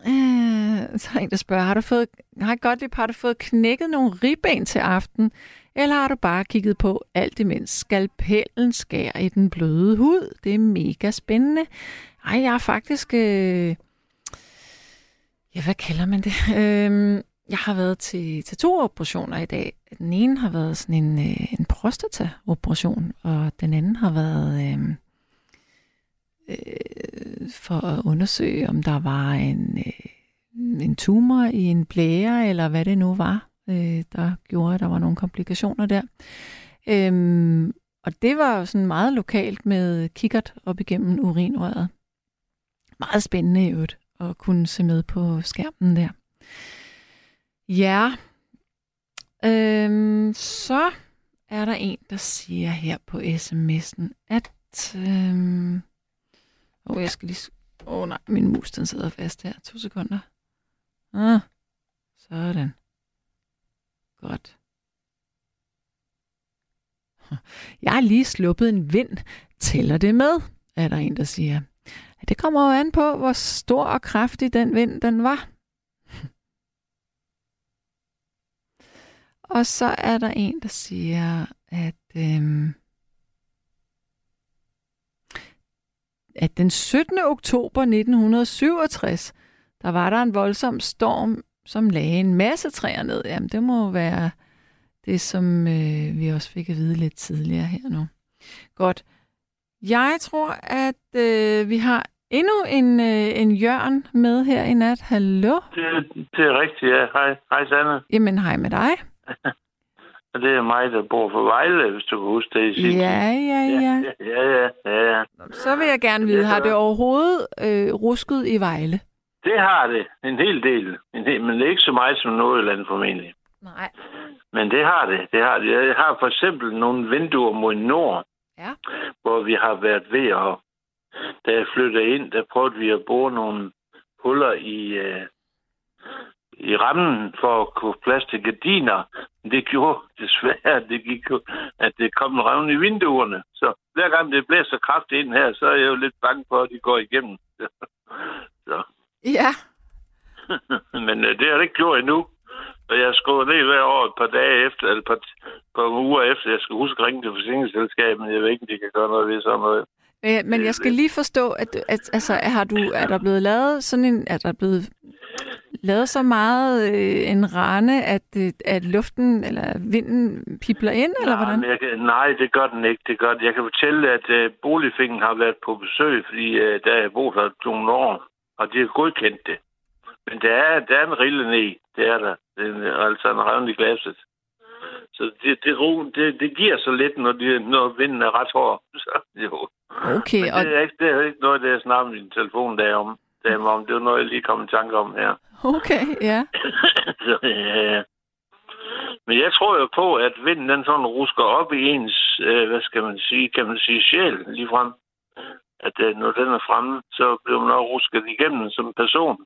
Øh, så er en, der spørger, har du fået, har godt har du fået knækket nogle ribben til aften, eller har du bare kigget på alt imens skalpellen skærer i den bløde hud? Det er mega spændende. Ej, jeg er faktisk... Øh, ja, hvad kalder man det? Øh, jeg har været til, til to operationer i dag. Den ene har været sådan en, øh, en prostata-operation, og den anden har været... Øh, øh, for at undersøge, om der var en, øh, en tumor i en blære, eller hvad det nu var, øh, der gjorde, at der var nogle komplikationer der. Øhm, og det var jo sådan meget lokalt med kikkert op igennem urinrøret. Meget spændende i øvrigt at kunne se med på skærmen der. Ja, øhm, så er der en, der siger her på sms'en, at... Øhm, Åh, oh, jeg skal lige... Åh oh, nej, min mus den sidder fast her. To sekunder. Ah, sådan. Godt. Jeg har lige sluppet en vind. Tæller det med? Er der en, der siger. Det kommer jo an på, hvor stor og kraftig den vind den var. Og så er der en, der siger, at... Øhm, at den 17. oktober 1967, der var der en voldsom storm, som lagde en masse træer ned. Jamen, det må være det, som øh, vi også fik at vide lidt tidligere her nu. Godt. Jeg tror, at øh, vi har endnu en, øh, en Jørgen med her i nat. Hallo? Det, det er rigtigt, ja. Hej, hej Sanne. Jamen, hej med dig. [LAUGHS] Og det er mig, der bor for Vejle, hvis du kan huske det i sin. Ja, ja, ja. Ja, ja, ja, ja. Så vil jeg gerne vide, har det overhovedet øh, rusket i Vejle? Det har det. En hel del. En hel, men det er ikke så meget som Nordjylland formentlig. Nej. Men det har det. det har det. Jeg har for eksempel nogle vinduer mod nord, Ja. hvor vi har været ved at... Da jeg flyttede ind, der prøvede vi at bore nogle huller i, øh, i rammen for at kunne plads til gardiner. Det gjorde desværre, at det, gik jo, at det kom en revne i vinduerne. Så hver gang det blæser kraftigt ind her, så er jeg jo lidt bange for, at de går igennem. [LAUGHS] så. Ja. [LAUGHS] Men øh, det har det ikke gjort endnu. Og jeg skriver ned hver år et par dage efter, eller et par, par uger efter, jeg skal huske at ringe til forsikringsselskabet, men jeg ved ikke, om de kan gøre noget ved sådan noget. Øh, men jeg skal lige forstå, at, at altså, har du, er der blevet lavet sådan en, er der blevet lavet så meget øh, en rande, at, øh, at luften eller vinden pipler ind, eller nej, hvordan? men Jeg, kan- nej, det gør den ikke. Det gør den. Jeg kan fortælle, at øh, boligfingen har været på besøg, fordi øh, der er boet her nogle år, og de har godkendt det. Men der er, der er en rille ned, det er der. Det er altså en revne i glasset. Så det, det, ro, det, det giver så lidt, når, de, når vinden er ret hård. [LAUGHS] Så, jo. Okay, Men og det er, ikke, det er ikke noget, det jeg snakker min telefon der om. Der om. Det var noget, jeg lige kom i tanke om her. Okay, ja. [LAUGHS] Så, ja. Men jeg tror jo på, at vinden den sådan rusker op i ens, øh, hvad skal man sige, kan man sige, sjæl ligefrem. At øh, når den er fremme, så bliver man også rusket igennem som person.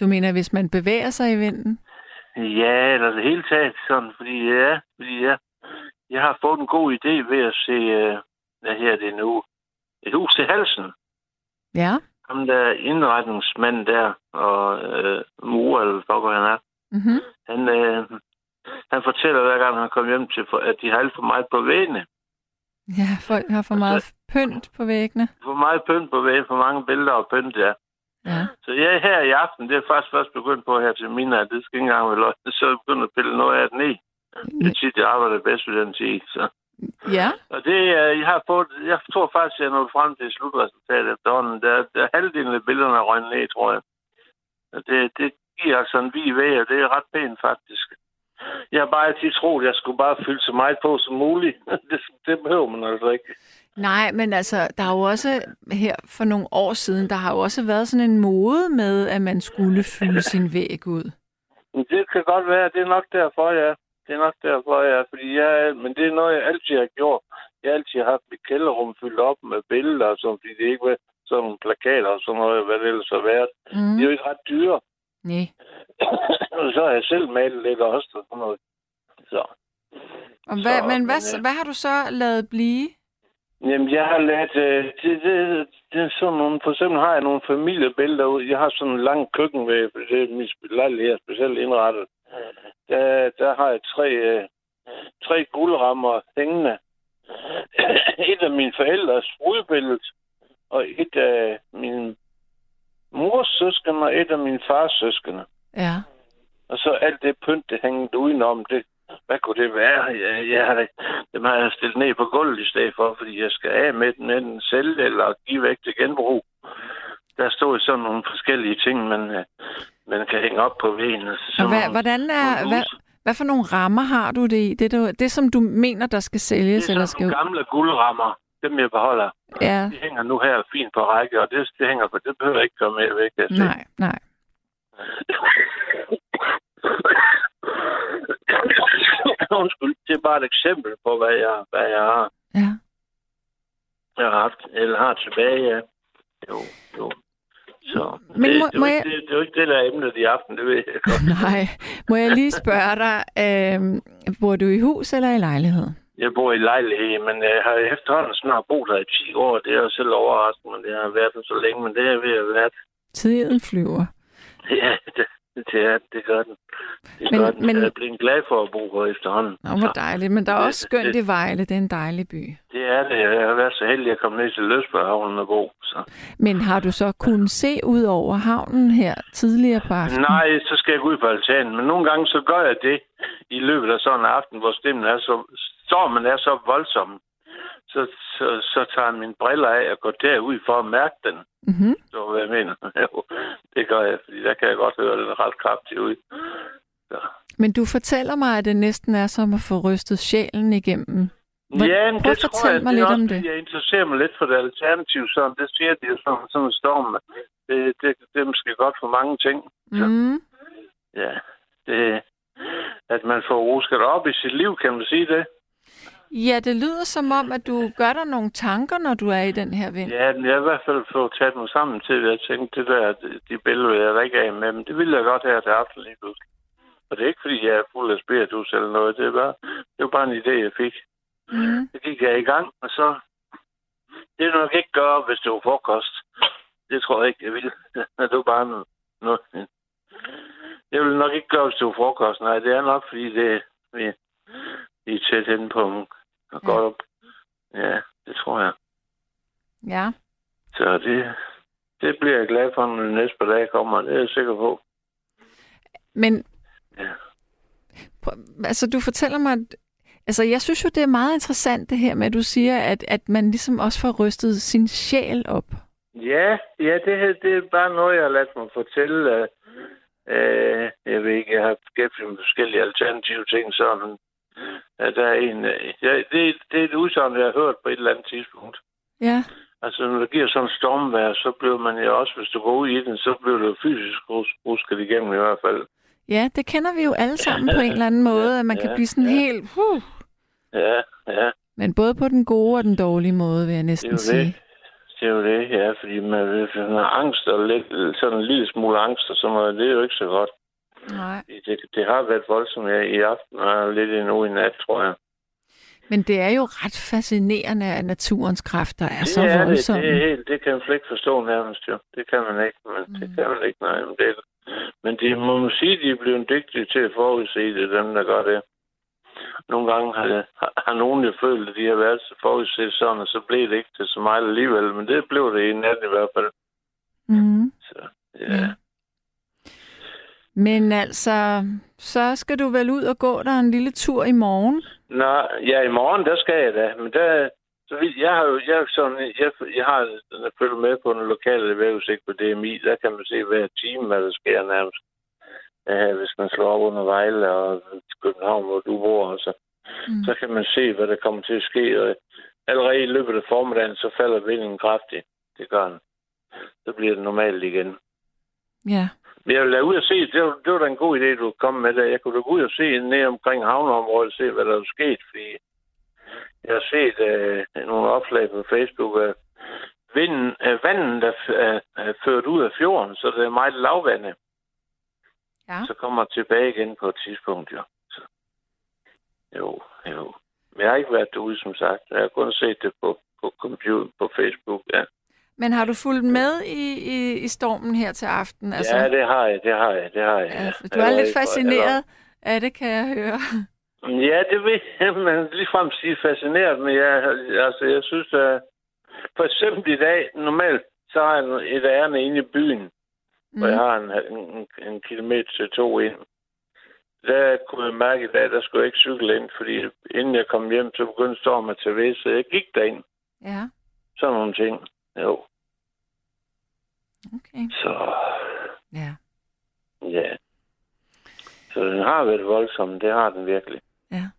Du mener, hvis man bevæger sig i vinden? Ja, eller det hele taget sådan, fordi ja, fordi ja, jeg har fået en god idé ved at se, øh, hvad her det nu, et hus til halsen. Ja. Ham der indretningsmand der, og øh, mur, eller hvad han er, Mm-hmm. han, øh, han fortæller hver gang, han kommer hjem til, at de har alt for meget på væggene. Ja, folk har for meget pynt på væggene. For meget pynt på væggene, for mange billeder og pynt, ja. Ja. Så jeg er her i aften, det er faktisk først begyndt på her til mine, det skal ikke engang være løgn, så er jeg begyndt at pille noget af den i. Det er tit, jeg arbejder bedst ved den tid, så. Ja. Og det, øh, jeg har fået, jeg tror faktisk, jeg nået frem til slutresultatet efterhånden. Der, der er halvdelen af billederne er røgnet ned, tror jeg. Og det, det giver altså en vid væg, og det er ret pænt faktisk. Jeg har bare altid troet, at jeg skulle bare fylde så meget på som muligt. [LAUGHS] det, det behøver man altså ikke. Nej, men altså, der har jo også her for nogle år siden, der har jo også været sådan en mode med, at man skulle fylde sin væg ud. Det kan godt være, det er nok derfor, ja. Det er nok derfor, ja. Fordi jeg, men det er noget, jeg altid har gjort. Jeg har altid haft mit kælderrum fyldt op med billeder, og sådan, fordi det ikke var sådan nogle plakater og sådan noget, hvad det ellers har været. Mm. De er jo ikke ret dyre. Nej. og [COUGHS] så har jeg selv malet lidt også. Og sådan noget. Så. Og hvad, Så, men hvad, men, øh, hvad har du så lavet blive? Jamen, jeg har lavet... Øh, det, det, det, er sådan nogle, for eksempel har jeg nogle familiebilleder ud. Jeg har sådan en lang køkken ved det er min lejlighed er specielt indrettet. Der, der har jeg tre, øh, tre guldrammer hængende. et af mine forældres brudbillede, og et af min mors søskende, og et af min fars søskende. Ja. Og så alt det pynt, det hængte udenom, det, hvad kunne det være? Jeg, jeg har, dem har jeg stillet ned på gulvet i stedet for, fordi jeg skal af med den, enten sælge eller give væk til genbrug. Der stod sådan nogle forskellige ting, man, øh, man kan hænge op på væggen. Altså Og hvad, hvordan er, hvad, hvad for nogle rammer har du det i? Det, du, det som du mener, der skal sælges Det er eller skal... nogle gamle guldrammer, dem jeg beholder. Ja, De hænger nu her fint på række, og det, det hænger på, det behøver ikke komme med væk. se. nej, nej. [COUGHS] Undskyld, det er bare et eksempel på, hvad jeg, hvad jeg har. Ja. Jeg har haft, eller har tilbage, ja. Jo, jo. Så Men det, må- det, må jo jeg- det, det er jo ikke det, der er emnet i aften, det ved jeg godt. [LAUGHS] Nej. Må jeg lige spørge dig, øh, bor du i hus eller i lejlighed? Jeg bor i lejlighed, men jeg har efterhånden snart boet der i 10 år. Det er jo selv overraskende, men det har været så længe, men det er ved at være. Tiden flyver. [LAUGHS] Ja, det, det, er, det gør den. Det Men- gør den. men- Jeg er blevet glad for at bo her efterhånden. Nå, hvor dejligt. Men der er Det- også skønt det- i Vejle. Det er en dejlig by. Det er det. Jeg har været så heldig at komme ned til Løsbørhavnen og bo. Så. Men har du så kunnet se ud over havnen her tidligere på aftenen? Nej, så skal jeg gå ud på altanen. Men nogle gange så gør jeg det i løbet af sådan en aften, hvor stemmen er så, stormen er så voldsom. Så, så, så tager jeg mine briller af og går derud for at mærke den. Mm-hmm. Så hvad jeg mener. [LAUGHS] Jo, det gør jeg, fordi der kan jeg godt høre den ret kraftigt ud. Så. Men du fortæller mig, at det næsten er som at få rystet sjælen igennem. Hvor- ja, men prøv det at tror fortælle jeg, mig lidt om det. Jeg interesserer mig lidt for det alternativ, sådan. Det siger de jo sådan, sådan en storm. Det, det, det er måske godt for mange ting. Så, Mm. ja, det, at man får rusket op i sit liv, kan man sige det. Ja, det lyder som om, at du gør dig nogle tanker, når du er i den her vind. Ja, jeg har i hvert fald fået taget mig sammen til, at jeg tænkte, det der, de billeder, jeg er ikke af med, men det ville jeg godt have til aften lige pludselig. Og det er ikke, fordi jeg er fuld af spiritus eller noget. Det er bare, det var bare en idé, jeg fik. Mm. Så gik jeg i gang, og så... Det er nok ikke gøre, hvis det var frokost. Det tror jeg ikke, jeg ville. [LAUGHS] det var bare noget, noget. Jeg vil nok ikke gøre, hvis det var frokost. Nej, det er nok, fordi det vi, vi er tæt inde på Og godt op. Ja, det tror jeg. Ja. Så det, det bliver jeg glad for, når næste par dage kommer. Det er jeg sikker på. Men Ja. Altså, du fortæller mig, at, altså, jeg synes jo, det er meget interessant det her med, at du siger, at, at man ligesom også får rystet sin sjæl op. Ja, ja det, her, det er bare noget, jeg har ladt mig fortælle. Øh, jeg ved ikke, jeg har beskæftiget med forskellige alternative ting, sådan. Ja, der er en, øh, ja, det, det er et udsagn, jeg har hørt på et eller andet tidspunkt. Ja. Altså, når der giver sådan en stormvejr, så bliver man jo også, hvis du går ud i den, så bliver du fysisk rus- rusket igennem i hvert fald. Ja, det kender vi jo alle sammen på en eller anden [LAUGHS] måde, at man kan Ja, blive sådan ja. helt... Uh, Ja, ja, men både på den gode og den dårlige måde, vil jeg det næsten er jo sige. det. Det er jo det, ja, fordi man, hvis man har angst og lidt, sådan en lille smule angst og sådan noget, det er jo ikke så godt. Nej. Det, det har været voldsomt ja, i aften og lidt endnu i nat, tror jeg. Men det er jo ret fascinerende, at naturens kræfter er det så er voldsomme. det, det, er helt, det kan man slet ikke forstå nærmest jo. Det kan man ikke, men mm. det kan man ikke, nej. Men, det, men de må man sige, de er blevet dygtige til at forudse det, dem der gør det. Nogle gange har, har, har nogen jo følt, at de har været så forudset sådan, og så blev det ikke til så meget alligevel. Men det blev det i nat i hvert fald. Mm. Så, ja. Ja. Men altså, så skal du vel ud og gå der en lille tur i morgen. Nå, ja, i morgen, der skal jeg da. Men der, så vidt, jeg har jo, jeg, sådan, jeg, jeg har jeg følger med på den lokale vævesigt på DMI. Der kan man se hver time, hvad der sker nærmest. Ja, hvis man slår op under Vejle og København, hvor du bor, og så, mm. så kan man se, hvad der kommer til at ske. Og allerede i løbet af formiddagen, så falder vinden kraftigt. Det gør den. Så bliver det normalt igen. Ja. Men jeg vil lade ud og se, det var, det var da en god idé, du kom med der. Jeg kunne da gå ud og se ned omkring havneområdet, se hvad der er sket, fordi jeg har set øh, nogle opslag på Facebook, at vinden, øh, vandet er, er, er ført ud af fjorden, så det er meget lavvandet. Ja. Så kommer jeg tilbage igen på et tidspunkt, jo. Så. Jo, jo. Men jeg har ikke været derude, som sagt. Jeg har kun set det på, på computer, på Facebook, ja. Men har du fulgt med i, i, i stormen her til aften? Altså... Ja, det har jeg, det har jeg, det har jeg. ja, du er Jeg lidt fascineret af det, kan jeg høre. Ja, det vil jeg, [LAUGHS] men ligefrem sige fascineret, men jeg, altså, jeg synes, at for eksempel i dag, normalt, så har jeg et ærne inde i byen, mm. hvor jeg har en, en, en kilometer til to ind. Der kunne jeg mærke i dag, der skulle jeg ikke cykle ind, fordi inden jeg kom hjem, så begyndte stormen at tage ved, så jeg gik derind. Ja, Sådan nogle ting. Jo, okay. så Ja. ja. Så den har været voldsom, det har den virkelig. Ja.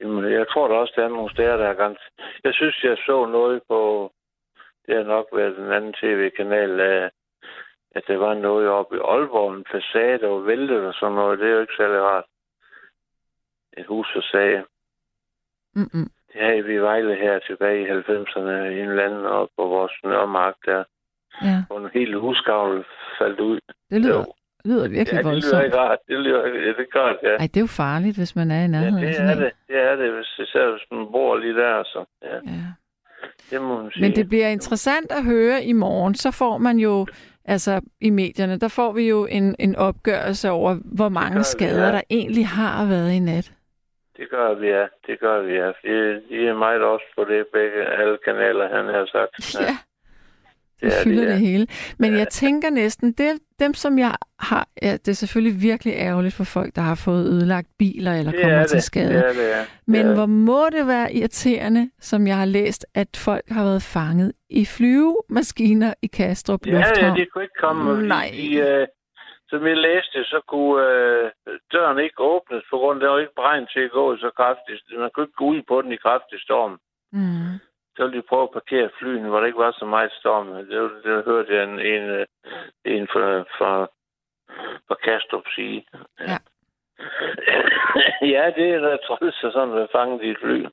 Jamen, jeg tror da også, der er nogle steder, der er gang. Jeg synes, jeg så noget på, det har nok været den anden tv-kanal, at der var noget oppe i Aalborg, en facade, der var væltet og sådan noget. Det er jo ikke særlig rart. Et hus facade. Mm-mm. Det havde vi i Vejle her tilbage i 90'erne i en eller anden og på vores nørremark der. Ja, Hvor en hel husgavl faldt ud. det lyder, Jo. lyder virkelig Ja, det lyder voldsomt. ikke rart. Det lyder, ja, det gør det, ja. Ej, det er jo farligt, hvis man er i Ja, nærheden af det er det. Det er det, hvis, især hvis man bor lige der. Så. Ja, Ja. det må man sige. Men det bliver interessant at høre i morgen. Så får man jo, altså i medierne, der får vi jo en, en opgørelse over, hvor mange vi, skader, ja. der egentlig har været i nat. Det gør vi, ja. Det gør vi, ja. De, de er meget også på det, begge alle kanaler, han har sagt. Ja. Det Det er fylder det, det, det hele. Men jeg tænker næsten, det, dem som jeg har, ja, det er selvfølgelig virkelig ærgerligt for folk, der har fået ødelagt biler eller Det kommer er til det. skade. Det er det, ja. Men ja. hvor må det være irriterende, som jeg har læst, at folk har været fanget i flyvemaskiner i Kastrup Ja, Lufthavn. ja, de kunne ikke komme. Nej. De, øh, som jeg læste, så kunne øh, døren ikke åbnes, på grund af, at der var ikke beregnet til at gå så kraftigt. Man kunne ikke gå ud på den i kraftig storm. Mm. Så ville de prøve at parkere flyene, hvor der ikke var så meget storm. Det, var- det hørte jeg en, en, en fra, fra, fra Kastrup sige. Ja. [COUGHS] ja, det er da træls at sådan at fange de fly.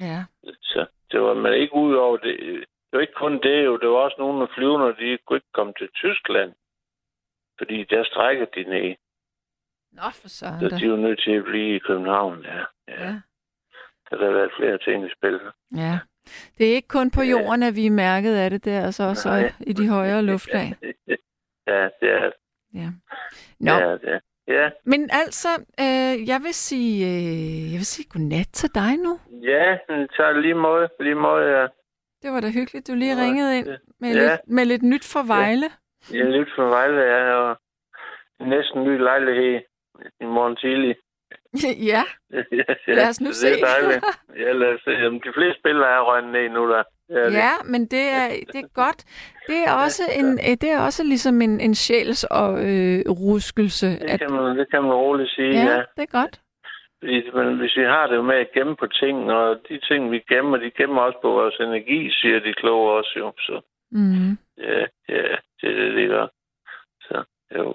Ja. Så det var man ikke ud over det. Det var ikke kun det, jo. Det var også nogle af flyverne, de kunne ikke komme til Tyskland. Fordi der strækker de ned. Nå, for søren Så de er jo nødt til at blive i København, ja. ja. Ja. Så der har været flere ting i spil. ja. Det er ikke kun på jorden, at vi er mærket af det, det er altså også Nej. i de højere [LAUGHS] luftlag. ja, det er Ja. Nå, Ja, det er. Ja, men altså, øh, jeg vil sige, øh, jeg vil sige godnat til dig nu. ja, tager lige måde, lige måde, ja. Det var da hyggeligt, du lige Ja, ringede ind med, ja. lidt, med lidt nyt fra Vejle. Jeg er lidt for Vejle, ja, og næsten ny lejlighed i morgen tidlig. [LAUGHS] [LAUGHS] ja, Lad os nu det se. er dejligt. Ja, lad os se. Jamen, de fleste spillere er røgnet ned nu, der. Ja, det. ja, men det er, det er godt. Det er også, en, det er også ligesom en, en sjæls og øh, ruskelse. Det At, kan, man, det kan man roligt sige, ja. ja, det er godt. Fordi, men hvis vi har det med at gemme på ting, og de ting, vi gemmer, de gemmer også på vores energi, siger de kloge også jo. Så Mm. ja, ja, det er det, de gør. Så jo.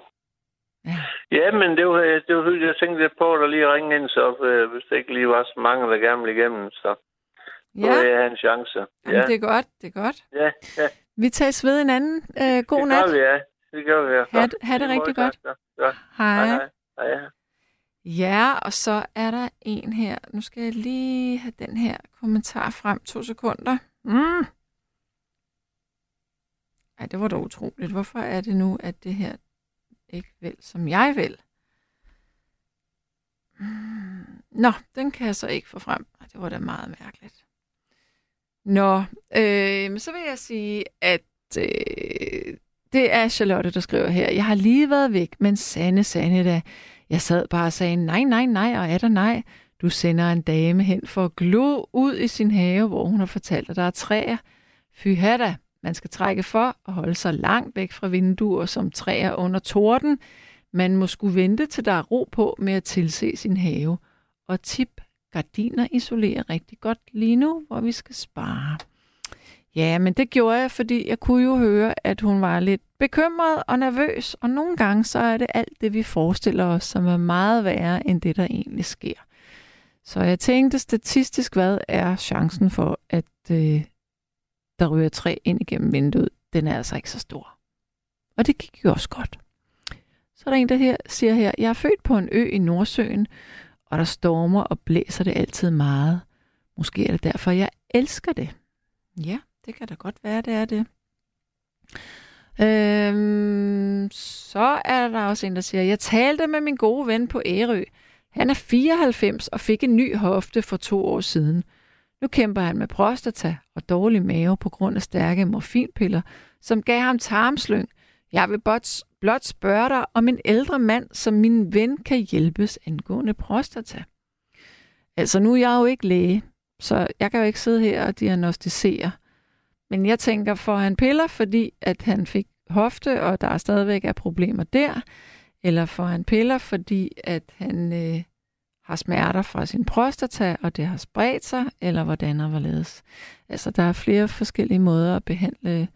Ja. Ja, men det var, det var hyggeligt. Jeg tænkte lidt på, at lige ringe ind, så øh, hvis der ikke lige var så mange, der gerne ville igennem, så Ja, vil jeg have en chance. Jamen, Ja, det er godt, det er godt. ja, ja. Vi tages ved en anden. Øh, god det nat. gør vi, ja. Det gør vi, ja. Ha' det- ha' det Lige rigtig godt. så. Ja. Hej. Hej, hej. hej. Ja, og så er der en her. Nu skal jeg lige have den her kommentar frem. To sekunder. Mm. Ej, det var da utroligt. Hvorfor er det nu, at det her ikke vil, som jeg vil? Mm. Nå, den kan jeg så ikke få frem. Det var da meget mærkeligt. Nå, øh, men så vil jeg sige, at øh, det er Charlotte, der skriver her. Jeg har lige været væk, men sande, sande da. Jeg sad bare og sagde, nej, nej, nej, og er der nej. Du sender en dame hen for at glo ud i sin have, hvor hun har fortalt, at der er træer. Fy da, man skal trække for og holde sig langt væk fra vinduer som træer under torden. Man må skulle vente, til der er ro på med at tilse sin have. Og tip, gardiner isolerer rigtig godt lige nu, hvor vi skal spare. Ja, men det gjorde jeg, fordi jeg kunne jo høre, at hun var lidt bekymret og nervøs, og nogle gange så er det alt det, vi forestiller os, som er meget værre end det, der egentlig sker. Så jeg tænkte statistisk, hvad er chancen for, at øh, der ryger træ ind igennem vinduet? Den er altså ikke så stor. Og det gik jo også godt. Så er der en, der her, siger her, jeg er født på en ø i Nordsøen, og der stormer og blæser det altid meget. Måske er det derfor, jeg elsker det. Ja, det kan da godt være, det er det. Øhm, så er der også en, der siger, jeg talte med min gode ven på Ærø. Han er 94 og fik en ny hofte for to år siden. Nu kæmper han med prostata og dårlig mave på grund af stærke morfinpiller, som gav ham tarmslyng. Jeg vil blot, blot spørge dig om en ældre mand, som min ven kan hjælpes angående prostata. Altså nu er jeg jo ikke læge, så jeg kan jo ikke sidde her og diagnostisere. Men jeg tænker, får han piller, fordi at han fik hofte, og der stadigvæk er problemer der? Eller får han piller, fordi at han øh, har smerter fra sin prostata, og det har spredt sig? Eller hvordan og hvorledes? Altså, der er flere forskellige måder at behandle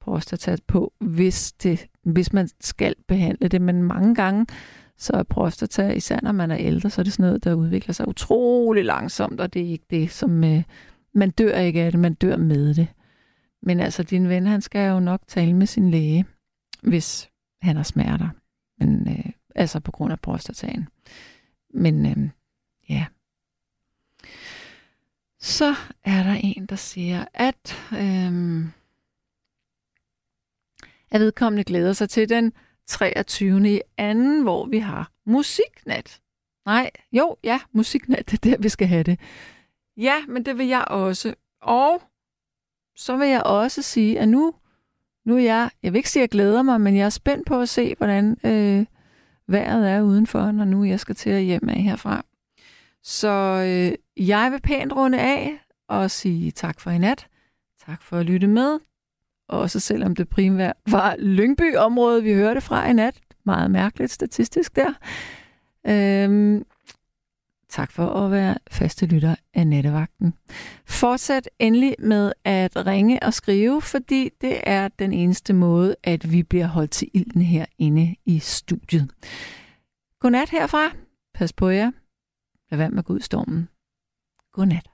prostata på, hvis, det, hvis man skal behandle det. Men mange gange, så er prostata, især når man er ældre, så er det sådan noget, der udvikler sig utrolig langsomt, og det er ikke det, som øh, man dør ikke af det, man dør med det. Men altså, din ven, han skal jo nok tale med sin læge, hvis han har smerter. Men, øh, altså på grund af prostataen. Men øh, ja. Så er der en, der siger, at, øhm, at vedkommende glæder sig til den 23. i anden, hvor vi har musiknat. Nej, jo, ja, musiknat, det er der, vi skal have det. Ja, men det vil jeg også. Og så vil jeg også sige, at nu, nu er jeg, jeg vil ikke sige, at jeg glæder mig, men jeg er spændt på at se, hvordan øh, vejret er udenfor, når nu jeg skal til at hjem af herfra. Så øh, jeg vil pænt runde af og sige tak for i nat. Tak for at lytte med. Også selvom det primært var Lyngby-området, vi hørte fra i nat. Meget mærkeligt statistisk der. Øhm, tak for at være faste lytter af Nattevagten. Fortsæt endelig med at ringe og skrive, fordi det er den eneste måde, at vi bliver holdt til ilden herinde i studiet. Godnat herfra. Pas på jer. Lad være med at gå ud i stormen. Godnat.